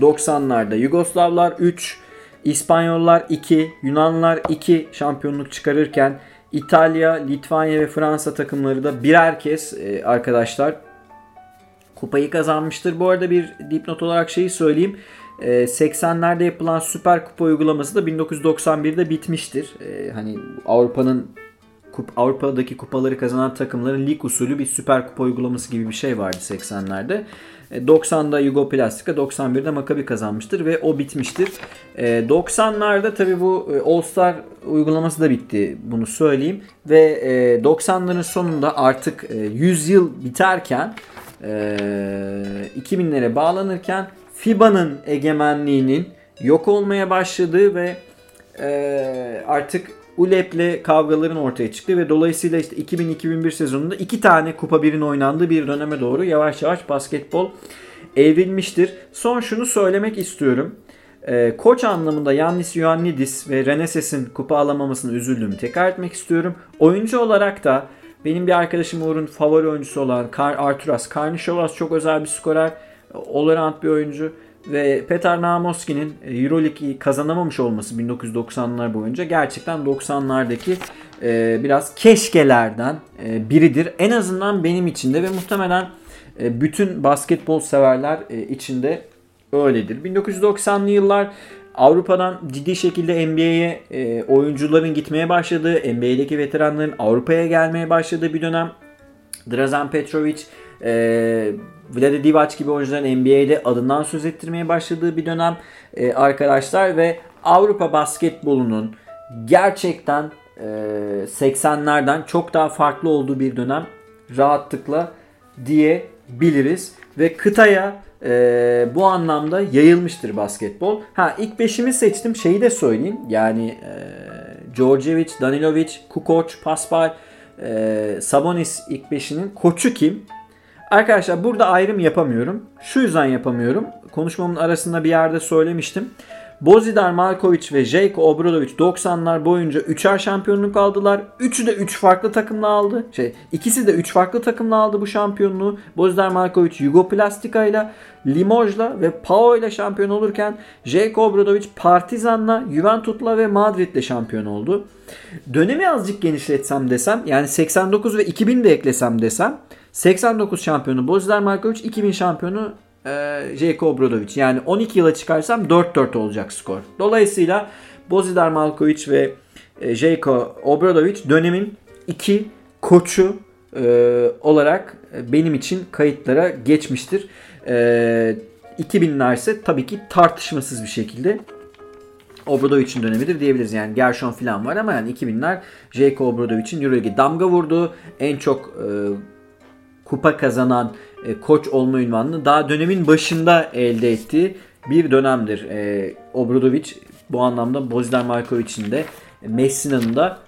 90'larda Yugoslavlar 3, İspanyollar 2, Yunanlar 2 şampiyonluk çıkarırken İtalya, Litvanya ve Fransa takımları da birer kez e, arkadaşlar kupayı kazanmıştır. Bu arada bir dipnot olarak şeyi söyleyeyim. 80'lerde e, yapılan Süper Kupa uygulaması da 1991'de bitmiştir. E, hani Avrupa'nın Avrupa'daki kupaları kazanan takımların lig usulü bir Süper Kupa uygulaması gibi bir şey vardı 80'lerde. 90'da Yugoplastika, 91'de Maccabi kazanmıştır ve o bitmiştir. 90'larda tabi bu e, All Star uygulaması da bitti bunu söyleyeyim. Ve 90'ların sonunda artık 100 yıl biterken 2000'lere bağlanırken FIBA'nın egemenliğinin yok olmaya başladığı ve artık ULEP'le kavgaların ortaya çıktı ve dolayısıyla işte 2000-2001 sezonunda iki tane Kupa 1'in oynandığı bir döneme doğru yavaş yavaş basketbol evrilmiştir. Son şunu söylemek istiyorum. Ee, koç anlamında Yannis Ioannidis ve Reneses'in kupa alamamasını üzüldüğümü tekrar etmek istiyorum. Oyuncu olarak da benim bir arkadaşım Uğur'un favori oyuncusu olan Arturas Karnisovas çok özel bir skorer. Olorant bir oyuncu ve Petar Namoski'nin e, Euroleague'i kazanamamış olması 1990'lar boyunca gerçekten 90'lardaki e, biraz keşkelerden e, biridir. En azından benim için de ve muhtemelen e, bütün basketbol severler e, içinde öyledir. 1990'lı yıllar Avrupa'dan ciddi şekilde NBA'ye e, oyuncuların gitmeye başladığı, NBA'deki veteranların Avrupa'ya gelmeye başladığı bir dönem. Drazen Petrovic, e, Vlade Divac gibi oyuncuların NBA'de adından söz ettirmeye başladığı bir dönem e, arkadaşlar ve Avrupa basketbolunun gerçekten e, 80'lerden çok daha farklı olduğu bir dönem rahatlıkla diyebiliriz ve kıtaya e, bu anlamda yayılmıştır basketbol. Ha ilk beşimi seçtim şeyi de söyleyeyim yani e, Djordjevic, Danilovic, Kukoc, Paspal, e, Sabonis ilk beşinin koçu kim? Arkadaşlar burada ayrım yapamıyorum. Şu yüzden yapamıyorum. Konuşmamın arasında bir yerde söylemiştim. Bozidar Markovic ve Jake Obradovic 90'lar boyunca 3'er şampiyonluk aldılar. Üçü de 3 üç farklı takımla aldı. Şey, ikisi de 3 farklı takımla aldı bu şampiyonluğu. Bozidar Markovic Yugoplastika ile Limoj'la ve Pau ile şampiyon olurken Jake Obradovic Partizan'la, Juventus'la ve Madrid'le şampiyon oldu. Dönemi azıcık genişletsem desem yani 89 ve 2000 de eklesem desem 89 şampiyonu Bozidar Markovic, 2000 şampiyonu e, Jeko Obradovic. Yani 12 yıla çıkarsam 4-4 olacak skor. Dolayısıyla Bozidar Markovic ve e, Jeko Obradovic dönemin iki koçu e, olarak benim için kayıtlara geçmiştir. E, 2000'ler ise tabii ki tartışmasız bir şekilde Obradovic'in dönemidir diyebiliriz. Yani Gershon falan var ama yani 2000'ler Jake Obradovic'in Euroleague'e damga vurdu. En çok e, kupa kazanan e, koç olma ünvanını daha dönemin başında elde ettiği bir dönemdir. E, Obradovic bu anlamda Bozidar Markovic'in de Messina'nın da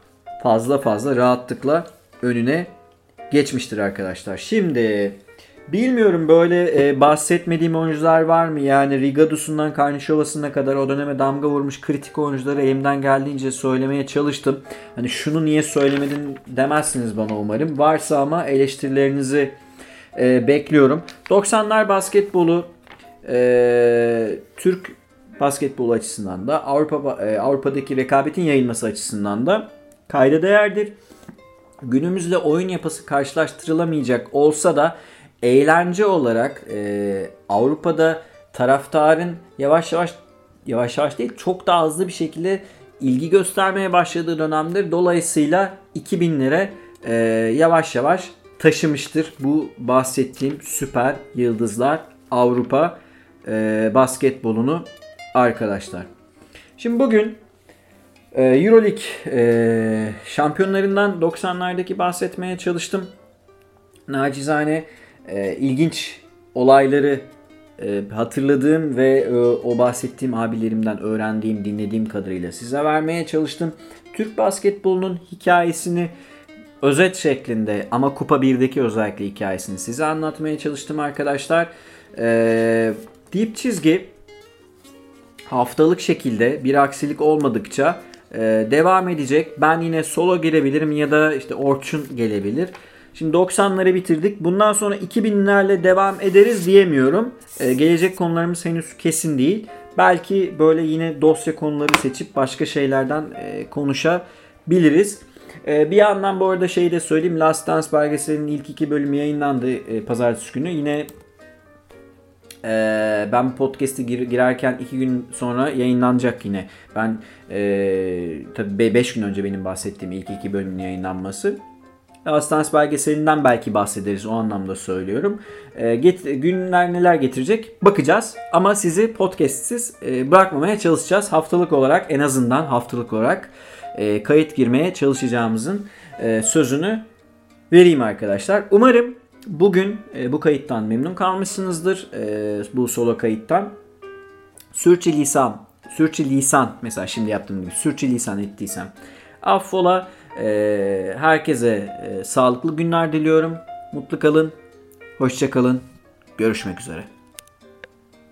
fazla fazla rahatlıkla önüne geçmiştir arkadaşlar. Şimdi bilmiyorum böyle e, bahsetmediğim oyuncular var mı? Yani Rigadusundan Karnişovası'na kadar o döneme damga vurmuş kritik oyuncuları elimden geldiğince söylemeye çalıştım. Hani şunu niye söylemedin demezsiniz bana umarım. Varsa ama eleştirilerinizi e, bekliyorum. 90'lar basketbolu e, Türk basketbol açısından da Avrupa e, Avrupa'daki rekabetin yayılması açısından da kayda değerdir. Günümüzde oyun yapısı karşılaştırılamayacak olsa da eğlence olarak e, Avrupa'da taraftarın yavaş yavaş yavaş yavaş değil çok daha hızlı bir şekilde ilgi göstermeye başladığı dönemdir. Dolayısıyla 2000'lere e, yavaş yavaş taşımıştır bu bahsettiğim süper yıldızlar Avrupa e, basketbolunu arkadaşlar. Şimdi bugün e, Euroleague e, şampiyonlarından 90'lardaki bahsetmeye çalıştım. Nacizane e, ilginç olayları e, hatırladığım ve e, o bahsettiğim abilerimden öğrendiğim, dinlediğim kadarıyla size vermeye çalıştım. Türk basketbolunun hikayesini özet şeklinde ama Kupa 1'deki özellikle hikayesini size anlatmaya çalıştım arkadaşlar. E, Deep çizgi haftalık şekilde bir aksilik olmadıkça e, devam edecek. Ben yine solo gelebilirim ya da işte Orçun gelebilir. Şimdi 90'ları bitirdik. Bundan sonra 2000'lerle devam ederiz diyemiyorum. E, gelecek konularımız henüz kesin değil. Belki böyle yine dosya konuları seçip başka şeylerden e, konuşabiliriz. E, bir yandan bu arada şeyi de söyleyeyim. Last Dance belgeselinin ilk iki bölümü yayınlandı e, pazartesi günü. Yine ee, ben podcast'e gir, girerken iki gün sonra yayınlanacak yine. Ben e, tabii 5 gün önce benim bahsettiğim ilk iki bölümün yayınlanması. Astans belgeselinden belki bahsederiz o anlamda söylüyorum. E, get, günler neler getirecek bakacağız. Ama sizi podcastsiz e, bırakmamaya çalışacağız. Haftalık olarak en azından haftalık olarak e, kayıt girmeye çalışacağımızın e, sözünü vereyim arkadaşlar. Umarım Bugün e, bu kayıttan memnun kalmışsınızdır. E, bu solo kayıttan. Sürçülisan, sürçülisan mesela şimdi yaptığım gibi sürçülisan ettiysem affola. E, herkese e, sağlıklı günler diliyorum. Mutlu kalın. Hoşça kalın. Görüşmek üzere.